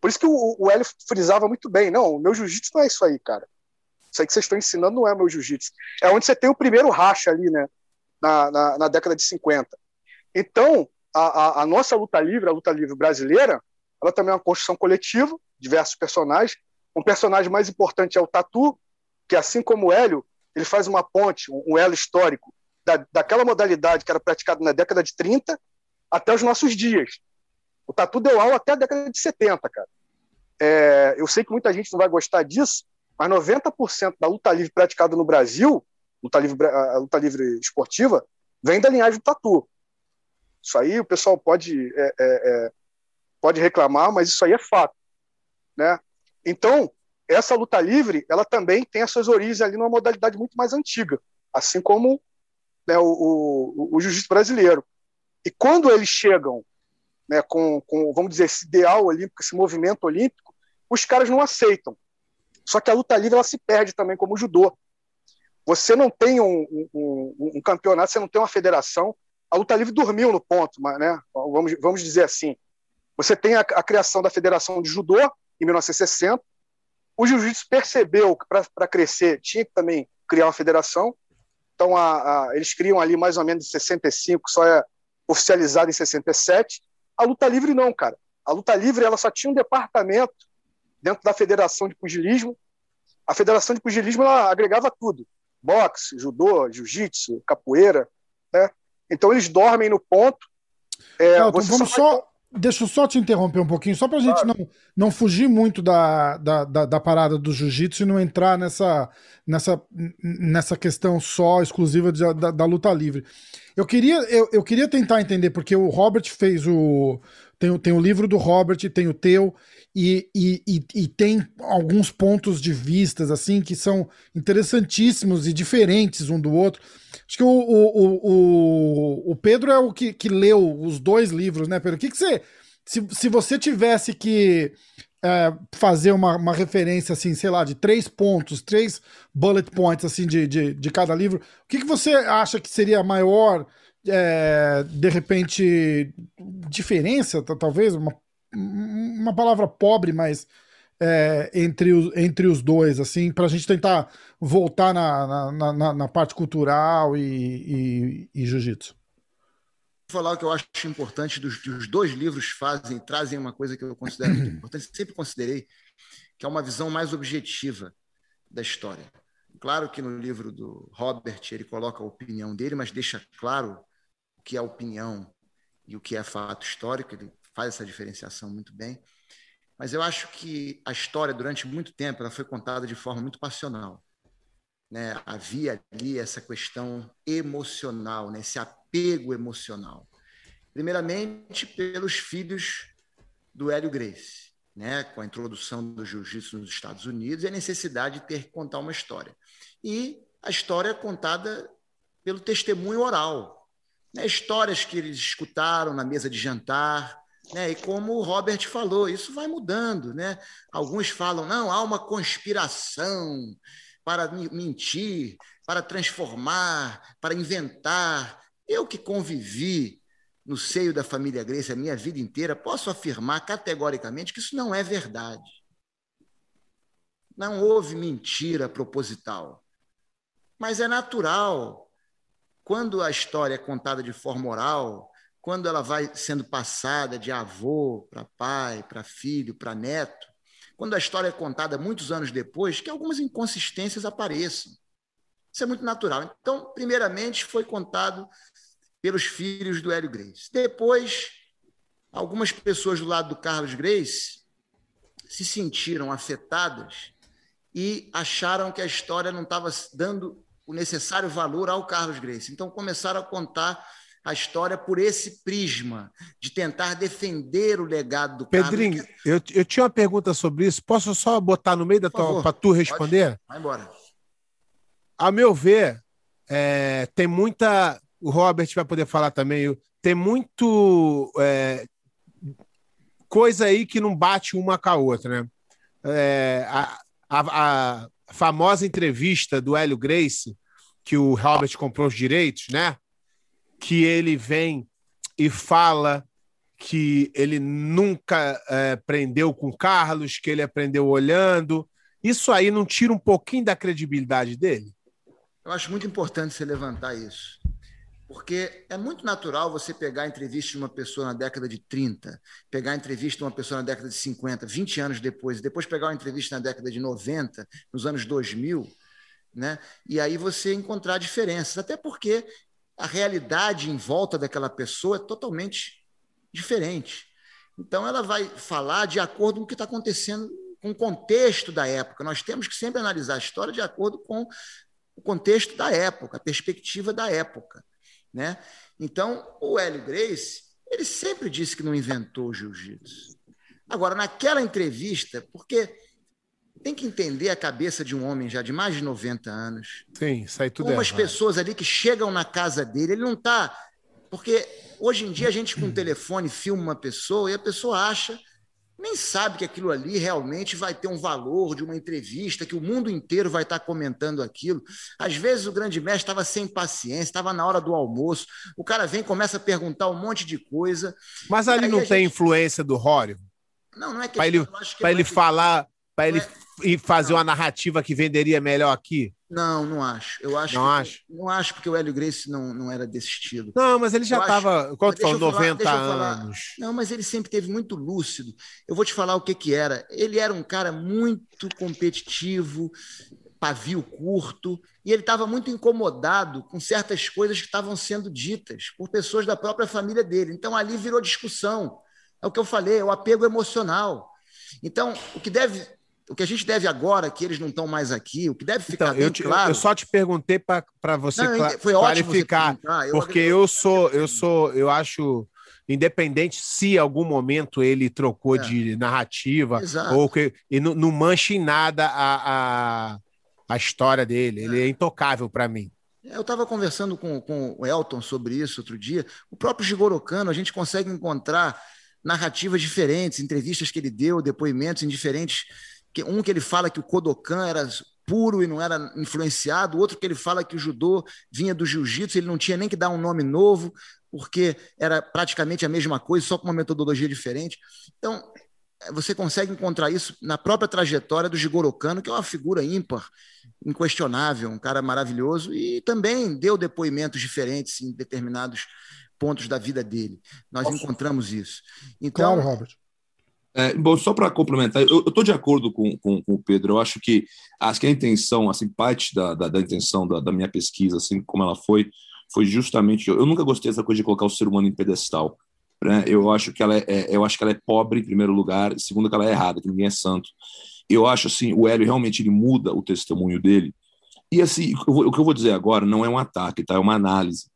Por isso que o, o Hélio frisava muito bem: não, o meu jiu-jitsu não é isso aí, cara. Isso aí que vocês estão ensinando não é meu jiu-jitsu. É onde você tem o primeiro racha ali, né? Na, na, na década de 50. Então, a, a, a, nossa luta livre, a luta livre brasileira, ela também é uma construção coletiva, diversos personagens. Um personagem mais importante é o Tatu, que assim como o Hélio, ele faz uma ponte, um, elo histórico da, daquela modalidade que era praticada na década de 30 até os nossos dias. O Tatu deu aula até a década de 70, cara. É, eu sei que muita gente não vai gostar disso, mas 90% da luta livre praticada no Brasil, luta livre, a luta livre esportiva, vem da linhagem do Tatu. Isso aí o pessoal pode, é, é, pode reclamar, mas isso aí é fato. Né? Então, essa luta livre, ela também tem as suas origens ali numa modalidade muito mais antiga, assim como né, o, o, o jiu-jitsu brasileiro. E quando eles chegam né, com, com, vamos dizer, esse ideal olímpico, esse movimento olímpico, os caras não aceitam. Só que a luta livre ela se perde também como o judô. você não tem um, um, um, campeonato, você não tem uma federação. A luta livre dormiu no ponto, né? Vamos, vamos dizer assim. Você tem a, a criação da Federação de Judô em 1960. O jiu-jitsu percebeu que para crescer tinha que também criar uma federação. Então a, a, eles criam ali mais ou menos em 65, só é oficializado em 67. A luta livre não, cara. A luta livre ela só tinha um departamento dentro da Federação de Pugilismo. A Federação de Pugilismo ela agregava tudo: boxe, judô, jiu-jitsu, capoeira. Né? Então eles dormem no ponto. É, Elton, vamos só, só, Deixa eu só te interromper um pouquinho, só para a gente não, não fugir muito da, da, da, da parada do jiu-jitsu e não entrar nessa, nessa, nessa questão só exclusiva de, da, da, luta livre. Eu queria, eu, eu queria tentar entender, porque o Robert fez o. Tem, tem o livro do Robert, tem o teu, e, e, e, e, tem alguns pontos de vistas assim que são interessantíssimos e diferentes um do outro. Acho que o, o, o, o Pedro é o que, que leu os dois livros, né, Pedro? O que, que você. Se, se você tivesse que é, fazer uma, uma referência, assim, sei lá, de três pontos, três bullet points, assim, de, de, de cada livro, o que, que você acha que seria a maior, é, de repente, diferença, talvez, uma uma palavra pobre, mas é, entre, os, entre os dois, assim, para a gente tentar voltar na, na, na, na parte cultural e, e, e jiu-jitsu. Falar o que eu acho importante dos, dos dois livros fazem, trazem uma coisa que eu considero muito <clears throat> importante, sempre considerei, que é uma visão mais objetiva da história. Claro que no livro do Robert ele coloca a opinião dele, mas deixa claro o que é opinião e o que é fato histórico. Ele faz essa diferenciação muito bem. Mas eu acho que a história, durante muito tempo, ela foi contada de forma muito passional. Né? Havia ali essa questão emocional, né? esse apego emocional. Primeiramente, pelos filhos do Hélio Grace, né? com a introdução do jiu-jitsu nos Estados Unidos e a necessidade de ter que contar uma história. E a história é contada pelo testemunho oral. Né? Histórias que eles escutaram na mesa de jantar, né? E como o Robert falou, isso vai mudando. Né? Alguns falam, não, há uma conspiração para mentir, para transformar, para inventar. Eu que convivi no seio da família Grace a minha vida inteira, posso afirmar categoricamente que isso não é verdade. Não houve mentira proposital. Mas é natural. Quando a história é contada de forma oral, quando ela vai sendo passada de avô para pai, para filho, para neto, quando a história é contada muitos anos depois, que algumas inconsistências apareçam. Isso é muito natural. Então, primeiramente, foi contado pelos filhos do Hélio Grace. Depois, algumas pessoas do lado do Carlos Grace se sentiram afetadas e acharam que a história não estava dando o necessário valor ao Carlos Grace. Então, começaram a contar a história por esse prisma, de tentar defender o legado do Pedrinho, Carlos. eu, eu tinha uma pergunta sobre isso. Posso só botar no meio da tua para tu responder? Pode. Vai embora. A meu ver, é, tem muita. O Robert vai poder falar também. Tem muito é, coisa aí que não bate uma com a outra, né? É, a, a, a famosa entrevista do Hélio Grace, que o Robert comprou os direitos, né? Que ele vem e fala que ele nunca é, prendeu com Carlos, que ele aprendeu olhando. Isso aí não tira um pouquinho da credibilidade dele? Eu acho muito importante você levantar isso. Porque é muito natural você pegar a entrevista de uma pessoa na década de 30, pegar a entrevista de uma pessoa na década de 50, 20 anos depois, depois pegar uma entrevista na década de 90, nos anos 2000, né? e aí você encontrar diferenças. Até porque a realidade em volta daquela pessoa é totalmente diferente. Então, ela vai falar de acordo com o que está acontecendo com o contexto da época. Nós temos que sempre analisar a história de acordo com o contexto da época, a perspectiva da época. Né? Então, o Hélio Grace, ele sempre disse que não inventou o jiu-jitsu. Agora, naquela entrevista, porque tem que entender a cabeça de um homem já de mais de 90 anos. Sim, sai tudo Umas pessoas ali que chegam na casa dele, ele não está. Porque hoje em dia a gente com o <clears throat> telefone filma uma pessoa e a pessoa acha nem sabe que aquilo ali realmente vai ter um valor de uma entrevista, que o mundo inteiro vai estar comentando aquilo. Às vezes o grande mestre estava sem paciência, estava na hora do almoço, o cara vem começa a perguntar um monte de coisa. Mas ali não tem gente... influência do Rório? Não, não é que para ele, pra ele falar, para ele é... fazer não. uma narrativa que venderia melhor aqui? Não, não acho. Eu acho não que, acho. Não acho porque o Hélio Grace não, não era desse estilo. Não, mas ele já estava, quanto falou, 90 falar, anos. Não, mas ele sempre teve muito lúcido. Eu vou te falar o que que era. Ele era um cara muito competitivo, pavio curto, e ele estava muito incomodado com certas coisas que estavam sendo ditas por pessoas da própria família dele. Então ali virou discussão. É o que eu falei, é o apego emocional. Então, o que deve o que a gente deve agora, que eles não estão mais aqui, o que deve ficar então, eu te, claro. Eu só te perguntei para você não, foi clarificar, eu porque eu sou, eu sou, eu acho independente se algum momento ele trocou é. de narrativa Exato. ou que e não, não mancha em nada a, a, a história dele. É. Ele é intocável para mim. Eu estava conversando com, com o Elton sobre isso outro dia. O próprio Gigoro Kano, a gente consegue encontrar narrativas diferentes, entrevistas que ele deu, depoimentos em diferentes um que ele fala que o Kodokan era puro e não era influenciado, outro que ele fala que o judô vinha do jiu-jitsu, ele não tinha nem que dar um nome novo, porque era praticamente a mesma coisa, só com uma metodologia diferente. Então, você consegue encontrar isso na própria trajetória do Jigoro Kano, que é uma figura ímpar, inquestionável, um cara maravilhoso, e também deu depoimentos diferentes em determinados pontos da vida dele. Nós Nossa. encontramos isso. Então, claro, Robert. É, bom, só para complementar, eu estou de acordo com, com, com, o Pedro. Eu acho que acho que a intenção, assim, parte da, da, da intenção da, da, minha pesquisa, assim como ela foi, foi justamente. Eu, nunca gostei dessa coisa de colocar o ser humano em pedestal. Né? Eu acho que ela é, é, eu acho que ela é pobre em primeiro lugar, e segundo que ela é errada, que ninguém é santo. Eu acho assim, o Hélio realmente ele muda o testemunho dele. E assim, o que eu vou dizer agora não é um ataque, tá? É uma análise.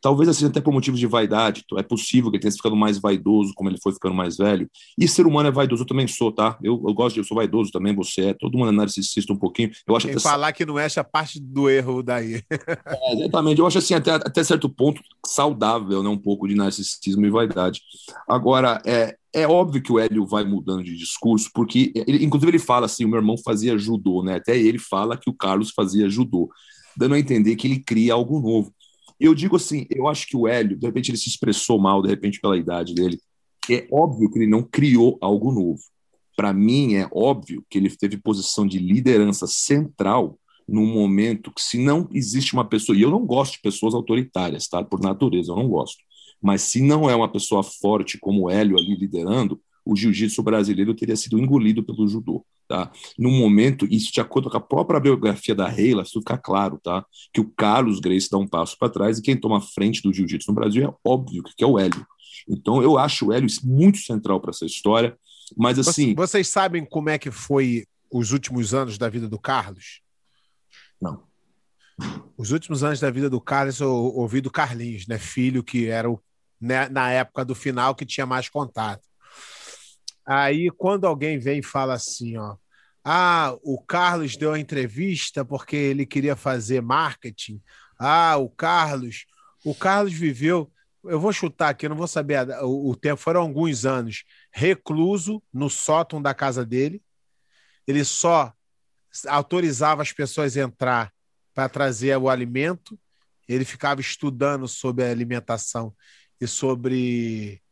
Talvez assim, até por motivos de vaidade. É possível que ele tenha ficado mais vaidoso, como ele foi ficando mais velho. E ser humano é vaidoso, eu também sou, tá? Eu, eu gosto de, eu sou vaidoso também, você é. Todo mundo é narcisista um pouquinho. Eu acho Quem até... falar que não é essa parte do erro daí. <laughs> É, exatamente. Eu acho assim, até, até certo ponto, saudável, né? Um pouco de narcisismo e vaidade. Agora, é, é óbvio que o Hélio vai mudando de discurso, porque, ele, inclusive, ele fala assim: o meu irmão fazia judô, né? Até ele fala que o Carlos fazia judô, dando a entender que ele cria algo novo. Eu digo assim, eu acho que o Hélio, de repente ele se expressou mal, de repente pela idade dele. É óbvio que ele não criou algo novo. Para mim é óbvio que ele teve posição de liderança central num momento que se não existe uma pessoa, e eu não gosto de pessoas autoritárias, tá? Por natureza, eu não gosto. Mas se não é uma pessoa forte como o Hélio ali liderando, o jiu-jitsu brasileiro teria sido engolido pelo judô. Tá? No momento, isso de acordo com a própria biografia da Reila, isso fica claro, tá? que o Carlos Grace dá um passo para trás e quem toma frente do jiu-jitsu no Brasil é óbvio que é o Hélio. Então eu acho o Hélio muito central para essa história, mas assim... Vocês sabem como é que foi os últimos anos da vida do Carlos? Não. Os últimos anos da vida do Carlos eu ouvi do Carlinhos, né? filho que era o, né, na época do final que tinha mais contato. Aí, quando alguém vem e fala assim, ó, ah, o Carlos deu a entrevista porque ele queria fazer marketing. Ah, o Carlos, o Carlos viveu, eu vou chutar aqui, não vou saber o, o tempo, foram alguns anos, recluso no sótão da casa dele. Ele só autorizava as pessoas a entrar para trazer o alimento. Ele ficava estudando sobre a alimentação e sobre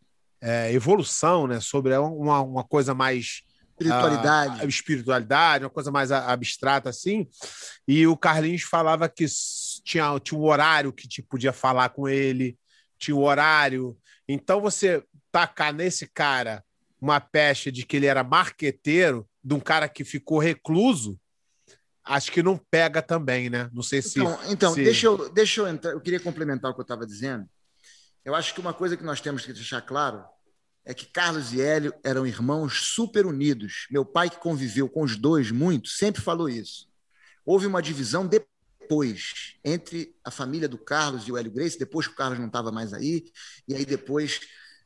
é, evolução, né? Sobre uma, uma coisa mais espiritualidade. A, a espiritualidade, uma coisa mais abstrata assim. E o Carlinhos falava que tinha, tinha um horário que te podia falar com ele, tinha um horário. Então você tacar nesse cara uma pecha de que ele era marqueteiro, de um cara que ficou recluso, acho que não pega também, né? Não sei se. Então, então se... Deixa, eu, deixa eu entrar. Eu queria complementar o que eu estava dizendo. Eu acho que uma coisa que nós temos que deixar claro é que Carlos e Hélio eram irmãos super unidos. Meu pai, que conviveu com os dois muito, sempre falou isso. Houve uma divisão depois entre a família do Carlos e o Hélio Grace, depois que o Carlos não estava mais aí, e aí depois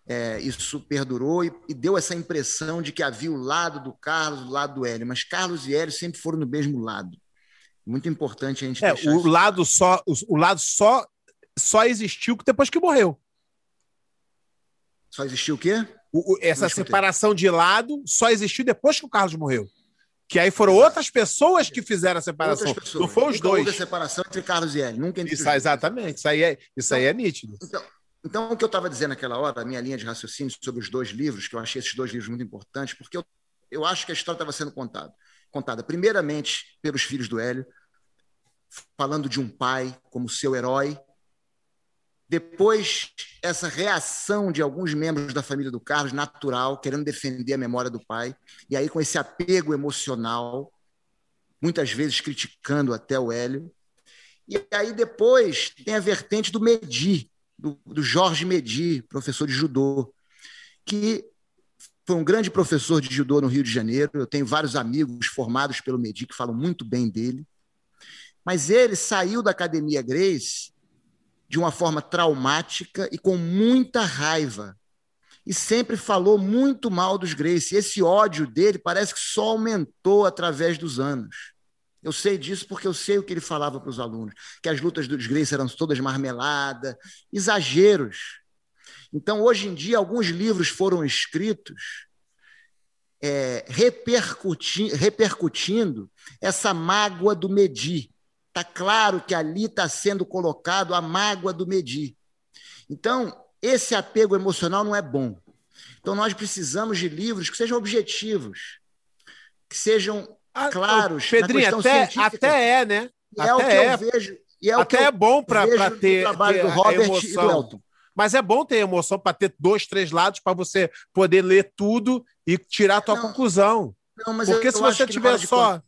é, isso perdurou e, e, deu essa impressão de que havia o lado do Carlos, o lado do Hélio, mas Carlos e Hélio sempre foram no mesmo lado. Muito importante a gente é, o lado só o, o lado só só existiu depois que morreu. Só existiu o quê? O, o, essa separação de lado só existiu depois que o Carlos morreu. Que aí foram outras pessoas que fizeram a separação. Não foram os dois. Houve a separação entre Carlos e ele. Nunca Isso, exatamente. Isso aí é, isso então, aí é nítido. Então, então, o que eu estava dizendo naquela hora, a minha linha de raciocínio sobre os dois livros, que eu achei esses dois livros muito importantes, porque eu, eu acho que a história estava sendo contada. Contada, primeiramente, pelos filhos do Hélio, falando de um pai como seu herói, depois, essa reação de alguns membros da família do Carlos, natural, querendo defender a memória do pai, e aí com esse apego emocional, muitas vezes criticando até o Hélio. E aí depois tem a vertente do Medi, do, do Jorge Medi, professor de judô, que foi um grande professor de judô no Rio de Janeiro. Eu tenho vários amigos formados pelo Medi que falam muito bem dele. Mas ele saiu da Academia Grace de uma forma traumática e com muita raiva. E sempre falou muito mal dos Gracie. Esse ódio dele parece que só aumentou através dos anos. Eu sei disso porque eu sei o que ele falava para os alunos, que as lutas dos Gracie eram todas marmelada, exageros. Então, hoje em dia, alguns livros foram escritos é, repercuti repercutindo essa mágoa do Medi, Está claro que ali está sendo colocado a mágoa do medir. Então, esse apego emocional não é bom. Então, nós precisamos de livros que sejam objetivos, que sejam ah, claros. Pedrinho, até, até é, né? E é o que é. eu vejo. E é até é bom para ter, trabalho ter do Robert emoção. e do Elton. Mas é bom ter emoção para ter dois, três lados para você poder ler tudo e tirar a tua não, conclusão. Não, Porque se você tiver só.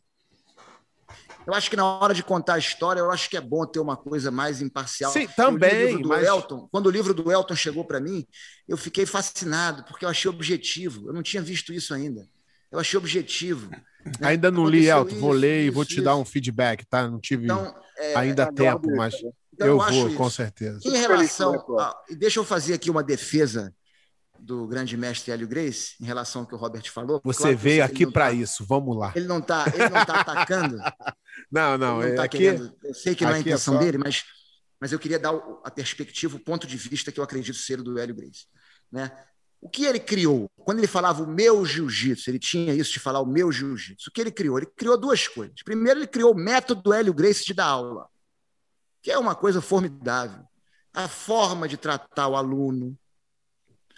Eu acho que na hora de contar a história, eu acho que é bom ter uma coisa mais imparcial. Sim, também. do mas... Elton, quando o livro do Elton chegou para mim, eu fiquei fascinado, porque eu achei objetivo. Eu não tinha visto isso ainda. Eu achei objetivo. Né? <laughs> Ainda não li, Elton. Isso, vou ler e vou te isso. dar um feedback, tá? Não tive então, é, ainda é, tempo, mas então, eu, eu vou, isso. com certeza. Em relação. A, deixa eu fazer aqui uma defesa do grande mestre Hélio Grace, em relação ao que o Robert falou. Você claro veio aqui para tá, isso, vamos lá. Ele não está tá atacando. <laughs> não, não. não tá aqui, querendo, eu sei que não é a é intenção é só... dele, mas, mas eu queria dar a perspectiva, o ponto de vista que eu acredito ser o do Hélio Grace. Né? O que ele criou? Quando ele falava o meu jiu-jitsu, ele tinha isso de falar o meu jiu-jitsu. O que ele criou? Ele criou duas coisas. Primeiro, ele criou o método do Hélio Grace de dar aula, que é uma coisa formidável. A forma de tratar o aluno,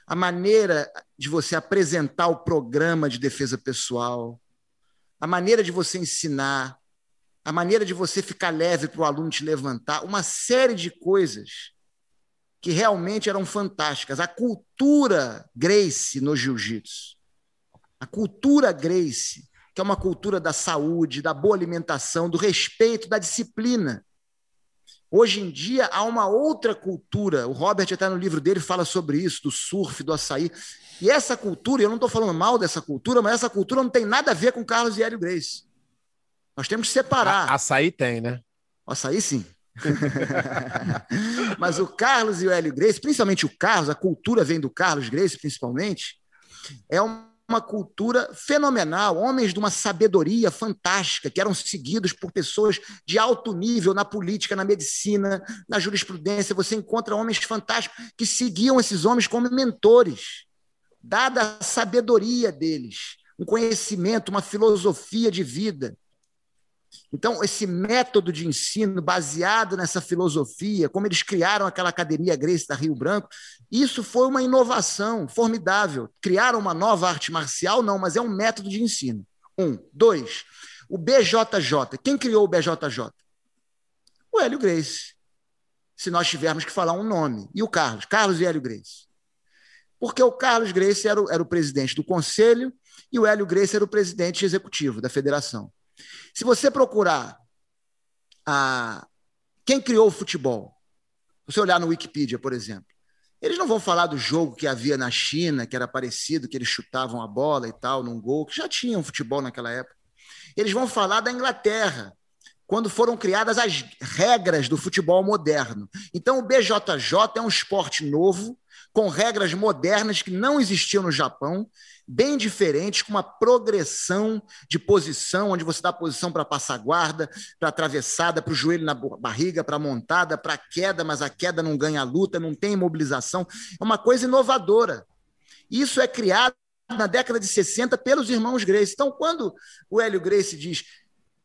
a maneira de você apresentar o programa de defesa pessoal, a maneira de você ensinar, a maneira de você ficar leve para o aluno te levantar, uma série de coisas que realmente eram fantásticas. A cultura Grace no jiu-jitsu, a cultura Grace, que é uma cultura da saúde, da boa alimentação, do respeito, da disciplina. Hoje em dia há uma outra cultura. O Robert até no livro dele fala sobre isso, do surf, do açaí. E essa cultura, eu não estou falando mal dessa cultura, mas essa cultura não tem nada a ver com Carlos e Hélio Grace. Nós temos que separar. A, açaí tem, né? Açaí sim. <laughs> mas o Carlos e o Hélio Grace, principalmente o Carlos, a cultura vem do Carlos Grace, principalmente, é um uma cultura fenomenal, homens de uma sabedoria fantástica, que eram seguidos por pessoas de alto nível na política, na medicina, na jurisprudência. Você encontra homens fantásticos que seguiam esses homens como mentores, dada a sabedoria deles, um conhecimento, uma filosofia de vida. Então, esse método de ensino baseado nessa filosofia, como eles criaram aquela academia Grace da Rio Branco, isso foi uma inovação formidável. Criaram uma nova arte marcial? Não, mas é um método de ensino. Um. Dois, o BJJ. Quem criou o BJJ? O Hélio Grace. Se nós tivermos que falar um nome. E o Carlos? Carlos e Hélio Grace. Porque o Carlos Grace era o, era o presidente do conselho e o Hélio Grace era o presidente executivo da federação. Se você procurar a quem criou o futebol, você olhar no Wikipedia, por exemplo, eles não vão falar do jogo que havia na China, que era parecido, que eles chutavam a bola e tal, num gol, que já tinham futebol naquela época. Eles vão falar da Inglaterra, quando foram criadas as regras do futebol moderno. Então, o BJJ é um esporte novo, com regras modernas que não existiam no Japão, bem diferentes, com uma progressão de posição, onde você dá posição para passar guarda, para atravessada, para o joelho na barriga, para montada, para queda, mas a queda não ganha a luta, não tem imobilização. É uma coisa inovadora. Isso é criado na década de 60 pelos irmãos Grace. Então, quando o Hélio Grace diz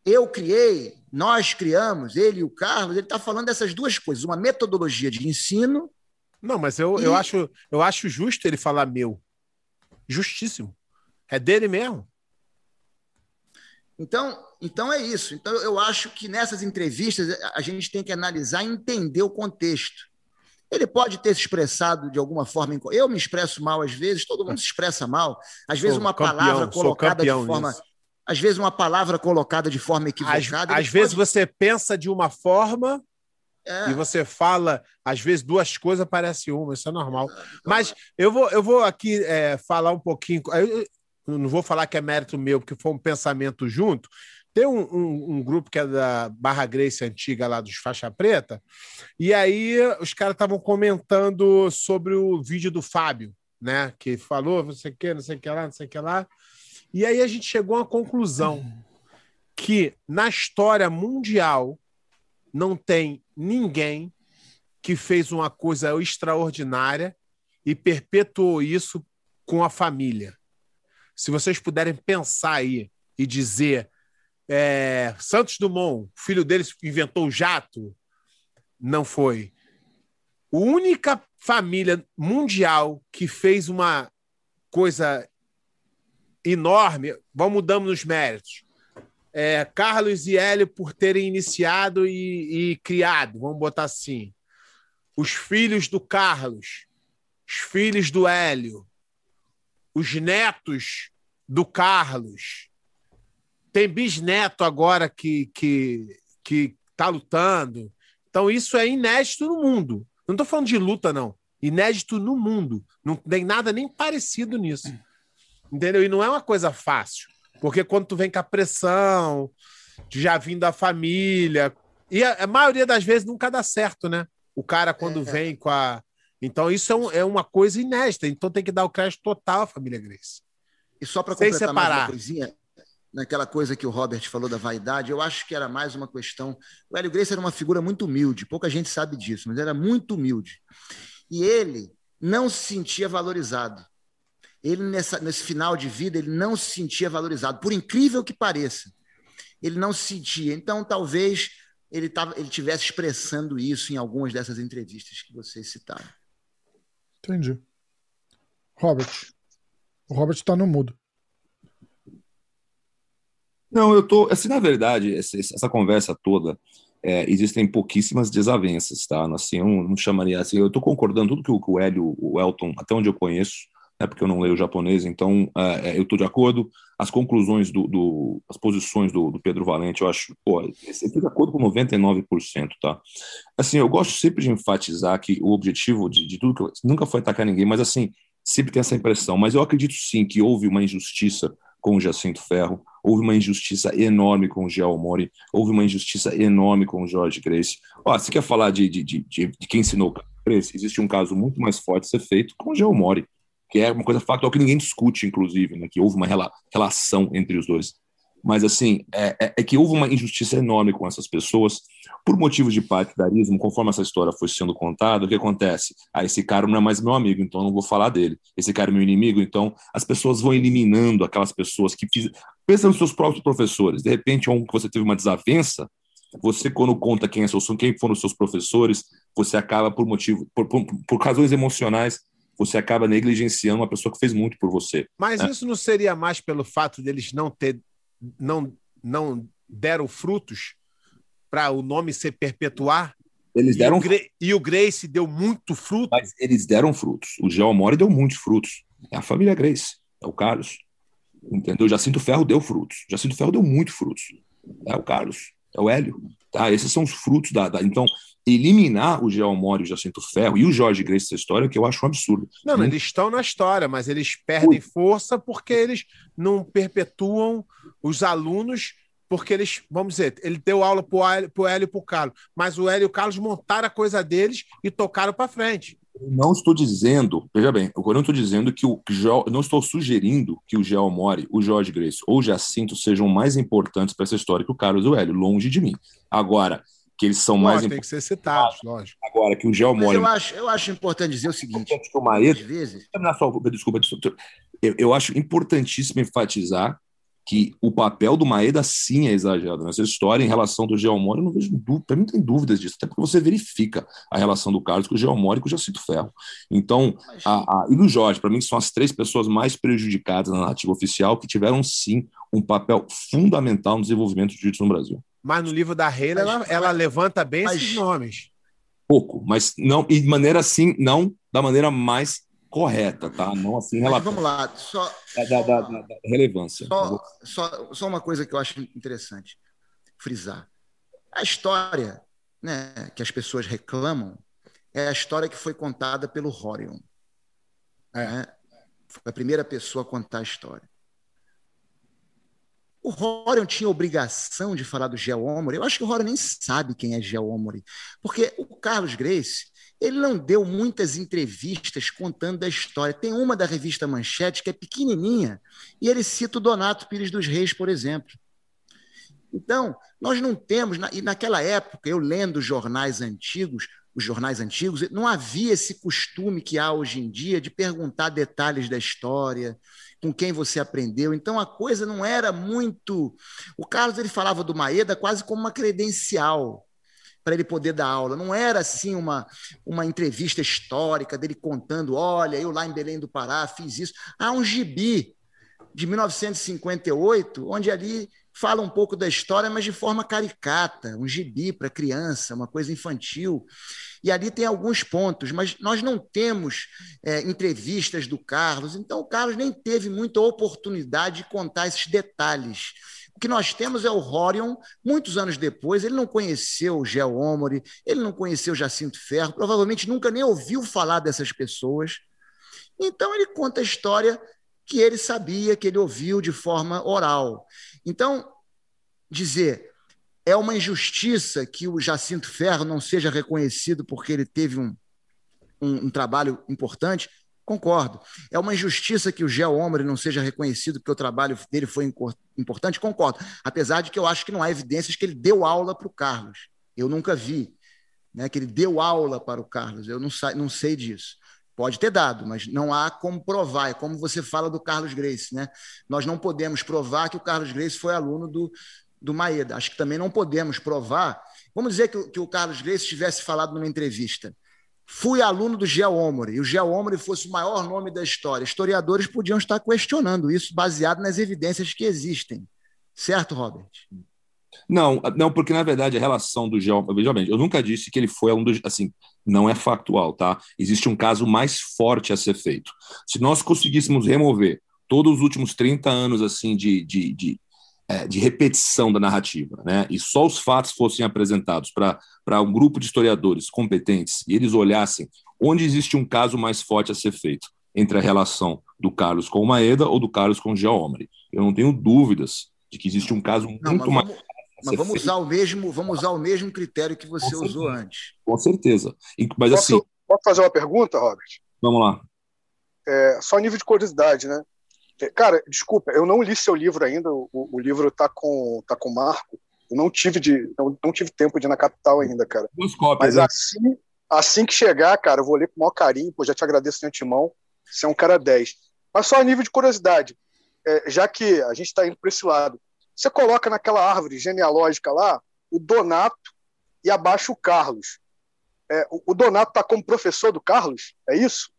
eu criei, nós criamos, ele e o Carlos, ele está falando dessas duas coisas: uma metodologia de ensino. Não, mas eu, e... eu, acho, eu acho justo ele falar meu. Justíssimo. É dele mesmo. Então, então é isso. Então eu acho que nessas entrevistas a gente tem que analisar e entender o contexto. Ele pode ter se expressado de alguma forma. Eu me expresso mal às vezes, todo mundo se expressa mal. Às vezes, uma campeão, palavra colocada de forma. Nisso. Às vezes, uma palavra colocada de forma equivocada. Às, às vezes, você pensa de uma forma é. e você fala, às vezes, duas coisas parece uma, isso é normal. É, então, Mas eu vou, eu vou aqui é, falar um pouquinho. Eu, eu não vou falar que é mérito meu, porque foi um pensamento junto. Tem um, um, um, grupo que é da Barra Grace antiga, lá dos Faixa Preta, e aí os caras estavam comentando sobre o vídeo do Fábio, né? Que falou, não sei o que, não sei o que lá, não sei o que lá. E aí a gente chegou a uma conclusão que na história mundial não tem ninguém que fez uma coisa extraordinária e perpetuou isso com a família. Se vocês puderem pensar aí e dizer é, Santos Dumont, filho deles, inventou o jato? Não foi. A única família mundial que fez uma coisa enorme, vamos mudando nos méritos. É, Carlos e Hélio por terem iniciado e, e criado, vamos botar assim. Os filhos do Carlos, os filhos do Hélio, os netos do Carlos, tem bisneto agora que que que está lutando. Então isso é inédito no mundo. Não estou falando de luta não, inédito no mundo. Não tem nada nem parecido nisso. Entendeu? E não é uma coisa fácil, porque quando tu vem com a pressão de já vindo da família, e a, a, maioria das vezes nunca dá certo, né? O cara quando é. vem com a então isso é, um, é, uma coisa inédita, então tem que dar o crédito total à família Grace. E só para completar separar. mais uma coisinha, naquela coisa que o Robert falou da vaidade, eu acho que era mais uma questão. O Hélio Grace era uma figura muito humilde, pouca gente sabe disso, mas era muito humilde. E ele não se sentia valorizado. Ele, nessa, nesse final de vida, ele não se sentia valorizado, por incrível que pareça. Ele não se sentia. Então, talvez ele, tava, ele tivesse expressando isso em algumas dessas entrevistas que vocês citaram. Entendi. Robert. O Robert está no mudo. Não, eu tô. Assim, na verdade, essa, essa conversa toda, é, existem pouquíssimas desavenças, tá? Assim, eu não chamaria assim. Eu estou concordando tudo que o, que o Hélio, o Elton, até onde eu conheço, né, porque eu não leio japonês, então é, é eu estou de acordo. As conclusões do, do as posições do, do, Pedro Valente, eu acho, pô, eu estou de acordo com 99%, tá? Assim, eu gosto sempre de enfatizar que o objetivo de, de tudo que eu, nunca foi atacar ninguém, mas assim, sempre tem essa impressão. Mas eu acredito sim que houve uma injustiça com o Jacinto Ferro, houve uma injustiça enorme com o Gel Mori, houve uma injustiça enorme com o Jorge Grace. Ó, você quer falar de, de, de, de, quem ensinou Grace? Existe um caso muito mais forte a ser feito com o Gel Mori, que é uma coisa factual que ninguém discute, inclusive, né, que houve uma rela relação entre os dois. Mas, assim, é, é, é, que houve uma injustiça enorme com essas pessoas, por motivo de partidarismo, conforme essa história foi sendo contada, o que acontece? Ah, esse cara não é mais meu amigo, então não vou falar dele. Esse cara é meu inimigo, então as pessoas vão eliminando aquelas pessoas que fiz... Pensa nos seus próprios professores. De repente, um que você teve uma desavença, você, quando conta quem, é seu, quem foram os seus professores, você acaba, por motivo, por, por, por razões emocionais, você acaba negligenciando uma pessoa que fez muito por você. Mas né? isso não seria mais pelo fato deles não ter não, não deram frutos para o nome se perpetuar? Eles deram. E o, e o Grace deu muito fruto. Mas eles deram frutos. O Geomori deu muitos frutos. É a família Grace, é o Carlos. Entendeu? Jacinto Ferro deu frutos. Jacinto Ferro deu muito frutos. É o Carlos, é o Hélio. Tá? Esses são os frutos da. da... Então, eliminar o Geomori, o Jacinto Ferro e o Jorge Grace dessa história, que eu acho um absurdo. Não, não, eles estão na história, mas eles perdem força porque eles não perpetuam os alunos, porque eles, vamos dizer, ele deu aula para o Hélio e para o Carlos, mas o Hélio e o Carlos montaram a coisa deles e tocaram para frente. Não estou dizendo, veja bem, eu não estou dizendo que o não estou sugerindo que o Geomori, o Jorge Grace ou o Jacinto sejam mais importantes para essa história que o Carlos e o Hélio, longe de mim. Agora, que eles são mais Lógico, tem que ser citados, lógico. agora que o Gel Mori. eu acho, eu acho importante dizer o seguinte: que o Maeda às vezes, só, desculpa, desculpa. Eu, eu acho importantíssimo enfatizar que o papel do Maeda sim é exagerado nessa história em relação do Geomori. Eu não vejo dúvida, para mim não tem dúvidas disso, até porque você verifica a relação do Carlos com o Geomori e com o Jacinto Ferro. Então, a, a, e do Jorge, para mim, são as três pessoas mais prejudicadas na narrativa oficial que tiveram sim um papel fundamental no desenvolvimento do jiu-jitsu no Brasil. Mas no livro da Reila, ela, ela levanta bem mas- esses nomes. Pouco, mas não, e de maneira assim, não da maneira mais correta, tá? Não assim mas vamos lá, só, da, da- da- da- da relevância. Só, só, só uma coisa que eu acho interessante frisar. A história né, que as pessoas reclamam é a história que foi contada pelo Horion. né? Foi a primeira pessoa a contar a história. O Horion tinha obrigação de falar do Geomori. Eu acho que o Horion nem sabe quem é Geomori. Porque o Carlos Grace, ele não deu muitas entrevistas contando da história. Tem uma da revista Manchete que é pequenininha, e ele cita o Donato Pires dos Reis, por exemplo. Então, nós não temos, e naquela época, eu lendo jornais antigos, os jornais antigos, não havia esse costume que há hoje em dia de perguntar detalhes da história, com quem você aprendeu. Então a coisa não era muito. O Carlos ele falava do Maeda quase como uma credencial para ele poder dar aula. Não era assim uma, uma entrevista histórica dele contando: olha, eu lá em Belém do Pará fiz isso. Há um gibi de 1958, onde ali fala um pouco da história, mas de forma caricata, um gibi para criança, uma coisa infantil. E ali tem alguns pontos, mas nós não temos é, entrevistas do Carlos, então o Carlos nem teve muita oportunidade de contar esses detalhes. O que nós temos é o Horion, muitos anos depois, ele não conheceu o Gel Omori, ele não conheceu o Jacinto Ferro, provavelmente nunca nem ouviu falar dessas pessoas. Então ele conta a história que ele sabia, que ele ouviu de forma oral. Então, dizer é uma injustiça que o Jacinto Ferro não seja reconhecido porque ele teve um, um, um trabalho importante, concordo. É uma injustiça que o Gel Omri não seja reconhecido porque o trabalho dele foi importante, concordo. Apesar de que eu acho que não há evidências que ele deu aula para o Carlos. Eu nunca vi né, que ele deu aula para o Carlos. Eu não, não sei disso. Pode ter dado, mas não há como provar. É como você fala do Carlos Grace. Né? Nós não podemos provar que o Carlos Grace foi aluno do, do Maeda. Acho que também não podemos provar. Vamos dizer que, que o Carlos Grace tivesse falado numa entrevista. Fui aluno do Gel Omori, e o Gel Omori fosse o maior nome da história. Historiadores podiam estar questionando isso, baseado nas evidências que existem. Certo, Robert? Não, não, porque na verdade a relação do Gel. Veja bem, eu nunca disse que ele foi um dos. Assim, não é factual, tá? Existe um caso mais forte a ser feito. Se nós conseguíssemos remover todos os últimos 30 anos assim de, de, de de repetição da narrativa, né? e só os fatos fossem apresentados para um grupo de historiadores competentes e eles olhassem onde existe um caso mais forte a ser feito entre a relação do Carlos com o Maeda ou do Carlos com o Geomri. Eu não tenho dúvidas de que existe um caso muito mais. Vamos, mas vamos usar, o mesmo, vamos usar o mesmo critério que você com usou certeza. antes. Com certeza. Mas posso, assim. Posso fazer uma pergunta, Robert? Vamos lá. É, só nível de curiosidade, né? Cara, desculpa, eu não li seu livro ainda. O, o livro tá com tá com Marco. Eu não tive de não, não tive tempo de ir na capital ainda, cara. Duas cópias, Mas né? assim, assim que chegar, cara, eu vou ler com o maior carinho. Pô, já te agradeço de antemão. Você é um cara 10. Mas só a nível de curiosidade, é, já que a gente está indo para esse lado, você coloca naquela árvore genealógica lá o Donato e abaixo o Carlos. É, o, o Donato tá como professor do Carlos? É isso?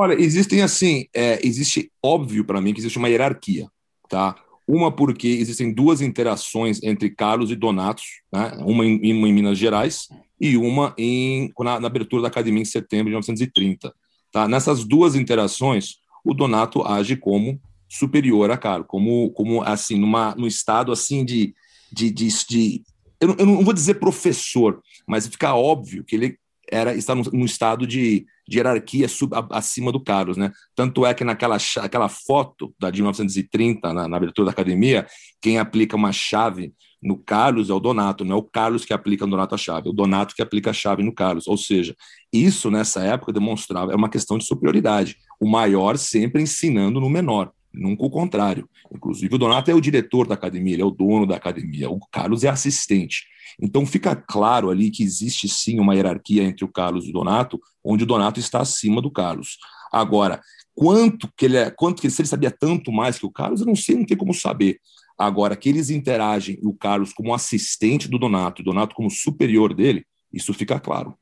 Olha, existem assim, é, existe óbvio para mim que existe uma hierarquia, tá? Uma porque existem duas interações entre Carlos e Donatos, né? uma, em, uma em Minas Gerais e uma em, na, na, abertura da academia em setembro de 1930. Tá? Nessas duas interações, o Donato age como superior a Carlos, como, como assim, numa, num estado assim de, de, de, de eu, não, eu não vou dizer professor, mas fica óbvio que ele era está num, num estado de, de hierarquia sub, a, acima do Carlos, né? Tanto é que naquela aquela foto da de 1930 na, na, abertura da academia, quem aplica uma chave no Carlos é o Donato, não é o Carlos que aplica no Donato a chave, é o Donato que aplica a chave no Carlos. Ou seja, isso nessa época demonstrava é uma questão de superioridade. O maior sempre ensinando no menor. Nunca o contrário. Inclusive, o Donato é o diretor da academia, ele é o dono da academia. O Carlos é assistente. Então, fica claro ali que existe sim uma hierarquia entre o Carlos e o Donato, onde o Donato está acima do Carlos. Agora, quanto que ele é, quanto que se ele sabia tanto mais que o Carlos, eu não sei, não tem como saber. Agora, que eles interagem, o Carlos como assistente do Donato, o Donato como superior dele, isso fica claro.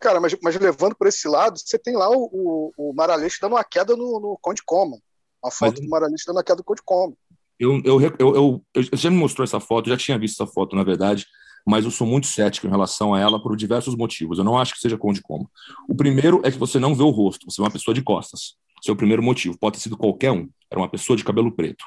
Cara, mas, mas levando por esse lado, você tem lá o, o, o dando uma queda no, no Conde Coma. A foto mas, do dando uma queda no Conde Coma. Eu, eu, eu, eu, eu, já me mostrou essa foto, já tinha visto essa foto, na verdade, mas eu sou muito cético em relação a ela por diversos motivos. Eu não acho que seja Conde Coma. O primeiro é que você não vê o rosto, você é uma pessoa de costas. Esse é o primeiro motivo. Pode ter sido qualquer um. Era uma pessoa de cabelo preto.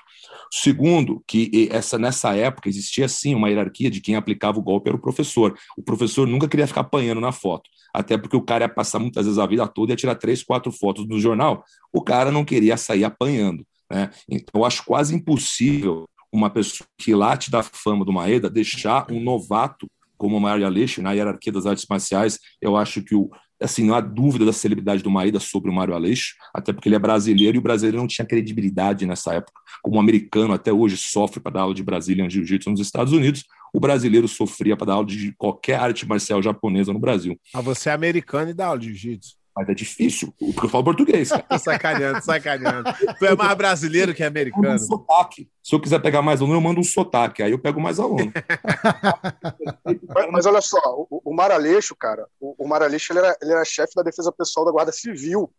Segundo, que essa nessa época existia sim uma hierarquia de quem aplicava o golpe era o professor. O professor nunca queria ficar apanhando na foto, até porque o cara ia passar muitas vezes a vida toda e ia tirar três, quatro fotos do jornal. O cara não queria sair apanhando. Né? Então, eu acho quase impossível uma pessoa que late da fama do Maeda deixar um novato como o Mário Aleixo na hierarquia das artes marciais. Eu acho que o, assim, não há dúvida da celebridade do Maeda sobre o Mário Aleixo, até porque ele é brasileiro e o brasileiro não tinha credibilidade nessa época. Como o americano até hoje sofre para dar aula de Brasília Jiu-Jitsu nos Estados Unidos, o brasileiro sofria para dar aula de qualquer arte marcial japonesa no Brasil. Ah, você é americano e dá aula de Jiu-Jitsu. Mas é difícil, porque eu falo português. Cara. <laughs> sacaneando, sacaneando. Tu é mais brasileiro que americano. Um sotaque. Se eu quiser pegar mais aluno, eu mando um sotaque, aí eu pego mais aluno. <laughs> mas, mas, olha só, o, o Maraleixo, cara, o, o Maraleixo ele era, ele era chefe da defesa pessoal da Guarda Civil.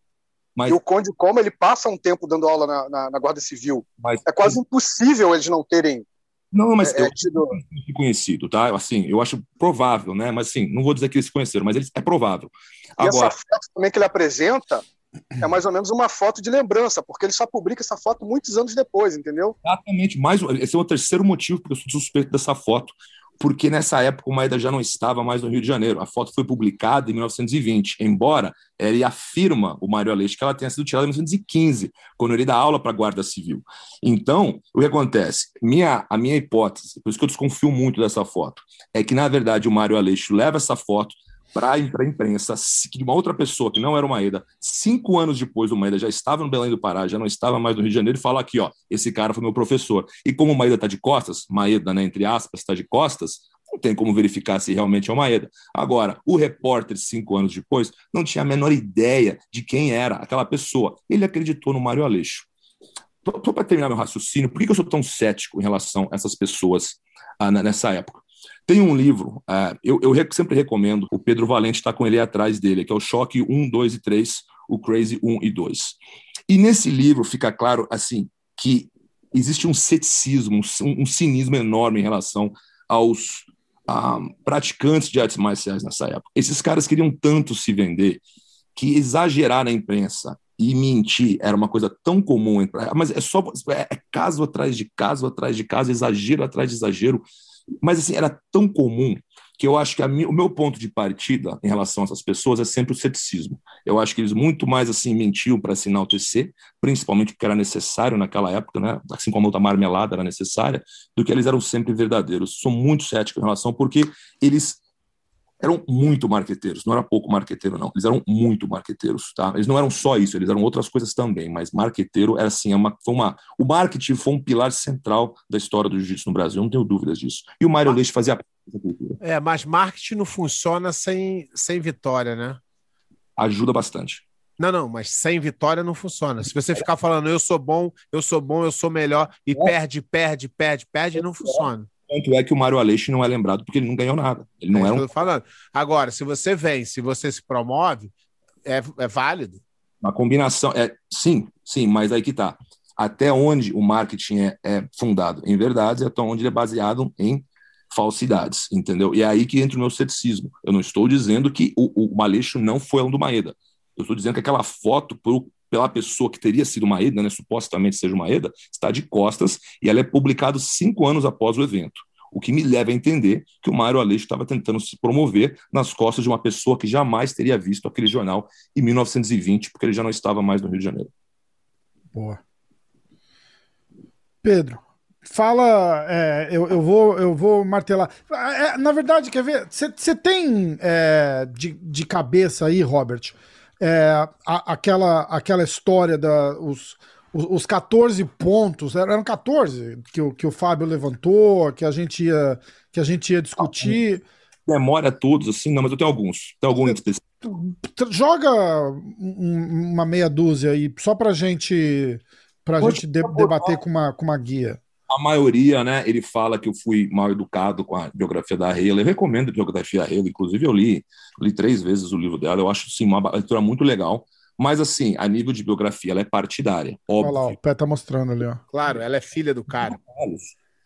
Mas... E o Conde Como ele passa um tempo dando aula na, na, na Guarda Civil. Mas... É quase impossível eles não terem não, mas é, eu é conhecido, tá? Assim, eu acho provável, né? Mas assim, não vou dizer que eles se conheceram, mas eles, é provável. E Agora... essa foto também que ele apresenta é mais ou menos uma foto de lembrança, porque ele só publica essa foto muitos anos depois, entendeu? Exatamente. Mais, esse é o terceiro motivo porque eu sou suspeito dessa foto porque nessa época o Maeda já não estava mais no Rio de Janeiro. A foto foi publicada em 1920, embora ele afirma, o Mário Aleixo, que ela tenha sido tirada em 1915, quando ele dá aula para a Guarda Civil. Então, o que acontece? Minha, a minha hipótese, por isso que eu desconfio muito dessa foto, é que, na verdade, o Mário Aleixo leva essa foto, para a imprensa de uma outra pessoa que não era o Maeda, cinco anos depois o Maeda já estava no Belém do Pará, já não estava mais no Rio de Janeiro, e fala aqui, ó, esse cara foi meu professor. E como o Maeda está de costas, Maeda, né, entre aspas, está de costas, não tem como verificar se realmente é o Maeda. Agora, o repórter, cinco anos depois, não tinha a menor ideia de quem era aquela pessoa. Ele acreditou no Mário Aleixo. Só para terminar meu raciocínio, por que eu sou tão cético em relação a essas pessoas ah, nessa época? Tem um livro, uh, eu, eu, sempre recomendo, o Pedro Valente está com ele atrás dele, que é o Choque 1, 2 e 3, o Crazy 1 e 2. E nesse livro fica claro, assim, que existe um ceticismo, um, um cinismo enorme em relação aos praticantes de artes marciais nessa época. Esses caras queriam tanto se vender que exagerar na imprensa e mentir era uma coisa tão comum, mas é só é caso atrás de caso atrás de caso, exagero atrás de exagero, mas assim, era tão comum que eu acho que o meu ponto de partida em relação a essas pessoas é sempre o ceticismo. Eu acho que eles muito mais assim mentiam para se enaltecer, principalmente porque era necessário naquela época, né? assim como a marmelada era necessária, do que eles eram sempre verdadeiros. Sou muito cético em relação, porque eles eram muito marqueteiros, não era pouco marqueteiro, não. Eles eram muito marqueteiros, tá? Eles não eram só isso, eles eram outras coisas também, mas marqueteiro era assim, é uma, foi uma, o marketing foi um pilar central da história do jiu-jitsu no Brasil, não tenho dúvidas disso. E o Mário Leite fazia. É, mas marketing não funciona sem, sem vitória, né? Ajuda bastante. Não, não, mas sem vitória não funciona. Se você ficar falando eu sou bom, eu sou bom, eu sou melhor, e é. perde, perde, perde, perde, não funciona. Tanto é que o Mário Aleixo não é lembrado porque ele não ganhou nada. Ele não é, era um... falando. Agora, se você vem, se você se promove, é, é válido. Uma combinação. É, sim, sim, mas aí que tá. Até onde o marketing é, é fundado em verdades e até onde ele é baseado em falsidades, entendeu? E é aí que entra o meu ceticismo. Eu não estou dizendo que o, o Aleixo não foi um do Maeda. Eu estou dizendo que aquela foto, por, pela pessoa que teria sido Maeda, né, supostamente seja Maeda, está de costas e ela é publicada cinco anos após o evento. O que me leva a entender que o Mário Aleixo estava tentando se promover nas costas de uma pessoa que jamais teria visto aquele jornal em 1920, porque ele já não estava mais no Rio de Janeiro. Boa. Pedro, fala. É, eu, eu, vou, eu vou martelar. É, na verdade, quer ver? Você tem é, de, de cabeça aí, Robert, é, a, aquela, aquela história da. Os, os, os 14 pontos, eram 14 que o, que o Fábio levantou, que a gente ia, que a gente ia discutir. Memória todos, assim, não, mas eu tenho alguns. Tem algum específico. Joga uma meia dúzia aí, só pra gente, pra gente de, debater com uma, com uma guia a maioria, né, ele fala que eu fui mal educado com a biografia da Hale. Eu recomendo a biografia da Hale, inclusive eu li, li três vezes o livro dela. Eu acho, sim, uma leitura muito legal. Mas, assim, a nível de biografia, ela é partidária. Óbvio. Olha lá, o pé tá mostrando ali, ó. Claro, ela é filha do cara.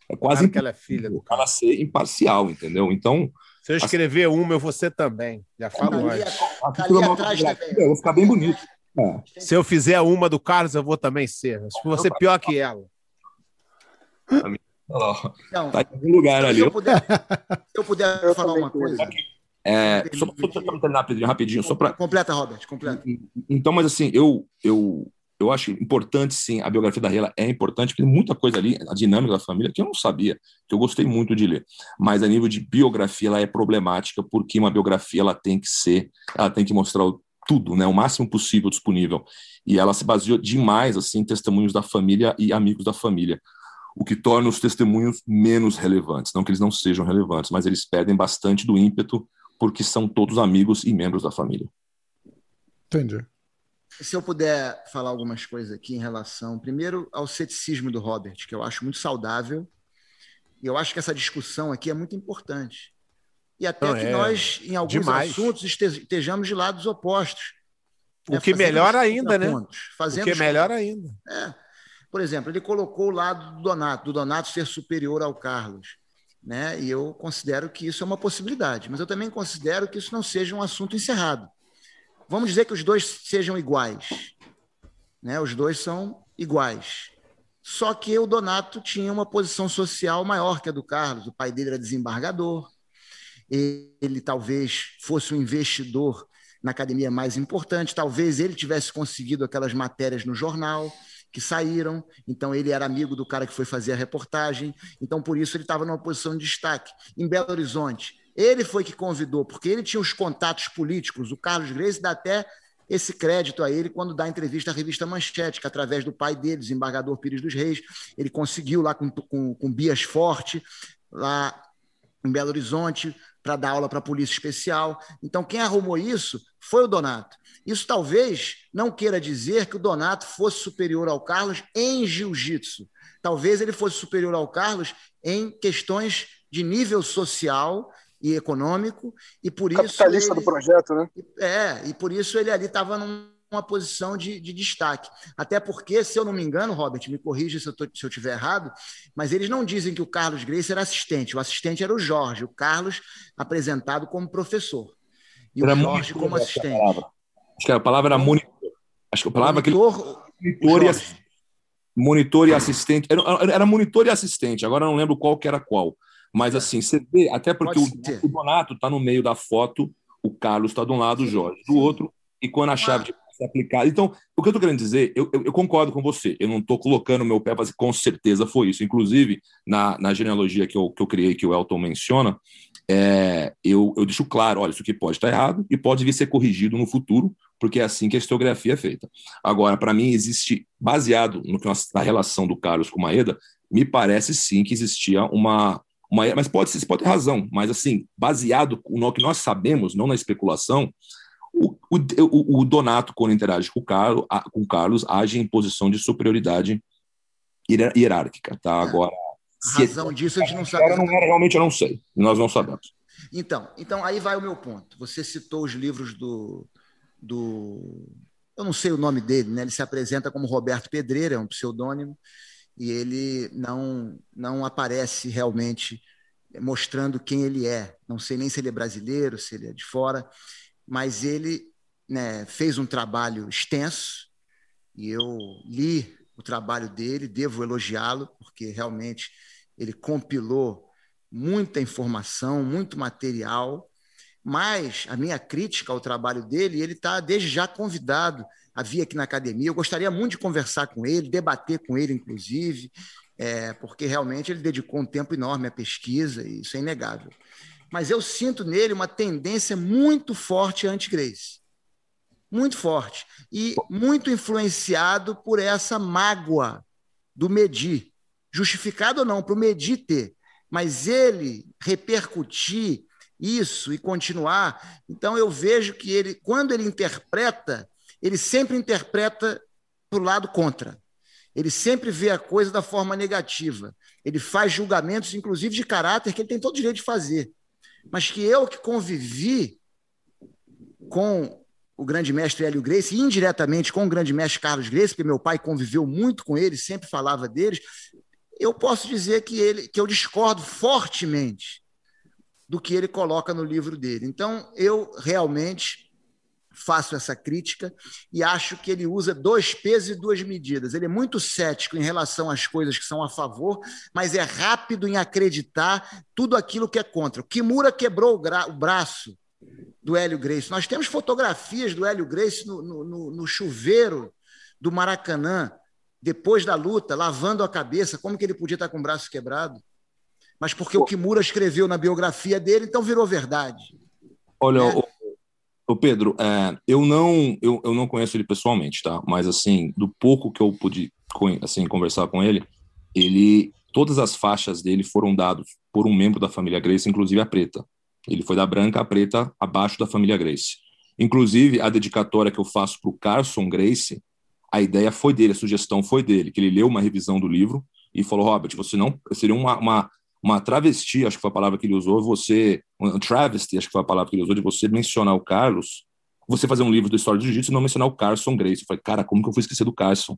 É quase claro que ela é filha do cara. Ela ser imparcial, entendeu? Então. Se eu escrever assim, uma, eu vou ser também. Já falo ali, antes. Ali atrás também. Eu vou ficar bem bonito. É. Se eu fizer uma do Carlos, eu vou também ser. Acho que vou que ela. Não, tá em algum lugar ali. Se eu puder, se eu puder eu falar uma coisa. É, só para terminar, rapidinho. Só pra... Completa, Robert, completa. Então, mas assim, eu, eu, eu acho importante, sim, a biografia da Rela é importante, porque tem muita coisa ali, a dinâmica da família, que eu não sabia, que eu gostei muito de ler. Mas a nível de biografia, ela é problemática, porque uma biografia ela tem que ser, ela tem que mostrar tudo, né, o máximo possível disponível. E ela se baseou demais assim em testemunhos da família e amigos da família o que torna os testemunhos menos relevantes. Não que eles não sejam relevantes, mas eles perdem bastante do ímpeto porque são todos amigos e membros da família. Entendi. Se eu puder falar algumas coisas aqui em relação, primeiro, ao ceticismo do Robert, que eu acho muito saudável, e eu acho que essa discussão aqui é muito importante. E até Não, que é nós, em alguns demais. assuntos, estejamos de lados opostos. O né? que melhor ainda, né? O que melhor ainda. É. Por exemplo, ele colocou o lado do Donato, do Donato ser superior ao Carlos. Né? E eu considero que isso é uma possibilidade, mas eu também considero que isso não seja um assunto encerrado. Vamos dizer que os dois sejam iguais. Né? Os dois são iguais. Só que o Donato tinha uma posição social maior que a do Carlos. O pai dele era desembargador. Ele talvez fosse um investidor na academia mais importante. Talvez ele tivesse conseguido aquelas matérias no jornal que saíram, então ele era amigo do cara que foi fazer a reportagem, então por isso ele estava numa posição de destaque. Em Belo Horizonte, ele foi que convidou, porque ele tinha os contatos políticos, o Carlos Grace dá até esse crédito a ele quando dá entrevista à revista Manchete, que através do pai dele, desembargador Pires dos Reis, ele conseguiu lá com, com, com Bias Forte, lá em Belo Horizonte, para dar aula para a Polícia Especial. Então, quem arrumou isso foi o Donato. Isso talvez não queira dizer que o Donato fosse superior ao Carlos em jiu-jitsu. Talvez ele fosse superior ao Carlos em questões de nível social e econômico, e por Capitalista isso. Capitalista do projeto, né? É, e por isso ele ali estava numa posição de, de, destaque. Até porque, se eu não me engano, Robert, me corrija se eu, tô, se eu tiver errado, mas eles não dizem que o Carlos Grace era assistente. O assistente era o Jorge, o Carlos apresentado como professor. E era o Jorge como assistente. Acho que a palavra era monitor. Acho que a palavra monitor, monitor, e assistente. monitor e assistente. Era, era, monitor e assistente, agora não lembro qual que era qual. Mas assim, você vê, até porque o, o, Donato está no meio da foto, o Carlos está de um lado, o Jorge do outro, e quando a chave de ser aplicada. Então, o que eu estou querendo dizer, eu, eu, eu, concordo com você, eu não estou colocando meu pé para com certeza foi isso. Inclusive, na, na genealogia que eu, que eu criei, que o Elton menciona, é, eu, eu deixo claro, olha, isso aqui pode estar errado e pode vir ser corrigido no futuro, porque é assim que a historiografia é feita. Agora, para mim, existe, baseado no que nós, na relação do Carlos com Maeda, me parece sim que existia uma, uma mas pode pode ter razão, mas assim, baseado no que nós sabemos, não na especulação, o, o, o Donato, quando interage com o, Carlos, com o Carlos, age em posição de superioridade hierárquica, tá? Agora, a razão disso a gente não sabe. Não era, realmente eu não sei. Nós não sabemos. Então, então aí vai o meu ponto. Você citou os livros do, do eu não sei o nome dele, né? Ele se apresenta como Roberto Pedreira, é um pseudônimo, e ele não não aparece realmente mostrando quem ele é. Não sei nem se ele é brasileiro, se ele é de fora, mas ele né, fez um trabalho extenso e eu li o trabalho dele, devo elogiá-lo, porque realmente ele compilou muita informação, muito material, mas a minha crítica ao trabalho dele, ele está desde já convidado a vir aqui na academia. Eu gostaria muito de conversar com ele, debater com ele, inclusive, é, porque realmente ele dedicou um tempo enorme à pesquisa, e isso é inegável. Mas eu sinto nele uma tendência muito forte anti-Grace. muito forte. E muito influenciado por essa mágoa do Medi. Justificado ou não, para o Medi ter. Mas ele repercutir isso e continuar. Então eu vejo que ele, quando ele interpreta, ele sempre interpreta para o lado contra. Ele sempre vê a coisa da forma negativa. Ele faz julgamentos, inclusive de caráter, que ele tem todo o direito de fazer. Mas que eu que convivi com o grande mestre Hélio Grace, indiretamente com o grande mestre Carlos Grace, porque meu pai conviveu muito com ele, sempre falava deles, eu posso dizer que ele que eu discordo fortemente do que ele coloca no livro dele. Então, eu realmente faço essa crítica e acho que ele usa dois pesos e duas medidas. Ele é muito cético em relação às coisas que são a favor, mas é rápido em acreditar tudo aquilo que é contra. O Kimura quebrou o, o braço do Hélio Grace. Nós temos fotografias do Hélio Grace no, no, no chuveiro do Maracanã, depois da luta, lavando a cabeça. Como que ele podia estar com o braço quebrado? Mas porque o Kimura escreveu na biografia dele, então virou verdade. Olha, é. O Pedro, é, eu não eu, eu não conheço ele pessoalmente, tá? Mas assim, do pouco que eu pude assim conversar com ele, ele todas as faixas dele foram dadas por um membro da família Grace, inclusive a preta. Ele foi da branca à preta abaixo da família Grace. Inclusive a dedicatória que eu faço para o Carson Grace, a ideia foi dele, a sugestão foi dele, que ele leu uma revisão do livro e falou: Robert, você não seria uma, uma uma travesti, acho que foi a palavra que ele usou, você, um travesti, acho que foi a palavra que ele usou, de você mencionar o Carlos, você fazer um livro da história do jiu-jitsu e não mencionar o Carson Grace. Eu falei, cara, como que eu fui esquecer do Carson?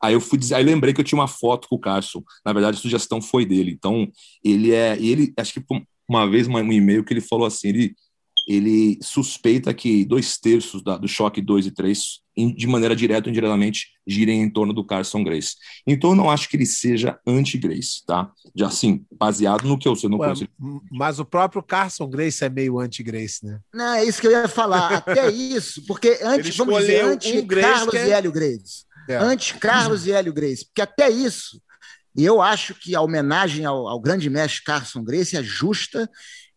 Aí eu fui aí lembrei que eu tinha uma foto com o Carson. Na verdade, a sugestão foi dele. Então, ele é, ele, acho que uma vez um e-mail que ele falou assim, ele ele suspeita que dois terços da, do choque 2 e 3, de maneira direta ou indiretamente, girem em torno do Carson Grace. Então, eu não acho que ele seja anti-Grace, tá? Já assim, baseado no que eu sei. Não Ué, mas o próprio Carson Grace é meio anti-Grace, né? Não, é isso que eu ia falar. Até <laughs> isso, porque antes, vamos dizer, anti-Carlos é... e Hélio Grace. É. Anti-Carlos e Hélio Grace. Porque até isso, e eu acho que a homenagem ao, ao grande mestre Carson Grace é justa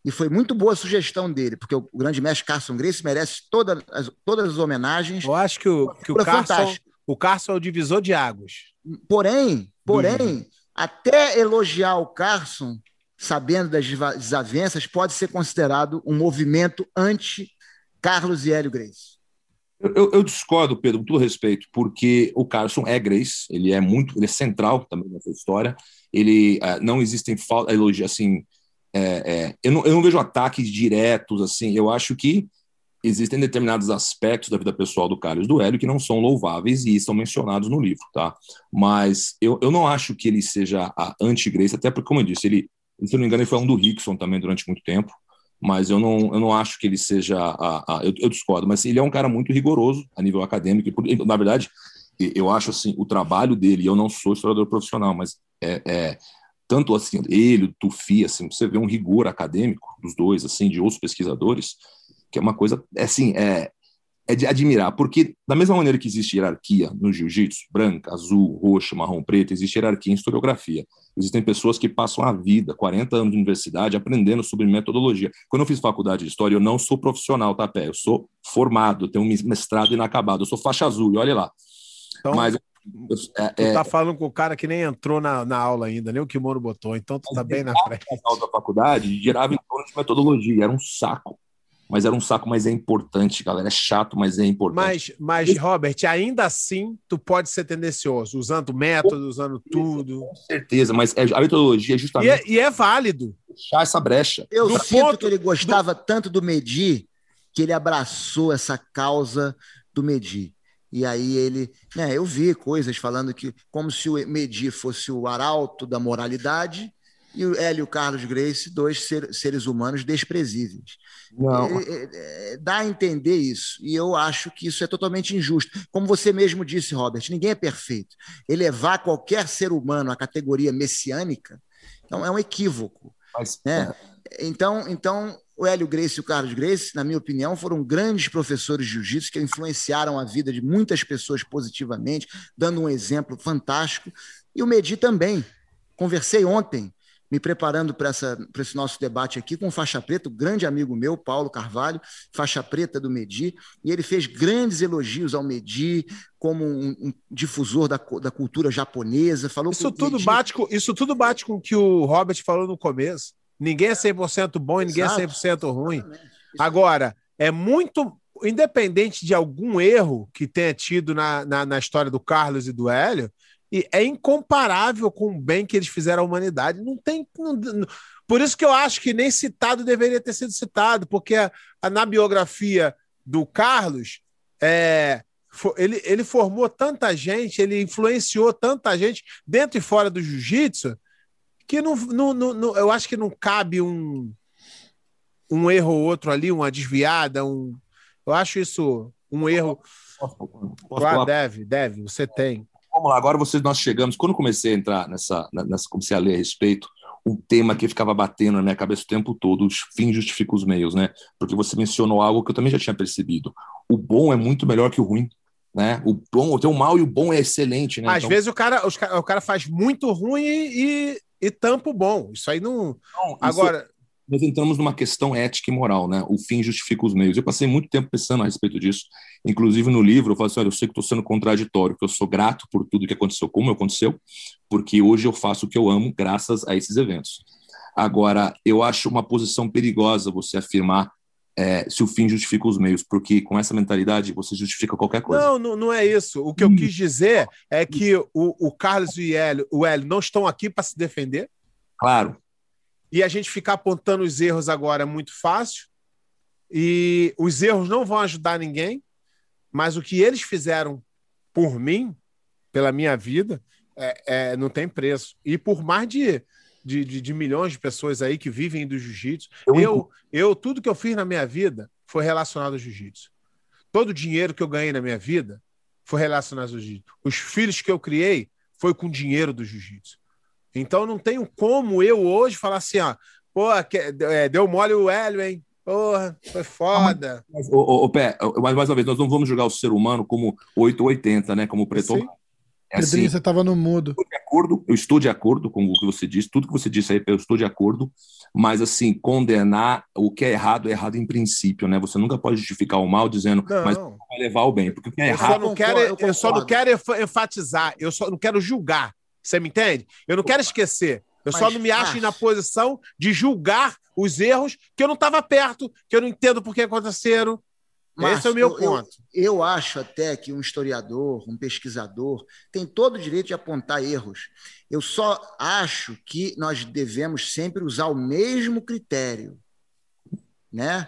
e foi muito boa a sugestão dele, porque o grande mestre Carson Grace merece toda as, todas as homenagens. Eu acho que o, que o, Carson, o Carson é o divisor de águas. Porém, porém, até elogiar o Carson, sabendo das desavenças, pode ser considerado um movimento anti-Carlos e Hélio Grace. Eu, eu, discordo, Pedro, com todo respeito, porque o Carson é Grace, ele é muito, ele é central também nessa história. Ele uh, não existem falta, elogio, assim, é, é, eu, não, eu não vejo ataques diretos, assim, eu acho que existem determinados aspectos da vida pessoal do Carlos do Hélio que não são louváveis e são mencionados no livro, tá? Mas eu, eu não acho que ele seja a anti-Grace, até porque, como eu disse, ele, se eu não me engano, ele foi um do Rickson também durante muito tempo, mas eu não, eu não acho que ele seja a, a eu, eu, discordo, mas ele é um cara muito rigoroso a nível acadêmico, e, na verdade, eu acho assim, o trabalho dele, eu não sou historiador profissional, mas é, é tanto assim, ele, o Tufi, assim, você vê um rigor acadêmico dos dois, assim, de outros pesquisadores, que é uma coisa, é, assim, é, é de admirar, porque da mesma maneira que existe hierarquia no jiu-jitsu, branca, azul, roxa, marrom, preto, existe hierarquia em historiografia. Existem pessoas que passam a vida, 40 anos de universidade, aprendendo sobre metodologia. Quando eu fiz faculdade de história, eu não sou profissional, tá, pé? Eu sou formado, tenho um mestrado inacabado, eu sou faixa azul, e olha lá. Então, Mas tu é... tá falando com o cara que nem entrou na, na aula ainda, nem o kimono botou, então tu tá bem na frente. Na da faculdade girava em torno de metodologia, era um saco. Mas era um saco, mas é importante, galera. É chato, mas é importante. Mas, mas Robert, ainda assim, tu pode ser tendencioso, usando método, usando tudo. Com certeza, mas é, a metodologia é justamente. E é, e é válido. Fechar essa brecha. Eu do sinto ponto, que ele gostava do... tanto do Medi que ele abraçou essa causa do Medi. E aí ele, né, eu vi coisas falando que como se o Medi fosse o arauto da moralidade e o Hélio Carlos Grace, dois ser, seres humanos desprezíveis. Não. É, dá a entender isso, e eu acho que isso é totalmente injusto. Como você mesmo disse, Robert, ninguém é perfeito. Elevar qualquer ser humano à categoria messiânica então, é um equívoco. Mas, né? É. Então, então, o Hélio Grace e o Carlos Grace, na minha opinião, foram grandes professores de jiu-jitsu que influenciaram a vida de muitas pessoas positivamente, dando um exemplo fantástico. E o Medi também. Conversei ontem me preparando para esse nosso debate aqui com o faixa preta, um grande amigo meu, Paulo Carvalho, faixa preta do Medi, e ele fez grandes elogios ao Medi como um, um difusor da, da, cultura japonesa. Falou isso, tudo Medi... bate com, isso tudo bate com o que o Robert falou no começo. Ninguém é 100% bom e ninguém é 100% ruim. Agora, é muito independente de algum erro que tenha tido na, na, na, história do Carlos e do Hélio, e é incomparável com o bem que eles fizeram à humanidade. Não tem. Não, por isso que eu acho que nem citado deveria ter sido citado, porque a, a, na biografia do Carlos, é, for, ele, ele formou tanta gente, ele influenciou tanta gente dentro e fora do jiu-jitsu, que não, não, não, eu acho que não cabe um, um erro ou outro ali, uma desviada, um. Eu acho isso um erro. Posso, posso ah, deve, deve, você tem vamos lá, agora vocês, nós chegamos. Quando comecei a entrar nessa, nessa, comecei a ler a respeito, o tema que ficava batendo na minha cabeça o tempo todo, os fins justificam os meios, né? Porque você mencionou algo que eu também já tinha percebido. O bom é muito melhor que o ruim, né? O bom, o mal e o bom é excelente, né? Às então... vezes o cara, os, o cara faz muito ruim e, e, e tampa o bom. Isso aí não. não Agora, nós entramos numa questão ética e moral, né? O fim justifica os meios. Eu passei muito tempo pensando a respeito disso. Inclusive no livro, eu falo assim: olha, eu sei que estou sendo contraditório, que eu sou grato por tudo que aconteceu, como aconteceu, porque hoje eu faço o que eu amo graças a esses eventos. Agora, eu acho uma posição perigosa você afirmar é, se o fim justifica os meios, porque com essa mentalidade você justifica qualquer coisa. Não, não, não é isso. O que eu quis dizer é que o, o Carlos e o Hélio, o Hélio não estão aqui para se defender. Claro. E a gente ficar apontando os erros agora é muito fácil. E os erros não vão ajudar ninguém, mas o que eles fizeram por mim, pela minha vida, é, é, não tem preço. E por mais de, de, de, de milhões de pessoas aí que vivem do jiu-jitsu, eu, eu, tudo que eu fiz na minha vida foi relacionado ao jiu-jitsu. Todo o dinheiro que eu ganhei na minha vida foi relacionado ao jiu-jitsu. Os filhos que eu criei foi com dinheiro do jiu-jitsu. Então não tenho como eu hoje falar assim, ó, pô, é, deu mole o Hélio, hein? Porra, foi foda. Mas, ô, ô, Pé, mais, mais uma vez, nós não vamos julgar o ser humano como 880, né? Como preto. É assim, Pedrinho, você estava no mudo. Eu estou, de acordo, eu estou de acordo com o que você disse, tudo que você disse aí, eu estou de acordo, mas assim, condenar o que é errado é errado em princípio, né? Você nunca pode justificar o mal dizendo, não. mas vai levar o bem, porque o que é eu errado. Só não quero, eu, eu só não quero enfatizar, eu só não quero julgar. Você me entende? Eu não quero esquecer. Eu Mas, só não me acho na posição de julgar os erros que eu não estava perto, que eu não entendo por que aconteceram. Esse é o meu eu, ponto. Eu, eu, acho até que um historiador, um pesquisador, tem todo o direito de apontar erros. Eu só acho que nós devemos sempre usar o mesmo critério. Né?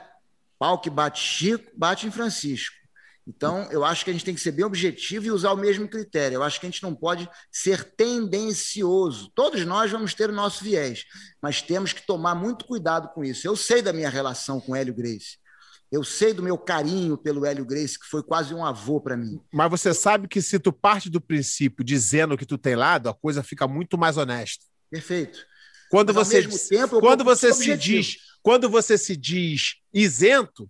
Pau que bate Chico, bate em Francisco. Então, eu acho que a gente tem que ser bem objetivo e usar o mesmo critério. Eu acho que a gente não pode ser tendencioso. Todos nós vamos ter o nosso viés, mas temos que tomar muito cuidado com isso. Eu sei da minha relação com Hélio Grace. Eu sei do meu carinho pelo Hélio Grace, que foi quase um avô para mim. Mas você sabe que se tu parte do princípio dizendo que tu tem lado, a coisa fica muito mais honesta. Perfeito. Quando Mas, você, tempo, quando você se diz, quando você se diz isento,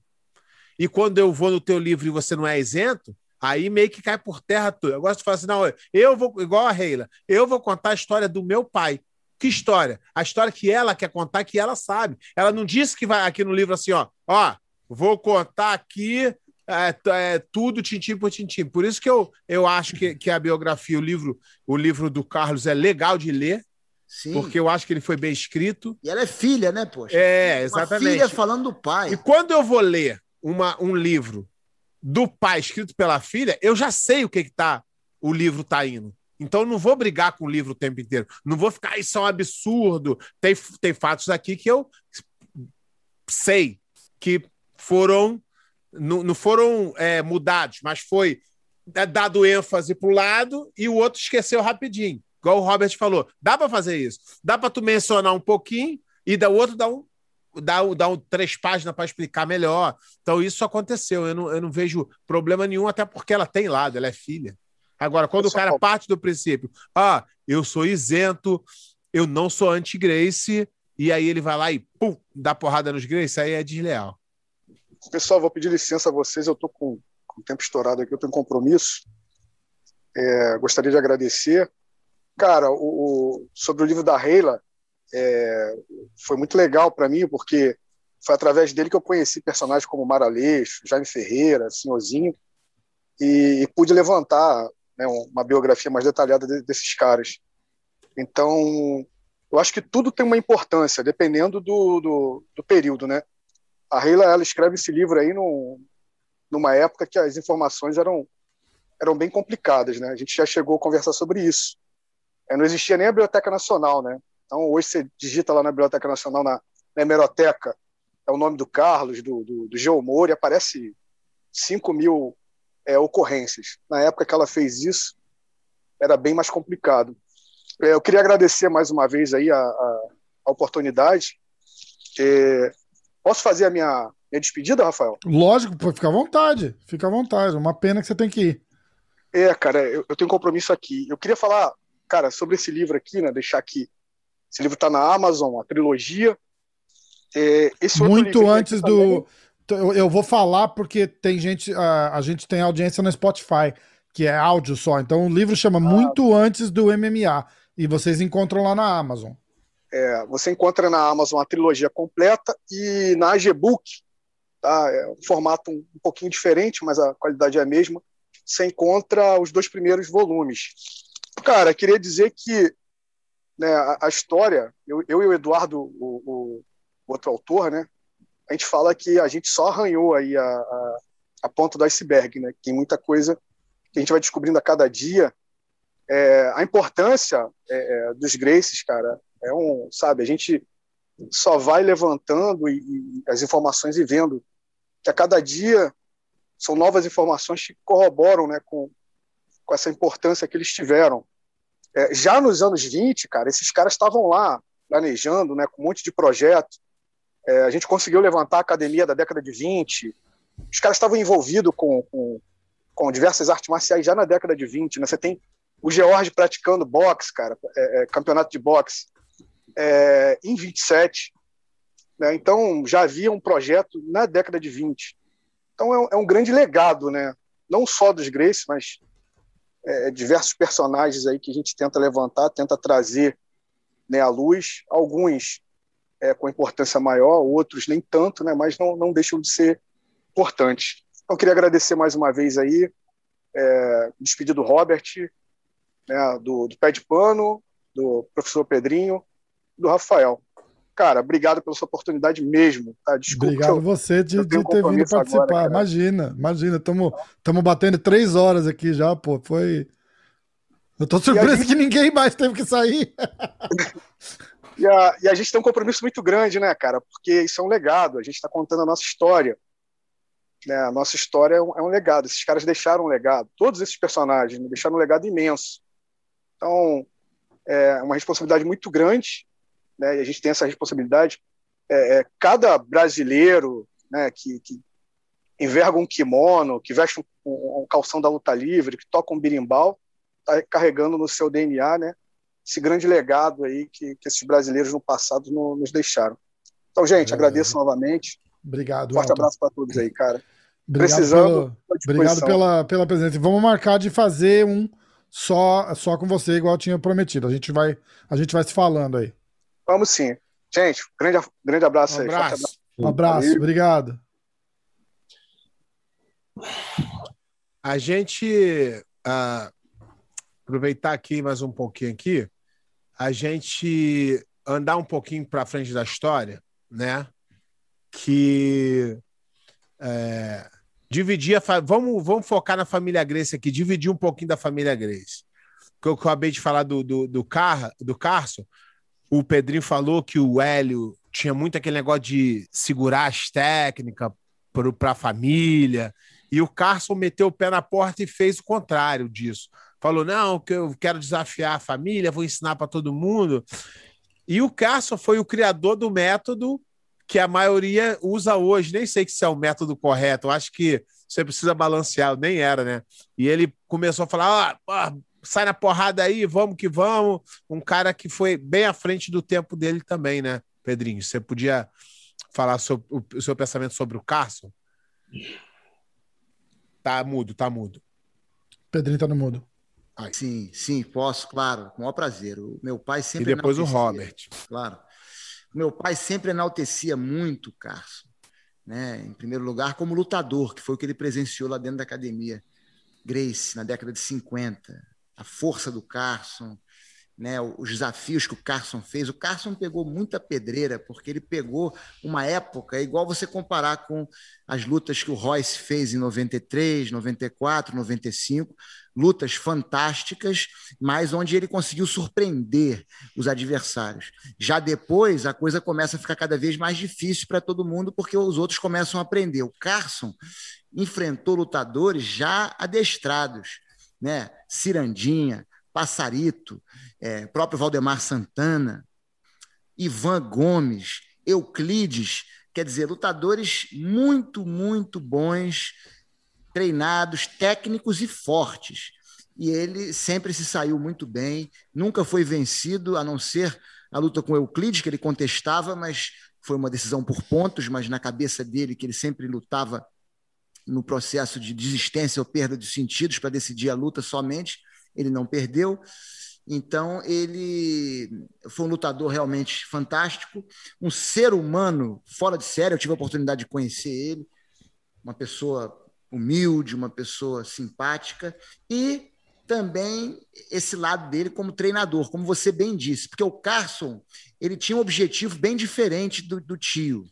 e quando eu vou no teu livro e você não é isento, aí meio que cai por terra tudo. Eu gosto de falar assim, não, eu vou, igual a Reila, eu vou contar a história do meu pai. Que história? A história que ela quer contar, que ela sabe. Ela não disse que vai aqui no livro assim, ó, ó, vou contar aqui é, é, tudo tintim por tintim. Por isso que eu, eu acho que, que a biografia, o livro, o livro do Carlos é legal de ler. Sim. Porque eu acho que ele foi bem escrito. E ela é filha, né, poxa? É, exatamente. Uma filha falando do pai. E quando eu vou ler uma, um livro do pai escrito pela filha, eu já sei o que, que tá, o livro tá indo. Então eu não vou brigar com o livro o tempo inteiro. Não vou ficar, isso é um absurdo. Tem, tem fatos aqui que eu sei que foram não, não foram é, mudados, mas foi dado ênfase para o lado e o outro esqueceu rapidinho. Igual o Robert falou. Dá para fazer isso. Dá para tu mencionar um pouquinho e da outro dar um dar, dar um, três páginas para explicar melhor. Então, isso aconteceu. Eu não, eu não vejo problema nenhum, até porque ela tem lado, ela é filha. Agora, quando o cara parte do princípio, ah, eu sou isento, eu não sou anti-Grace, e aí ele vai lá e pum, dá porrada nos Grace, aí é desleal. Pessoal, vou pedir licença a vocês, eu estou com, com o tempo estourado aqui, eu tenho compromisso. É, gostaria de agradecer. Cara, o, o, sobre o livro da Reila, é, foi muito legal para mim, porque foi através dele que eu conheci personagens como Maraleixo, Jaime Ferreira, Senhorzinho, e, e pude levantar né, uma biografia mais detalhada de, desses caras. Então, eu acho que tudo tem uma importância, dependendo do, do, do período, né? A Reila, ela escreve esse livro aí no, numa época que as informações eram, eram bem complicadas, né? A gente já chegou a conversar sobre isso. É, não existia nem a Biblioteca Nacional, né? Então, hoje você digita lá na Biblioteca Nacional, na, na hemeroteca, é o nome do Carlos, do, do, do Geomor, e aparece 5 mil é, ocorrências. Na época que ela fez isso, era bem mais complicado. É, eu queria agradecer mais uma vez aí a, a, a oportunidade. É, posso fazer a minha, minha despedida, Rafael? Lógico, fica à vontade, fica à vontade. Uma pena que você tem que ir. É, cara, eu, eu tenho um compromisso aqui. Eu queria falar, cara, sobre esse livro aqui, né? Deixar aqui. Esse livro está na Amazon, a trilogia. É, Muito antes do. Eu, eu, vou falar porque tem gente. A, a gente tem audiência no Spotify, que é áudio só. Então o livro chama ah, Muito Antes do MMA. E vocês encontram lá na Amazon. É, você encontra na Amazon a trilogia completa e na Agebook, tá? É um formato um, um pouquinho diferente, mas a qualidade é a mesma. Você encontra os dois primeiros volumes. Cara, queria dizer que né, a, a história, eu, eu, e o Eduardo, o, o, outro autor, né, a gente fala que a gente só arranhou aí a, a, a ponta do iceberg, né? Tem muita coisa que a gente vai descobrindo a cada dia. É, a importância é, é, dos Graces, cara, é um, sabe, a gente só vai levantando e, e, as informações e vendo que a cada dia são novas informações que corroboram, né, com, com essa importância que eles tiveram. É, já nos anos 20, cara, esses caras estavam lá planejando, né, com um monte de projeto. É, a gente conseguiu levantar a academia da década de 20. Os caras estavam envolvidos com, com, com diversas artes marciais já na década de 20. Né? Você tem o George praticando boxe, cara, é, é, campeonato de boxe, é, em 27. Né? Então, já havia um projeto na década de 20. Então, é um, é um grande legado, né? não só dos Grace, mas é, diversos personagens aí que a gente tenta levantar, tenta trazer né, à luz. Alguns é, com importância maior, outros nem tanto, né, mas não, não deixam de ser importantes. Então, queria agradecer mais uma vez aí, é, despedir do Robert, né, do, do Pé de Pano, do professor Pedrinho, do Rafael. Cara, obrigado pela sua oportunidade mesmo. Tá? Desculpa obrigado eu, você de, de ter vindo participar. Agora, imagina, imagina. Estamos batendo três horas aqui já, pô. Foi. Eu tô surpreso gente... que ninguém mais teve que sair. <laughs> E a, e a gente tem um compromisso muito grande, né, cara? Porque isso é um legado, a gente está contando a nossa história. Né? A nossa história é um, é um, legado. Esses caras deixaram um legado. Todos esses personagens né, deixaram um legado imenso. Então, é uma responsabilidade muito grande, né? E a gente tem essa responsabilidade. É, é, cada brasileiro né, que, que enverga um kimono, que veste um, um, um calção da luta livre, que toca um birimbau, está carregando no seu DNA, né? esse grande legado aí que, que esses brasileiros no passado no, nos deixaram. Então, gente, é, agradeço novamente. Obrigado. Forte abraço para todos aí, cara. <laughs> Obrigado Precisando. Pelo, obrigado pela, pela presença. Vamos marcar de fazer um só só com você, igual eu tinha prometido. A gente vai, a gente vai se falando aí. Vamos sim. Gente, grande, grande abraço um aí. Abraço. Um abraço, obrigado. A gente uh, aproveitar aqui mais um pouquinho aqui a gente andar um pouquinho para frente da história, né? Que é, dividir a vamos, vamos focar na família Grace aqui, dividir um pouquinho da família Grace. Que eu acabei de falar do, do, do, Car, do Carson, o Pedrinho falou que o Hélio tinha muito aquele negócio de segurar as técnicas para a família, e o Carson meteu o pé na porta e fez o contrário disso falou: não, que eu quero desafiar a família, vou ensinar para todo mundo. E o Carson foi o criador do método que a maioria usa hoje. Nem sei se é o método correto, eu acho que você precisa balancear, nem era, né? E ele começou a falar: ah, sai na porrada aí, vamos que vamos. Um cara que foi bem à frente do tempo dele também, né, Pedrinho? Você podia falar sobre o seu pensamento sobre o Carson? Tá mudo, tá mudo. Pedrinho tá no mudo. Ai. Sim, sim, posso, claro, com o maior prazer. O meu pai sempre. E depois o Robert. Claro. Meu pai sempre enaltecia muito o Carson. Né? Em primeiro lugar, como lutador, que foi o que ele presenciou lá dentro da academia Grace, na década de 50. A força do Carson, né, os desafios que o Carson fez. O Carson pegou muita pedreira, porque ele pegou uma época, é igual você comparar com as lutas que o Royce fez em 93, 94, 95, lutas fantásticas, mas onde ele conseguiu surpreender os adversários. Já depois, a coisa começa a ficar cada vez mais difícil para todo mundo, porque os outros começam a aprender. O Carson enfrentou lutadores já adestrados, né? Cirandinha, Passarito, é, próprio Valdemar Santana, Ivan Gomes, Euclides, quer dizer, lutadores muito, muito bons, treinados, técnicos e fortes. E ele sempre se saiu muito bem, nunca foi vencido, a não ser a luta com Euclides, que ele contestava, mas foi uma decisão por pontos, mas na cabeça dele, que ele sempre lutava no processo de desistência ou perda de sentidos para decidir a luta somente ele não perdeu. Então, ele foi um lutador realmente fantástico, um ser humano fora de série. Eu tive a oportunidade de conhecer ele, uma pessoa humilde, uma pessoa simpática e também esse lado dele como treinador, como você bem disse, porque o Carson ele tinha um objetivo bem diferente do, do tio.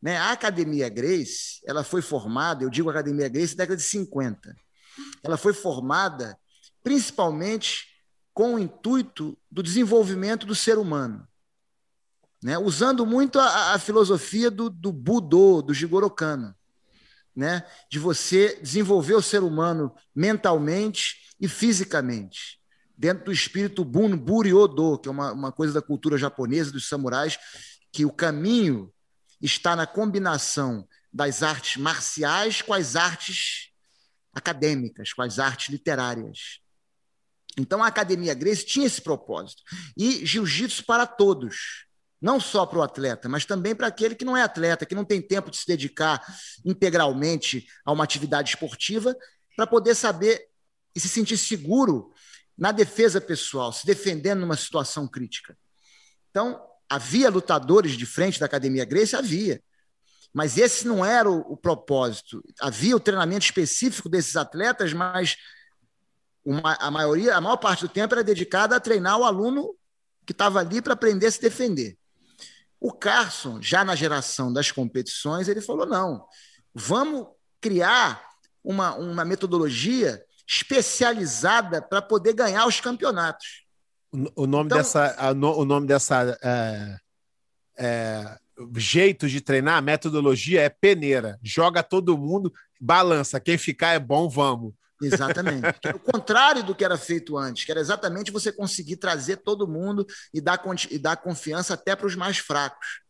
Né? A Academia Grace, ela foi formada, eu digo Academia Grace, na década de 50. Ela foi formada principalmente com o intuito do desenvolvimento do ser humano. Né? Usando muito a, a filosofia do, do Budô, do Jigoro Kano, né? de você desenvolver o ser humano mentalmente e fisicamente, dentro do espírito Bun Buri Odo, que é uma, uma coisa da cultura japonesa, dos samurais, que o caminho está na combinação das artes marciais com as artes acadêmicas, com as artes literárias. Então a Academia Grace tinha esse propósito. E jiu-jitsu para todos. Não só para o atleta, mas também para aquele que não é atleta, que não tem tempo de se dedicar integralmente a uma atividade esportiva, para poder saber e se sentir seguro na defesa pessoal, se defendendo numa situação crítica. Então, havia lutadores de frente da Academia Grace? Havia. Mas esse não era o, o propósito. Havia o treinamento específico desses atletas, mas uma, a maioria, a maior parte do tempo era dedicada a treinar o aluno que estava ali para aprender a se defender. O Carson, já na geração das competições, ele falou: não, vamos criar uma, uma metodologia especializada para poder ganhar os campeonatos. O, nome então, dessa, a, o nome dessa é, é, jeito de treinar, metodologia é peneira. Joga todo mundo, balança. Quem ficar é bom, vamos. Exatamente. Que é o contrário do que era feito antes, que era exatamente você conseguir trazer todo mundo e dar, e dar confiança até para os mais fracos.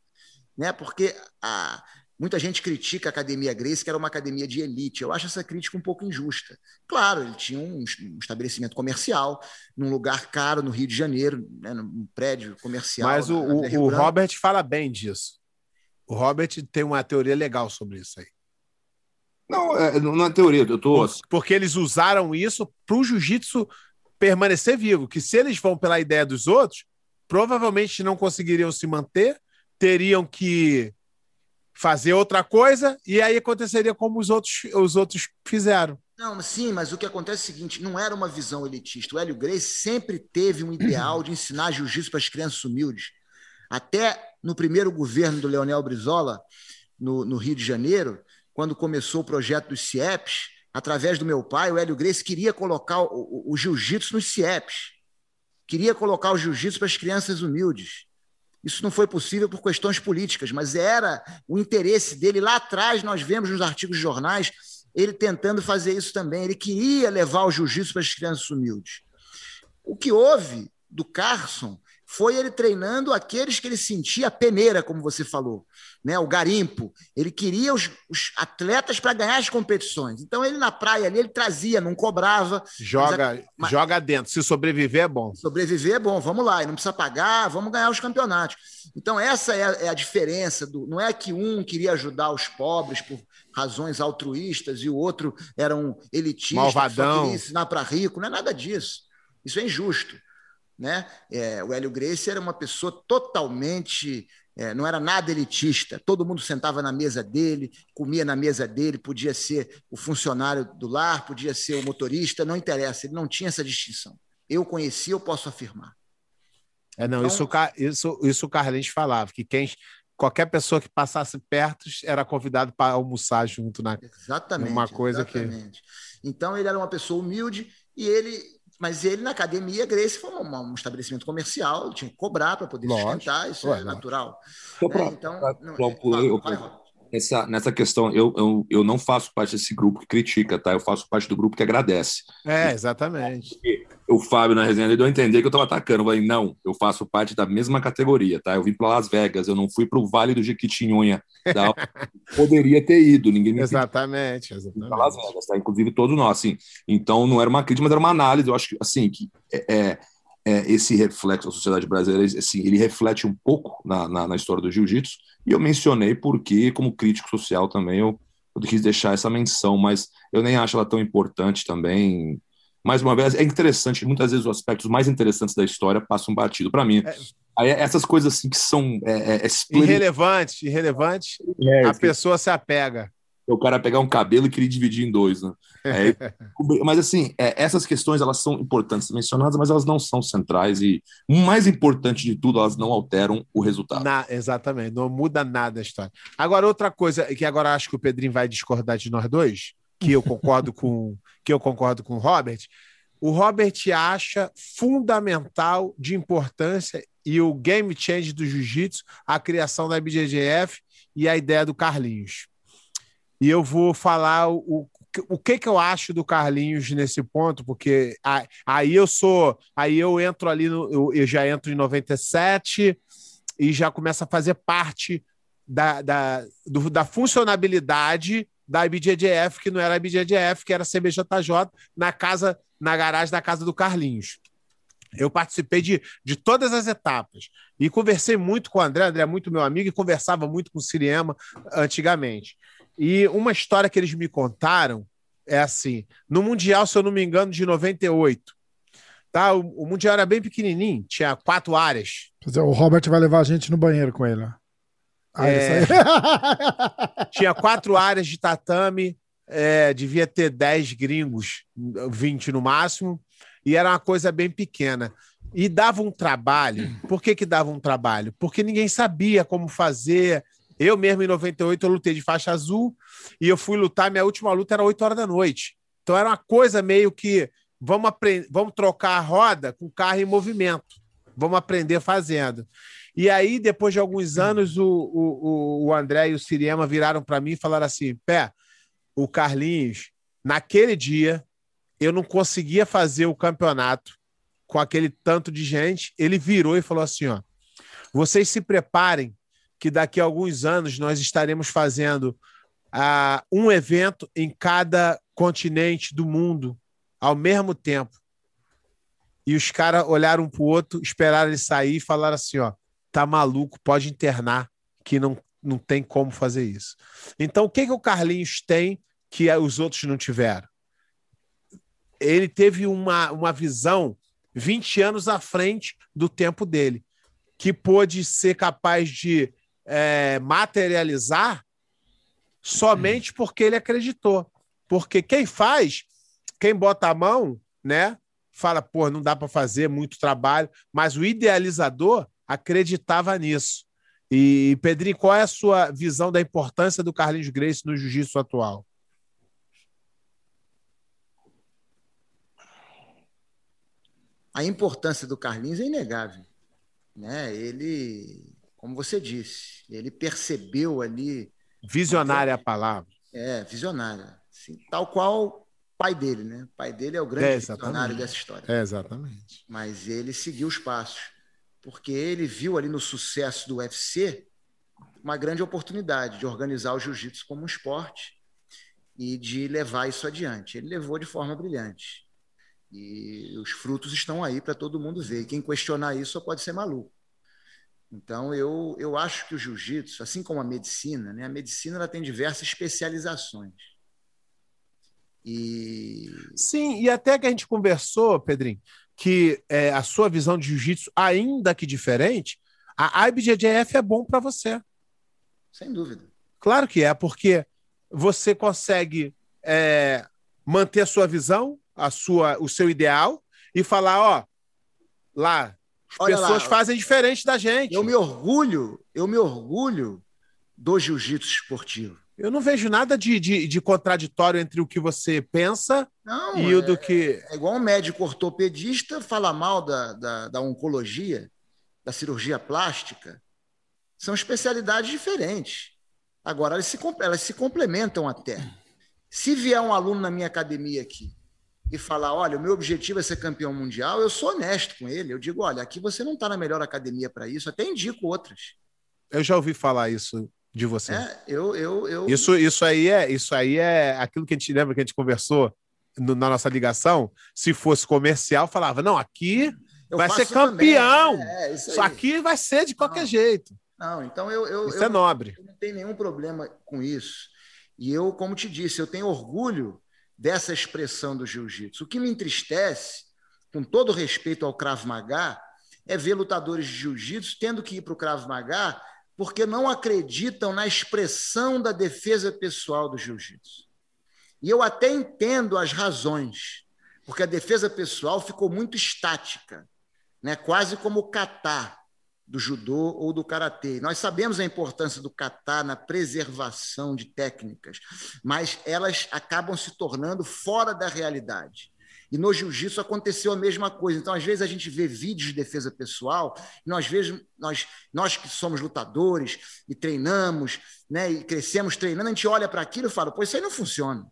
Né? Porque a, muita gente critica a Academia Grace, que era uma academia de elite. Eu acho essa crítica um pouco injusta. Claro, ele tinha um, estabelecimento comercial, num lugar caro no Rio de Janeiro, né? num prédio comercial. Mas o, o, o Robert fala bem disso. O Robert tem uma teoria legal sobre isso aí. Não, é, não é teoria, eu tô. Porque eles usaram isso para o jiu-jitsu permanecer vivo. Que se eles vão pela ideia dos outros, provavelmente não conseguiriam se manter, teriam que fazer outra coisa, e aí aconteceria como os outros, os outros fizeram. Não, sim, mas o que acontece é o seguinte: não era uma visão elitista. O Hélio Grace sempre teve um ideal de ensinar jiu-jitsu para as crianças humildes. Até no primeiro governo do Leonel Brizola, no, no Rio de Janeiro, quando começou o projeto dos CIEPs, através do meu pai, o Hélio Grace queria colocar o, o, o jiu-jitsu nos CIEPs. Queria colocar o jiu-jitsu para as crianças humildes. Isso não foi possível por questões políticas, mas era o interesse dele. Lá atrás, nós vemos nos artigos de jornais ele tentando fazer isso também. Ele queria levar o jiu-jitsu para as crianças humildes. O que houve do Carson foi ele treinando aqueles que ele sentia a peneira, como você falou, né? o garimpo. Ele queria os, os atletas para ganhar as competições. Então, ele na praia ali, ele trazia, não cobrava. Joga, mas, joga dentro. Se sobreviver é bom. Sobreviver é bom, vamos lá. E não precisa pagar, vamos ganhar os campeonatos. Então, essa é a, é a diferença. Do, não é que um queria ajudar os pobres por razões altruístas e o outro era um elitista, Malvadão. só queria ensinar para rico. Não é nada disso. Isso é injusto. Né? É, o Hélio Gracie era uma pessoa totalmente. É, não era nada elitista, todo mundo sentava na mesa dele, comia na mesa dele, podia ser o funcionário do lar, podia ser o motorista, não interessa, ele não tinha essa distinção. Eu conheci, eu posso afirmar. É, não, então, isso, isso, isso o Carlinhos falava, que quem, qualquer pessoa que passasse perto era convidado para almoçar junto na exatamente uma coisa exatamente. que então ele era uma pessoa humilde e ele mas ele, na academia, Grace foi um, um estabelecimento comercial, tinha que cobrar para poder lógico, sustentar, isso é natural. Né? Pra, então, pra, não, pra, essa, nessa questão, eu, eu, eu não faço parte desse grupo que critica, tá? Eu faço parte do grupo que agradece. É, exatamente. O Fábio, na resenha, deu a entender que eu estava atacando. Eu falei, não, eu faço parte da mesma categoria, tá? Eu vim para Las Vegas, eu não fui para o Vale do Jequitinhonha. Tá? <laughs> Poderia ter ido, ninguém me Exatamente, exatamente. Las Vegas, tá? Inclusive todos nós, assim. Então, não era uma crítica, mas era uma análise. Eu acho que, assim, que é, é, é esse reflexo da sociedade brasileira, assim, ele reflete um pouco na, na, na história do jiu-jitsu, e eu mencionei porque, como crítico social também, eu, eu quis deixar essa menção, mas eu nem acho ela tão importante também. Mais uma vez, é interessante, muitas vezes os aspectos mais interessantes da história passam batido. Para mim, é. Aí, essas coisas assim que são é, é, é irrelevantes, irrelevantes, é, a pessoa se apega o cara pegar um cabelo e querer dividir em dois, né? <laughs> É, mas assim, essas questões elas são importantes mencionadas, mas elas não são centrais e o mais importante de tudo, elas não alteram o resultado. Na, exatamente, não muda nada a história. Agora outra coisa que agora acho que o Pedrinho vai discordar de nós dois, que eu concordo com que eu concordo com o Robert. O Robert acha fundamental de importância e o game change do jiu-jitsu, a criação da BJJF e a ideia do Carlinhos e eu vou falar o, o que, que eu acho do Carlinhos nesse ponto, porque aí eu sou, aí eu entro ali, no, eu, já entro em 97 e já começo a fazer parte da, da, do, da funcionabilidade da IBJJF, que não era a IBJJF, que era a CBJJ, na casa, na garagem da casa do Carlinhos. Eu participei de, de todas as etapas e conversei muito com o André, André é muito meu amigo e conversava muito com o Siriema antigamente. E uma história que eles me contaram é assim: no Mundial, se eu não me engano, de 98, tá? O, o Mundial era bem pequenininho, tinha quatro áreas. O Robert vai levar a gente no banheiro com ele. Ah, é... <laughs> tinha quatro áreas de tatame, é, devia ter 10 gringos, 20 no máximo, e era uma coisa bem pequena. E dava um trabalho. Por que, que dava um trabalho? Porque ninguém sabia como fazer, eu mesmo, em 98, eu lutei de faixa azul e eu fui lutar, minha última luta era 8 horas da noite. Então era uma coisa meio que vamos, aprender, vamos trocar a roda com o carro em movimento. Vamos aprender fazendo. E aí, depois de alguns anos, o, o, o André e o Siriema viraram para mim e falaram assim: Pé, o Carlinhos, naquele dia, eu não conseguia fazer o campeonato com aquele tanto de gente. Ele virou e falou assim: ó, vocês se preparem que daqui a alguns anos nós estaremos fazendo uh, um evento em cada continente do mundo ao mesmo tempo. E os caras olharam um para o outro, esperaram ele sair e falaram assim: ó, tá maluco, pode internar, que não, não tem como fazer isso. Então, o que, que o Carlinhos tem que os outros não tiveram? Ele teve uma, uma visão 20 anos à frente do tempo dele, que pôde ser capaz de é, materializar somente porque ele acreditou. Porque quem faz, quem bota a mão, né, fala, pô, não dá para fazer muito trabalho, mas o idealizador acreditava nisso. E, Pedrinho, qual é a sua visão da importância do Carlinhos Grace no jiu-jitsu atual? A importância do Carlinhos é inegável. Né? Ele como você disse, ele percebeu ali. Visionária a palavra. É, visionária. Assim, tal qual o pai dele, né? O pai dele é o grande é, visionário dessa história. É, exatamente. Mas ele seguiu os passos. Porque ele viu ali no sucesso do UFC uma grande oportunidade de organizar o jiu-jitsu como um esporte e de levar isso adiante. Ele levou de forma brilhante. E os frutos estão aí para todo mundo ver. Quem questionar isso só pode ser maluco. Então, eu, eu acho que o jiu-jitsu, assim como a medicina, né, a medicina ela tem diversas especializações. E... Sim, e até que a gente conversou, Pedrinho, que é, a sua visão de jiu-jitsu, ainda que diferente, a IBJJF é bom para você. Sem dúvida. Claro que é, porque você consegue é, manter a sua visão, a sua, o seu ideal e falar, ó, lá, as Olha pessoas lá, fazem diferente da gente. Eu me orgulho, eu me orgulho do jiu-jitsu esportivo. Eu não vejo nada de, de, de, contraditório entre o que você pensa não, e é, o do que. É igual um médico ortopedista fala mal da, da, da oncologia, da cirurgia plástica. São especialidades diferentes. Agora, elas se, elas se complementam até. Se vier um aluno na minha academia aqui e falar: olha, o meu objetivo é ser campeão mundial, eu sou honesto com ele. Eu digo: olha, aqui você não está na melhor academia para isso, até indico outras. Eu já ouvi falar isso de você. É, eu, eu, eu... Isso, isso, aí é, isso aí é aquilo que a gente lembra que a gente conversou no, na nossa ligação. Se fosse comercial, falava: não, aqui eu vai ser campeão. É, isso, aqui vai ser de qualquer não, jeito. Não, então eu. eu isso eu, é nobre. Eu não tenho nenhum problema com isso. E eu, como te disse, eu tenho orgulho dessa expressão do jiu-jitsu. O que me entristece, com todo respeito ao Krav Maga, é ver lutadores de jiu-jitsu tendo que ir para o Krav Maga porque não acreditam na expressão da defesa pessoal do jiu-jitsu. E eu até entendo as razões, porque a defesa pessoal ficou muito estática, né? quase como o kata do judô ou do karatê. Nós sabemos a importância do kata na preservação de técnicas, mas elas acabam se tornando fora da realidade. E no jiu-jitsu aconteceu a mesma coisa. Então, às vezes, a gente vê vídeos de defesa pessoal, nós, vemos, nós, nós que somos lutadores e treinamos, né, e crescemos treinando, a gente olha para aquilo e fala, pô, isso aí não funciona.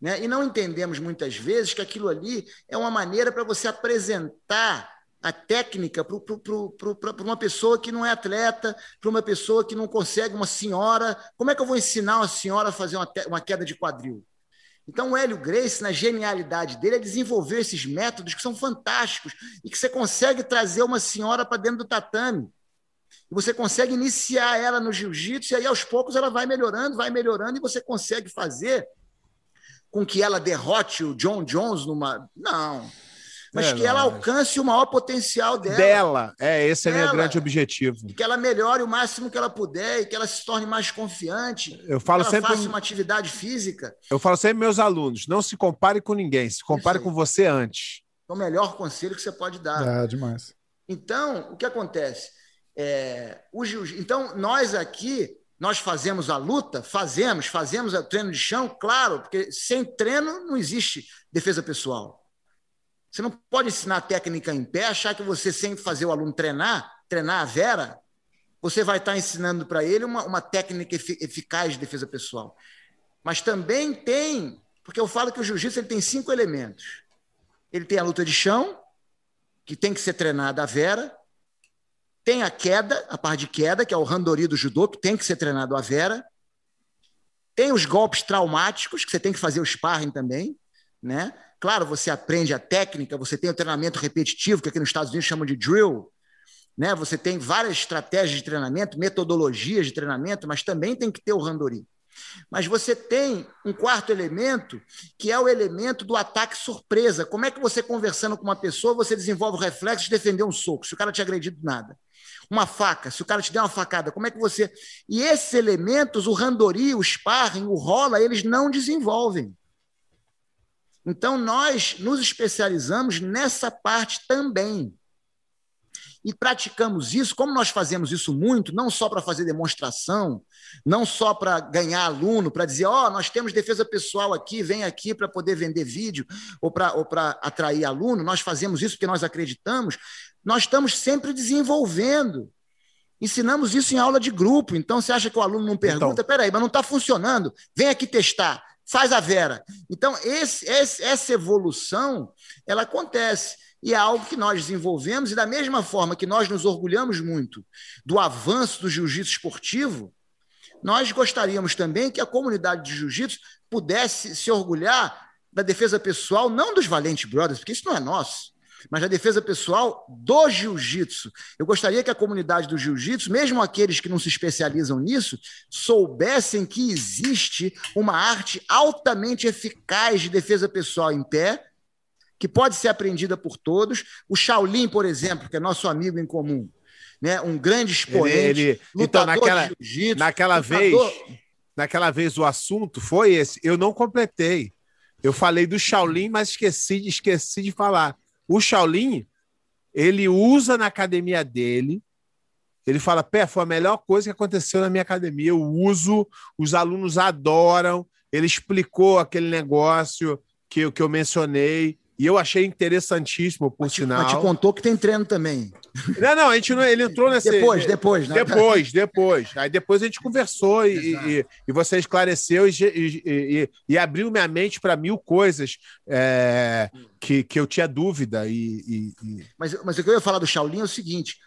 Né? E não entendemos muitas vezes que aquilo ali é uma maneira para você apresentar a técnica para uma pessoa que não é atleta, para uma pessoa que não consegue, uma senhora. Como é que eu vou ensinar uma senhora a fazer uma, uma queda de quadril? Então, o Hélio Grace, na genialidade dele, é desenvolver esses métodos que são fantásticos e que você consegue trazer uma senhora para dentro do tatame. E você consegue iniciar ela no jiu-jitsu e aí, aos poucos, ela vai melhorando, vai melhorando e você consegue fazer com que ela derrote o John Jones numa. Não mas é, que ela alcance o maior potencial dela. Dela, é, esse é o meu grande objetivo. E que ela melhore o máximo que ela puder e que ela se torne mais confiante. Eu falo que ela sempre faça uma atividade física. Eu falo sempre meus alunos, não se compare com ninguém, se compare com você antes. É o melhor conselho que você pode dar. É, demais. Então, o que acontece? É, o então, nós aqui, nós fazemos a luta, fazemos, fazemos o treino de chão, claro, porque sem treino não existe defesa pessoal. Você não pode ensinar técnica em pé, achar que você, sem fazer o aluno treinar, treinar a Vera, você vai estar ensinando para ele uma, uma técnica eficaz de defesa pessoal. Mas também tem, porque eu falo que o jiu-jitsu tem cinco elementos. Ele tem a luta de chão, que tem que ser treinada a Vera. Tem a queda, a parte de queda, que é o randori do judô, que tem que ser treinado a Vera. Tem os golpes traumáticos, que você tem que fazer o sparring também, né? Claro, você aprende a técnica, você tem o treinamento repetitivo, que aqui nos Estados Unidos chamam de drill, né? Você tem várias estratégias de treinamento, metodologias de treinamento, mas também tem que ter o randori. Mas você tem um quarto elemento, que é o elemento do ataque surpresa. Como é que você, conversando com uma pessoa, você desenvolve o reflexo de defender um soco, se o cara te agredido nada? Uma faca, se o cara te der uma facada, como é que você. E esses elementos, o randori, o sparring, o rola, eles não desenvolvem. Então, nós nos especializamos nessa parte também. E praticamos isso, como nós fazemos isso muito, não só para fazer demonstração, não só para ganhar aluno, para dizer, ó, oh, nós temos defesa pessoal aqui, vem aqui para poder vender vídeo ou para ou atrair aluno, nós fazemos isso porque nós acreditamos, nós estamos sempre desenvolvendo. Ensinamos isso em aula de grupo. Então, você acha que o aluno não pergunta? Então, peraí, mas não está funcionando? Vem aqui testar faz a Vera. Então, esse, esse, essa evolução, ela acontece. E é algo que nós desenvolvemos, e da mesma forma que nós nos orgulhamos muito do avanço do jiu-jitsu esportivo, nós gostaríamos também que a comunidade de jiu-jitsu pudesse se orgulhar da defesa pessoal, não dos Valente Brothers, porque isso não é nosso, mas da defesa pessoal do jiu-jitsu. Eu gostaria que a comunidade do jiu-jitsu, mesmo aqueles que não se especializam nisso, soubessem que existe uma arte altamente eficaz de defesa pessoal em pé, que pode ser aprendida por todos. O Shaolin, por exemplo, que é nosso amigo em comum, né? um grande expoente, ele, ele... Então, naquela, naquela lutador... vez, naquela vez o assunto foi esse. Eu não completei. Eu falei do Shaolin, mas esqueci, esqueci de falar. O Shaolin, ele usa na academia dele. Ele fala: Pé, foi a melhor coisa que aconteceu na minha academia. Eu uso, os alunos adoram. Ele explicou aquele negócio que, que eu mencionei. E eu achei interessantíssimo, por mas sinal. Mas te contou que tem treino também. Não, não, a gente não, ele entrou nessa. Depois, depois, né? Depois, depois. Aí depois a gente conversou e, e, e, você esclareceu e, e, e abriu minha mente para mil coisas é, que, que eu tinha dúvida. E, Mas, mas o que eu ia falar do Shaolin é o seguinte: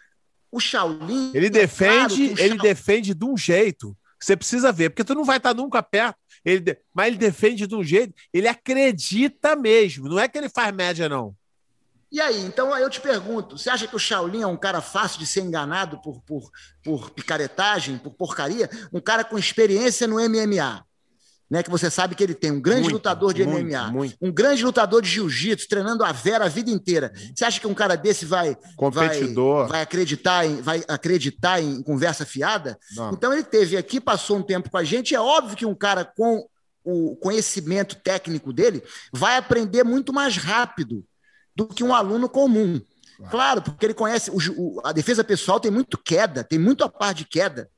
o Shaolin. Ele defende, é claro ele defende de um jeito. Você precisa ver, porque tu não vai estar nunca perto ele, mas ele defende de um jeito, ele acredita mesmo. Não é que ele faz média, não. E aí, então eu te pergunto: você acha que o Shaolin é um cara fácil de ser enganado por, por, por picaretagem, por porcaria? Um cara com experiência no MMA né, que você sabe que ele tem um grande muito, lutador de muito, MMA, muito. um grande lutador de jiu-jitsu, treinando a Vera a vida inteira. Você acha que um cara desse vai competidor vai, vai acreditar em vai acreditar em conversa fiada? Não. Então ele teve aqui, passou um tempo com a gente, é óbvio que um cara com o conhecimento técnico dele vai aprender muito mais rápido do que um aluno comum. Claro, porque ele conhece o, o, a defesa pessoal tem muito queda, tem muito a par de queda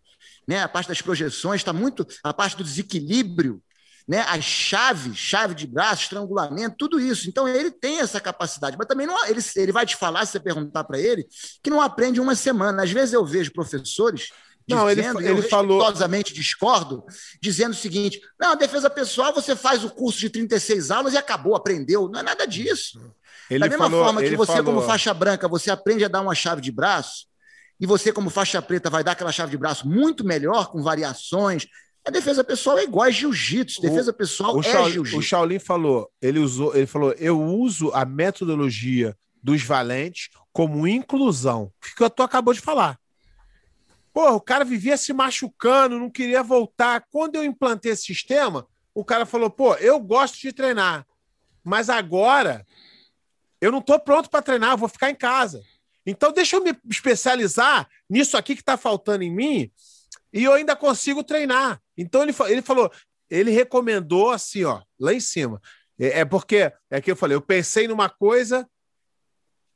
né? A parte das projeções está muito, a parte do desequilíbrio, né? As chaves, chave de braço, estrangulamento, tudo isso. Então ele tem essa capacidade, mas também não, ele, ele vai te falar se você perguntar para ele que não aprende uma semana. Às vezes eu vejo professores não, dizendo, ele, ele falou discordo, dizendo o seguinte: não, a defesa pessoal você faz o curso de 36 aulas e acabou, aprendeu. Não é nada disso. Ele da mesma falou, forma que você, falou... como faixa branca, você aprende a dar uma chave de braço, e você, como faixa preta, vai dar aquela chave de braço muito melhor, com variações. A defesa pessoal é igual a jiu-jitsu. Defesa pessoal o é jiu-jitsu. O Shaolin falou, ele usou, ele falou, eu uso a metodologia dos valentes como inclusão. O que tu acabou de falar. Pô, o cara vivia se machucando, não queria voltar. Quando eu implantei esse sistema, o cara falou: pô, eu gosto de treinar, mas agora eu não estou pronto para treinar, eu vou ficar em casa. Então, deixa eu me especializar nisso aqui que está faltando em mim e eu ainda consigo treinar. Então, ele, ele falou, ele recomendou assim, ó, lá em cima. É, é porque, é que eu falei, eu pensei numa coisa,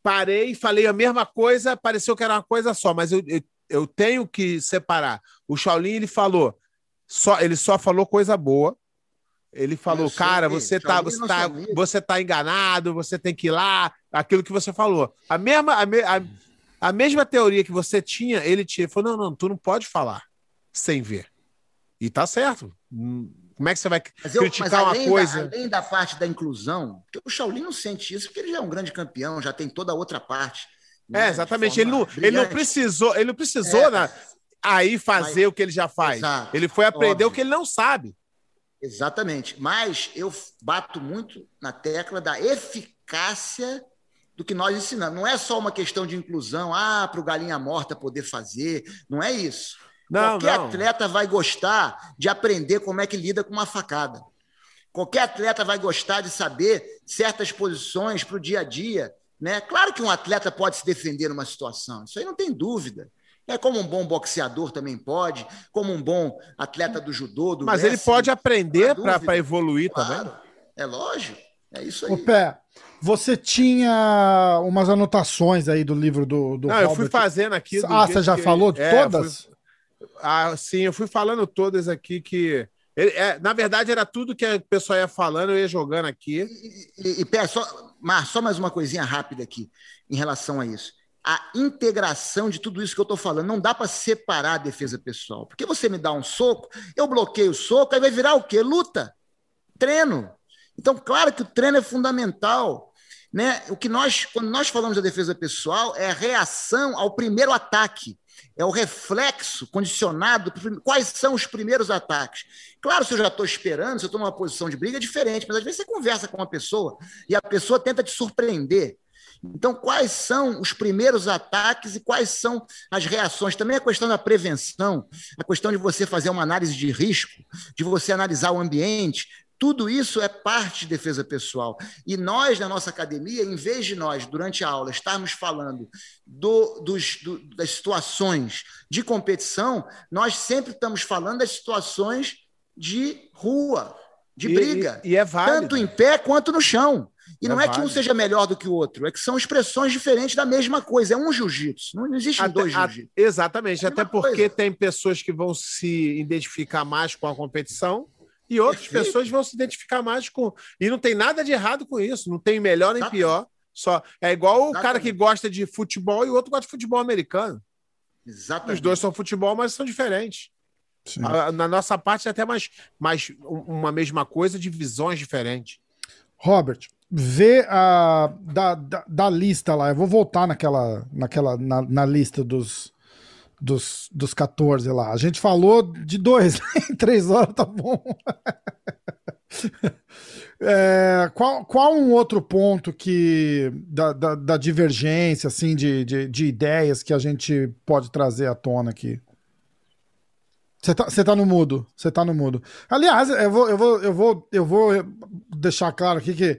parei, falei a mesma coisa, pareceu que era uma coisa só, mas eu, eu, eu tenho que separar. O Shaolin, ele falou, só, ele só falou coisa boa, ele falou, cara, você tá, você, tá, você tá enganado, você tem que ir lá, aquilo que você falou. A mesma, a, me, a, a mesma teoria que você tinha, ele tinha. Ele falou: não, não, tu não pode falar sem ver. E tá certo. Hum, como é que você vai eu, criticar uma coisa? Da, além da parte da inclusão, porque o Shaolin não sente isso, porque ele já é um grande campeão, já tem toda a outra parte. Né, é, exatamente. Ele não, ele não precisou, ele não precisou é, na, aí fazer mas, o que ele já faz. Exato, ele foi aprender óbvio. o que ele não sabe. Exatamente. Mas eu bato muito na tecla da eficácia do que nós ensinamos. Não é só uma questão de inclusão, ah, para o galinha morta poder fazer. Não é isso. Não, Qualquer não. atleta vai gostar de aprender como é que lida com uma facada. Qualquer atleta vai gostar de saber certas posições para o dia a dia. Né? Claro que um atleta pode se defender numa situação, isso aí não tem dúvida. É como um bom boxeador também pode, como um bom atleta do judô, do Mas ele pode aprender para evoluir claro, também. É lógico, é isso aí. O pé, você tinha umas anotações aí do livro do, do Não, Robert. eu fui fazendo aqui. Ah, você já falou é, todas? Fui... Ah, sim, eu fui falando todas aqui que ele, é, na verdade, era tudo que o pessoal ia falando, eu ia jogando aqui. E, e, e só, Mar, só mais uma coisinha rápida aqui em relação a isso a integração de tudo isso que eu estou falando. Não dá para separar a defesa pessoal. Porque você me dá um soco, eu bloqueio o soco, aí vai virar o quê? Luta. Treino. Então, claro que o treino é fundamental. Né? O que nós, quando nós falamos da defesa pessoal, é a reação ao primeiro ataque, é o reflexo condicionado. Quais são os primeiros ataques? Claro, se eu já estou esperando, se eu estou numa posição de briga, é diferente, mas às vezes você conversa com uma pessoa e a pessoa tenta te surpreender. Então, quais são os primeiros ataques e quais são as reações? Também a questão da prevenção, a questão de você fazer uma análise de risco, de você analisar o ambiente, tudo isso é parte de defesa pessoal. E nós, na nossa academia, em vez de nós, durante a aula, estarmos falando do, dos, do, das situações de competição, nós sempre estamos falando das situações de rua, de e, briga. E, e é válido. Tanto em pé quanto no chão. E É não é que um válido. seja melhor do que o outro, é que são expressões diferentes da mesma coisa. É um jiu-jitsu. Não existem Até- dois jiu-jitsu. exatamente, É até porque coisa. tem pessoas que vão se identificar mais com a competição e outras pessoas vão se identificar mais com. E não tem nada de errado com isso, não tem melhor nem Exatamente. pior. Só é igual o cara Exatamente. que gosta de futebol e o outro gosta de futebol americano. Exatamente. Os dois são futebol, mas são diferentes. Sim. A- na nossa parte é até mais, mais um- uma mesma coisa de visões diferentes. Robert, vê a da, da, da lista lá. Eu vou voltar naquela, naquela na, na lista dos, dos, dos 14 lá. A gente falou de dois, <laughs> em três horas tá bom. <laughs> É, qual, qual um outro ponto que da, da, da divergência assim de, de, de ideias que a gente pode trazer à tona aqui? Você tá, tá no mudo. Você tá no mudo. Aliás, eu vou, eu vou, eu vou, eu vou deixar claro aqui que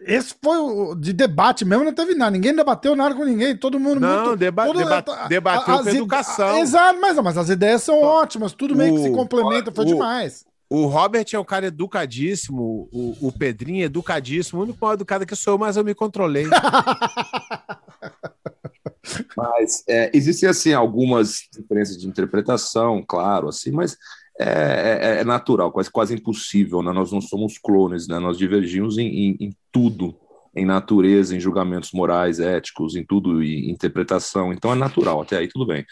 esse foi o de debate mesmo, não teve nada. Ninguém debateu nada com ninguém. Todo mundo Não, muito, deba- todo- deba- a- debateu com educação. Exato, mas, mas as ideias são ótimas. Tudo meio que se complementa. Foi o- demais. O Robert é um cara educadíssimo, o, o Pedrinho é educadíssimo. O único mal educado que sou eu, mas eu me controlei. <laughs> Mas é, existem assim algumas diferenças de interpretação, claro, assim, mas é, é- é natural, quase, quase impossível, né? Nós não somos clones, né? Nós divergimos em, em- em tudo, em natureza, em julgamentos morais, éticos, em tudo, e interpretação. Então é natural, até aí tudo bem.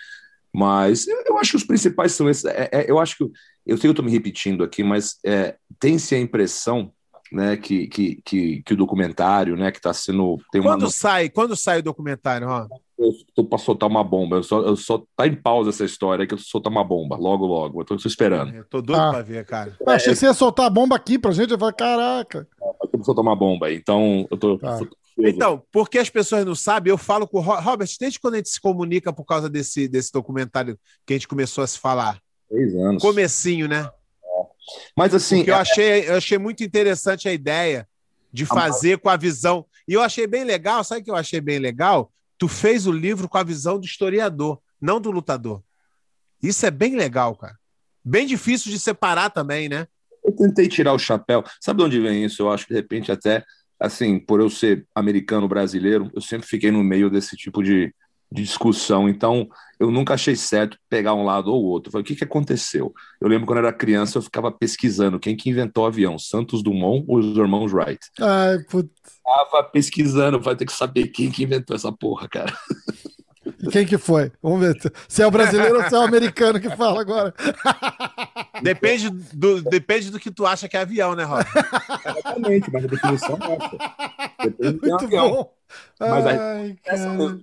Mas eu, eu acho que os principais são esses. é- é- eu acho que eu sei que eu estou me repetindo aqui, mas é, tem-se a impressão, né, que, que, que, que o documentário, né, que está sendo tem uma Quando sai, quando sai o documentário, ó? Eu tô pra soltar uma bomba. Eu só, eu só tá em pausa essa história que eu soltar uma bomba logo, logo. Eu tô, tô esperando. Eu tô doido Ah. pra ver, cara. Eu achei que você ia soltar a bomba aqui pra gente. Eu falei, caraca. Eu tô pra soltar uma bomba aí. Então, eu tô. Tá. Então, porque as pessoas não sabem, eu falo com o Ro- Robert, desde quando a gente se comunica por causa desse, desse documentário que a gente começou a se falar? Três anos. Comecinho, né? Mas assim, Porque eu achei, eu achei muito interessante a ideia de fazer com a visão. E eu achei bem legal, sabe o que eu achei bem legal? Tu fez o livro com a visão do historiador, não do lutador. Isso é bem legal, cara. Bem difícil de separar também, né? eu tentei tirar o chapéu. Sabe de onde vem isso? Eu acho que de repente até assim, por eu ser americano brasileiro, eu sempre fiquei no meio desse tipo de, de discussão. Então, eu nunca achei certo pegar um lado ou outro. Eu Falei, o que, que aconteceu? Eu lembro quando eu era criança, eu ficava pesquisando quem que inventou o avião, Santos Dumont ou os irmãos Wright. Ai, putz. Tava pesquisando, vai ter que saber quem que inventou essa porra, cara. Quem que foi? Vamos ver se é o brasileiro ou se é o americano que fala agora. <laughs> Depende do, depende do que tu acha que é avião, né, Rob? Exatamente, mas a definição é essa. <laughs> Depende do Muito avião. bom. Mas aí- Ai, Essa.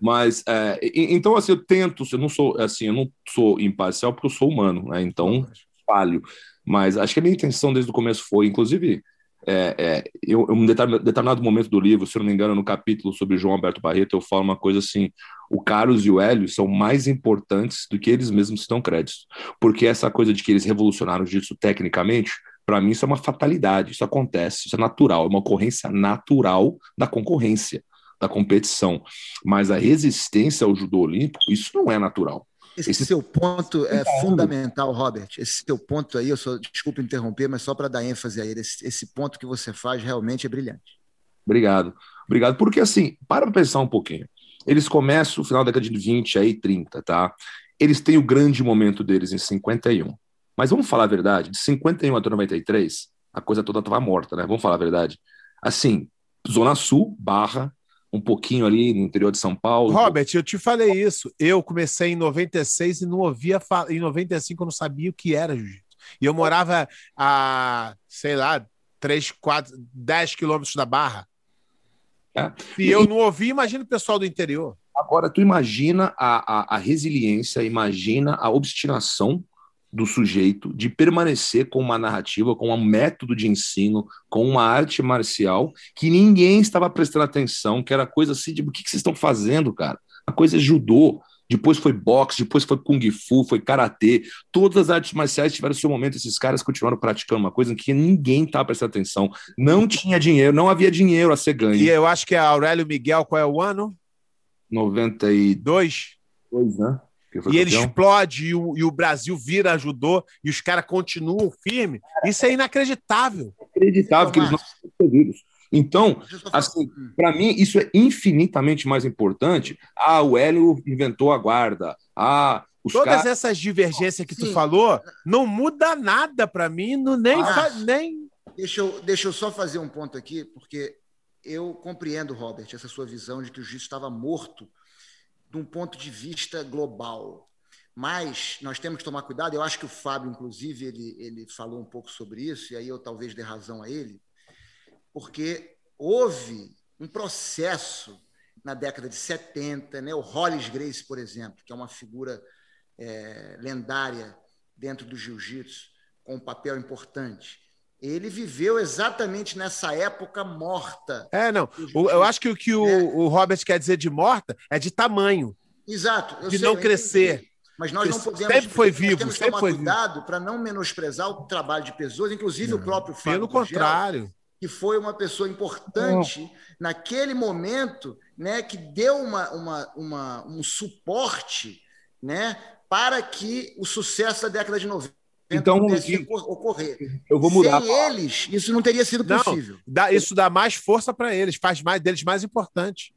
Mas, é, então, assim, eu tento, eu não sou, assim, eu não sou imparcial porque eu sou humano, né? Então, falho. Mas acho que a minha intenção desde o começo foi, inclusive, é, é, eu, em um determin- determinado momento do livro, se não me engano, no capítulo sobre João Alberto Barreto, eu falo uma coisa assim: o Carlos e o Hélio são mais importantes do que eles mesmos se dão créditos. Porque essa coisa de que eles revolucionaram o jiu-jitsu tecnicamente, para mim, isso é uma fatalidade, isso acontece, isso é natural, é uma ocorrência natural da concorrência, da competição. Mas a resistência ao judô olímpico, isso não é natural. Esse, Esse- seu ponto é fundamental, Robert. Esse seu ponto aí, eu só desculpa interromper, mas só para dar ênfase a ele, esse, esse ponto que você faz realmente é brilhante. Obrigado. Obrigado. Porque, assim, para pensar um pouquinho. Eles começam no final da década de 20, aí 30, tá? Eles têm o grande momento deles em 51. Mas vamos falar a verdade, de 51 até 93, a coisa toda estava morta, né? Vamos falar a verdade. Assim, Zona Sul, Barra, um pouquinho ali no interior de São Paulo. Robert, eu te falei isso. Eu comecei em 96 e não ouvia fa- em 95 eu não sabia o que era jiu-jitsu. E eu morava a, sei lá, 3, 4, 10 quilômetros da Barra. É. E eu não ouvi, imagina o pessoal do interior. Agora, tu imagina a, a, a resiliência, imagina a obstinação do sujeito de permanecer com uma narrativa, com um método de ensino, com uma arte marcial que ninguém estava prestando atenção, que era coisa assim de o que, que vocês estão fazendo, cara? A coisa é judô, depois foi boxe, depois foi kung fu, foi karatê. Todas as artes marciais tiveram seu momento. Esses caras continuaram praticando uma coisa em que ninguém estava prestando atenção. Não tinha dinheiro, não havia dinheiro a ser ganho. E eu acho que é Aurélio Miguel, qual é o ano? 92. Dois, né? E ele explode e o, e o, Brasil vira, ajudou, e os caras continuam firme. Isso é inacreditável. Inacreditável que eles não são perdidos. Então, assim, para mim, isso é infinitamente mais importante. Ah, o Hélio inventou a guarda. Ah, os Todas essas divergências que Sim. tu falou não muda nada para mim, não, nem, ah, nem. Deixa eu, deixa eu só fazer um ponto aqui, porque eu compreendo, Robert, essa sua visão de que o juiz estava morto de um ponto de vista global. Mas nós temos que tomar cuidado. Eu acho que o Fábio, inclusive, ele, ele falou um pouco sobre isso, e aí eu talvez dê razão a ele porque houve um processo na década de 70, né? o Hollis Grace, por exemplo, que é uma figura é, lendária dentro do jiu-jitsu, com um papel importante. Ele viveu exatamente nessa época morta. É, não. Eu acho que o que o, é. o Robert quer dizer de morta é de tamanho. Exato. de sei, não crescer. Mas nós não podemos. Sempre foi vivo, temos sempre tomar foi cuidado para não menosprezar o trabalho de pessoas, inclusive não. o próprio Fábio. Pelo contrário que foi uma pessoa importante oh. naquele momento, né, que deu uma, uma, uma, um suporte né, para que o sucesso da década de 90 então, pudesse ocorrer. Eu vou mudar. Sem eles, isso não teria sido possível. Não, dá, isso dá mais força para eles, faz mais deles mais importante.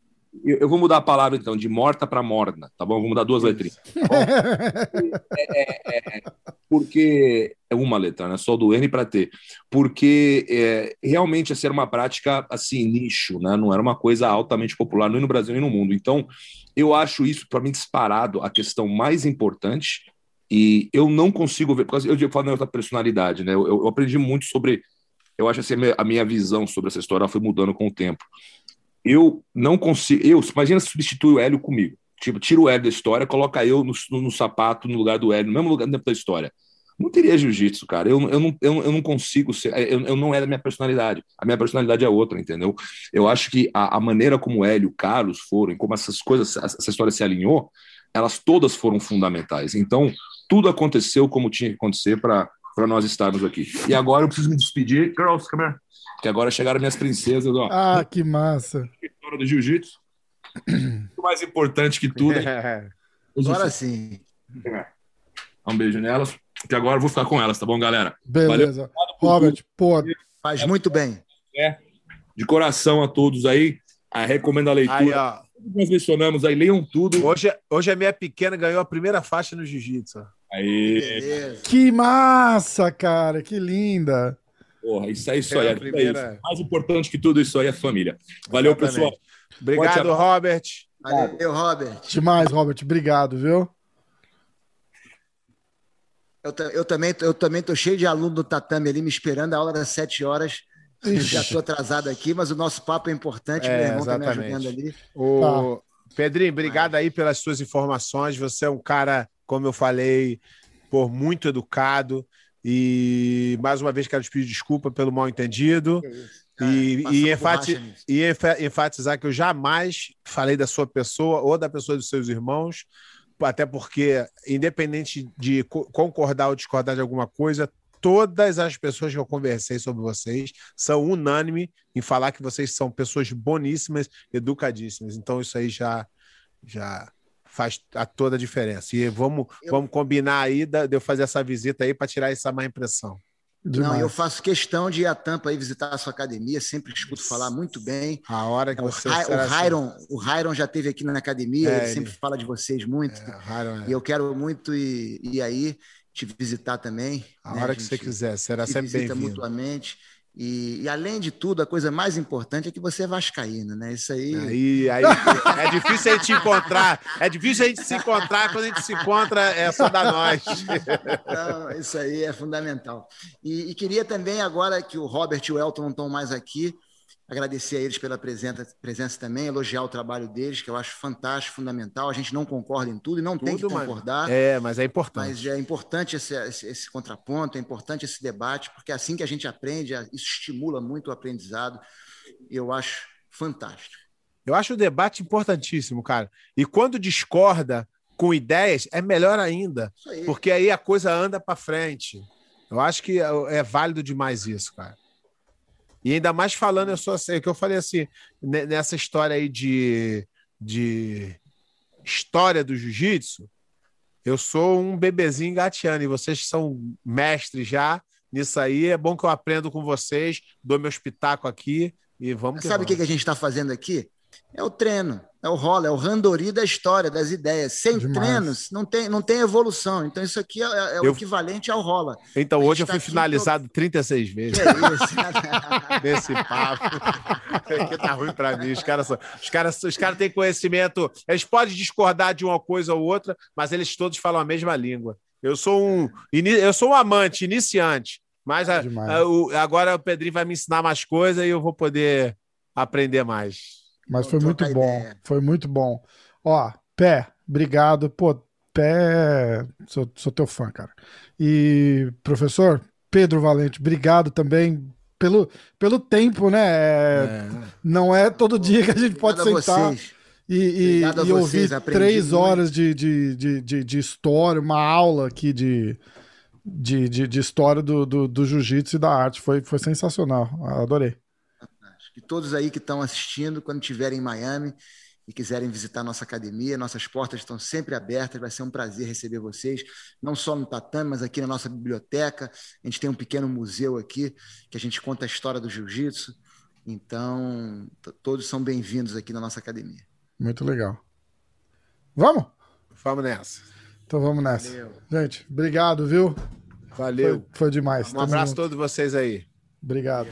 Eu, eu, vou mudar a palavra, então, de morta para morna, tá bom? Vou mudar duas letrinhas. <laughs> é, é, é, porque é uma letra, né? Só do N para T. Porque é, realmente essa era uma prática, assim, nicho, né? Não era uma coisa altamente popular, nem no Brasil nem no mundo. Então, eu acho isso, para mim, disparado, a questão mais importante. E eu não consigo ver, porque eu falo da personalidade, né? Eu, eu aprendi muito sobre. Eu acho assim, a minha visão sobre essa história foi mudando com o tempo eu não consigo. Eu, imagina se substitui o Hélio comigo. Tipo, tira o Hélio da história, coloca eu no, no, no, sapato no lugar do Hélio, no mesmo lugar dentro da história. Não teria jiu-jitsu, cara. Eu, eu, não, eu, eu não consigo ser. Eu, eu não é da minha personalidade. A minha personalidade é outra, entendeu? Eu acho que a, a maneira como Hélio e Carlos foram, como essas coisas, essa história se alinhou, elas todas foram fundamentais. Então, tudo aconteceu como tinha que acontecer para nós estarmos aqui. E agora eu preciso me despedir. Girls, come here que agora chegaram minhas princesas. Ó. Ah, que massa. Vitória do jiu-jitsu. <coughs> o mais importante que tudo. É. <laughs> Agora sim. É. Um beijo nelas, que agora eu vou ficar com elas, tá bom, galera? Beleza. Robert, pô. Faz muito bem. É. De coração a todos aí. A recomendo a leitura. Aí, ó. Nós mencionamos aí, leiam tudo. Hoje, hoje a minha pequena ganhou a primeira faixa no jiu-jitsu. Aí. Que massa, cara, que linda. Porra, isso é isso aí. É primeira... Mais importante que tudo isso aí é família. Valeu, Exatamente. pessoal. Obrigado, Robert. Valeu, Robert. Demais, Robert. Obrigado, viu? Eu, eu, também, eu também tô cheio de aluno do tatame ali me esperando a aula das sete horas. Ixi. Já estou atrasado aqui, mas o nosso papo é importante. É, meu irmão está me ajudando ali. O... Tá. Pedrinho, obrigado aí pelas suas informações. Você é um cara, como eu falei, por muito educado. E mais uma vez quero te pedir desculpa pelo mal entendido. e, e, enfati e enfatizar que eu jamais falei da sua pessoa ou da pessoa dos seus irmãos, até porque, independente de concordar ou discordar de alguma coisa, todas as pessoas que eu conversei sobre vocês são unânime em falar que vocês são pessoas boníssimas, educadíssimas. Então, isso aí já, já faz a toda a diferença. E vamos, eu... vamos combinar aí de eu fazer essa visita aí para tirar essa má impressão. Demais. Não, eu faço questão de ir a Tampa aí visitar a sua academia, sempre escuto falar muito bem. A hora que você. O, Hiron, o Hiron já esteve aqui na academia, é, ele sempre fala de vocês muito. É, é. E eu quero muito ir, ir aí te visitar também. A né? hora a que você quiser, será sempre bem-vindo. mutuamente. E, e, além de tudo, a coisa mais importante é que você é vascaíno, né? Isso aí. Aí, aí é difícil a gente encontrar. É difícil a gente se encontrar. Quando a gente se encontra, é só da nós. Isso aí é fundamental. E, e, queria também, agora que o Robert e o Elton não estão mais aqui, agradecer a eles pela presença, presença também, elogiar o trabalho deles, que eu acho fantástico, fundamental. A gente não concorda em tudo e não tudo, tem que concordar. É, mas é importante. Mas é importante esse, esse, esse, contraponto, é importante esse debate, porque é assim que a gente aprende, isso estimula muito o aprendizado. Eu acho fantástico. Eu acho o debate importantíssimo, cara. E quando discorda com ideias, é melhor ainda, aí. porque aí a coisa anda para frente. Eu acho que é, é válido demais isso, cara. E ainda mais falando, eu sou assim, que eu falei assim, nessa história aí de, de história do jiu-jitsu, eu sou um bebezinho gateando e vocês são mestres já nisso aí. É bom que eu aprendo com vocês, dou meu espetáculo aqui e vamos. Sabe o que, que a gente está fazendo aqui? É o treino. É o rola, é o randori da história, das ideias. Sem Demais. treinos, não tem, não tem evolução. Então, isso aqui é, é eu... o equivalente ao rola. Então, hoje eu fui tá finalizado todo... 36 vezes. Que é isso? <laughs> Nesse papo. que tá ruim para mim. Os caras, são... os, caras, os caras têm conhecimento. Eles podem discordar de uma coisa ou outra, mas eles todos falam a mesma língua. Eu sou um, eu sou um amante, iniciante. Mas a, a, o, agora o Pedrinho vai me ensinar mais coisas e eu vou poder aprender mais. Mas foi muito bom. Ideia. Foi muito bom. Ó, Pé, obrigado. Pô, Pé, sou, sou teu fã, cara. E, professor Pedro Valente, obrigado também pelo, pelo tempo, né? É. Não é todo dia que a gente pode sentar e, e, e ouvir três horas de, de, de, de, de história, uma aula aqui de, de, de, de história do, do, do jiu-jitsu e da arte. Foi, foi sensacional. Adorei que todos aí que estão assistindo, quando estiverem em Miami e quiserem visitar nossa academia, nossas portas estão sempre abertas, vai ser um prazer receber vocês, não só no tatame, mas aqui na nossa biblioteca. A gente tem um pequeno museu aqui que a gente conta a história do jiu-jitsu. Então, todos são bem-vindos aqui na nossa academia. Muito legal. Vamos? Vamos nessa. Então vamos nessa. Valeu. Gente, obrigado, viu? Valeu. Foi, foi demais. Um abraço a todos vocês aí. Obrigado.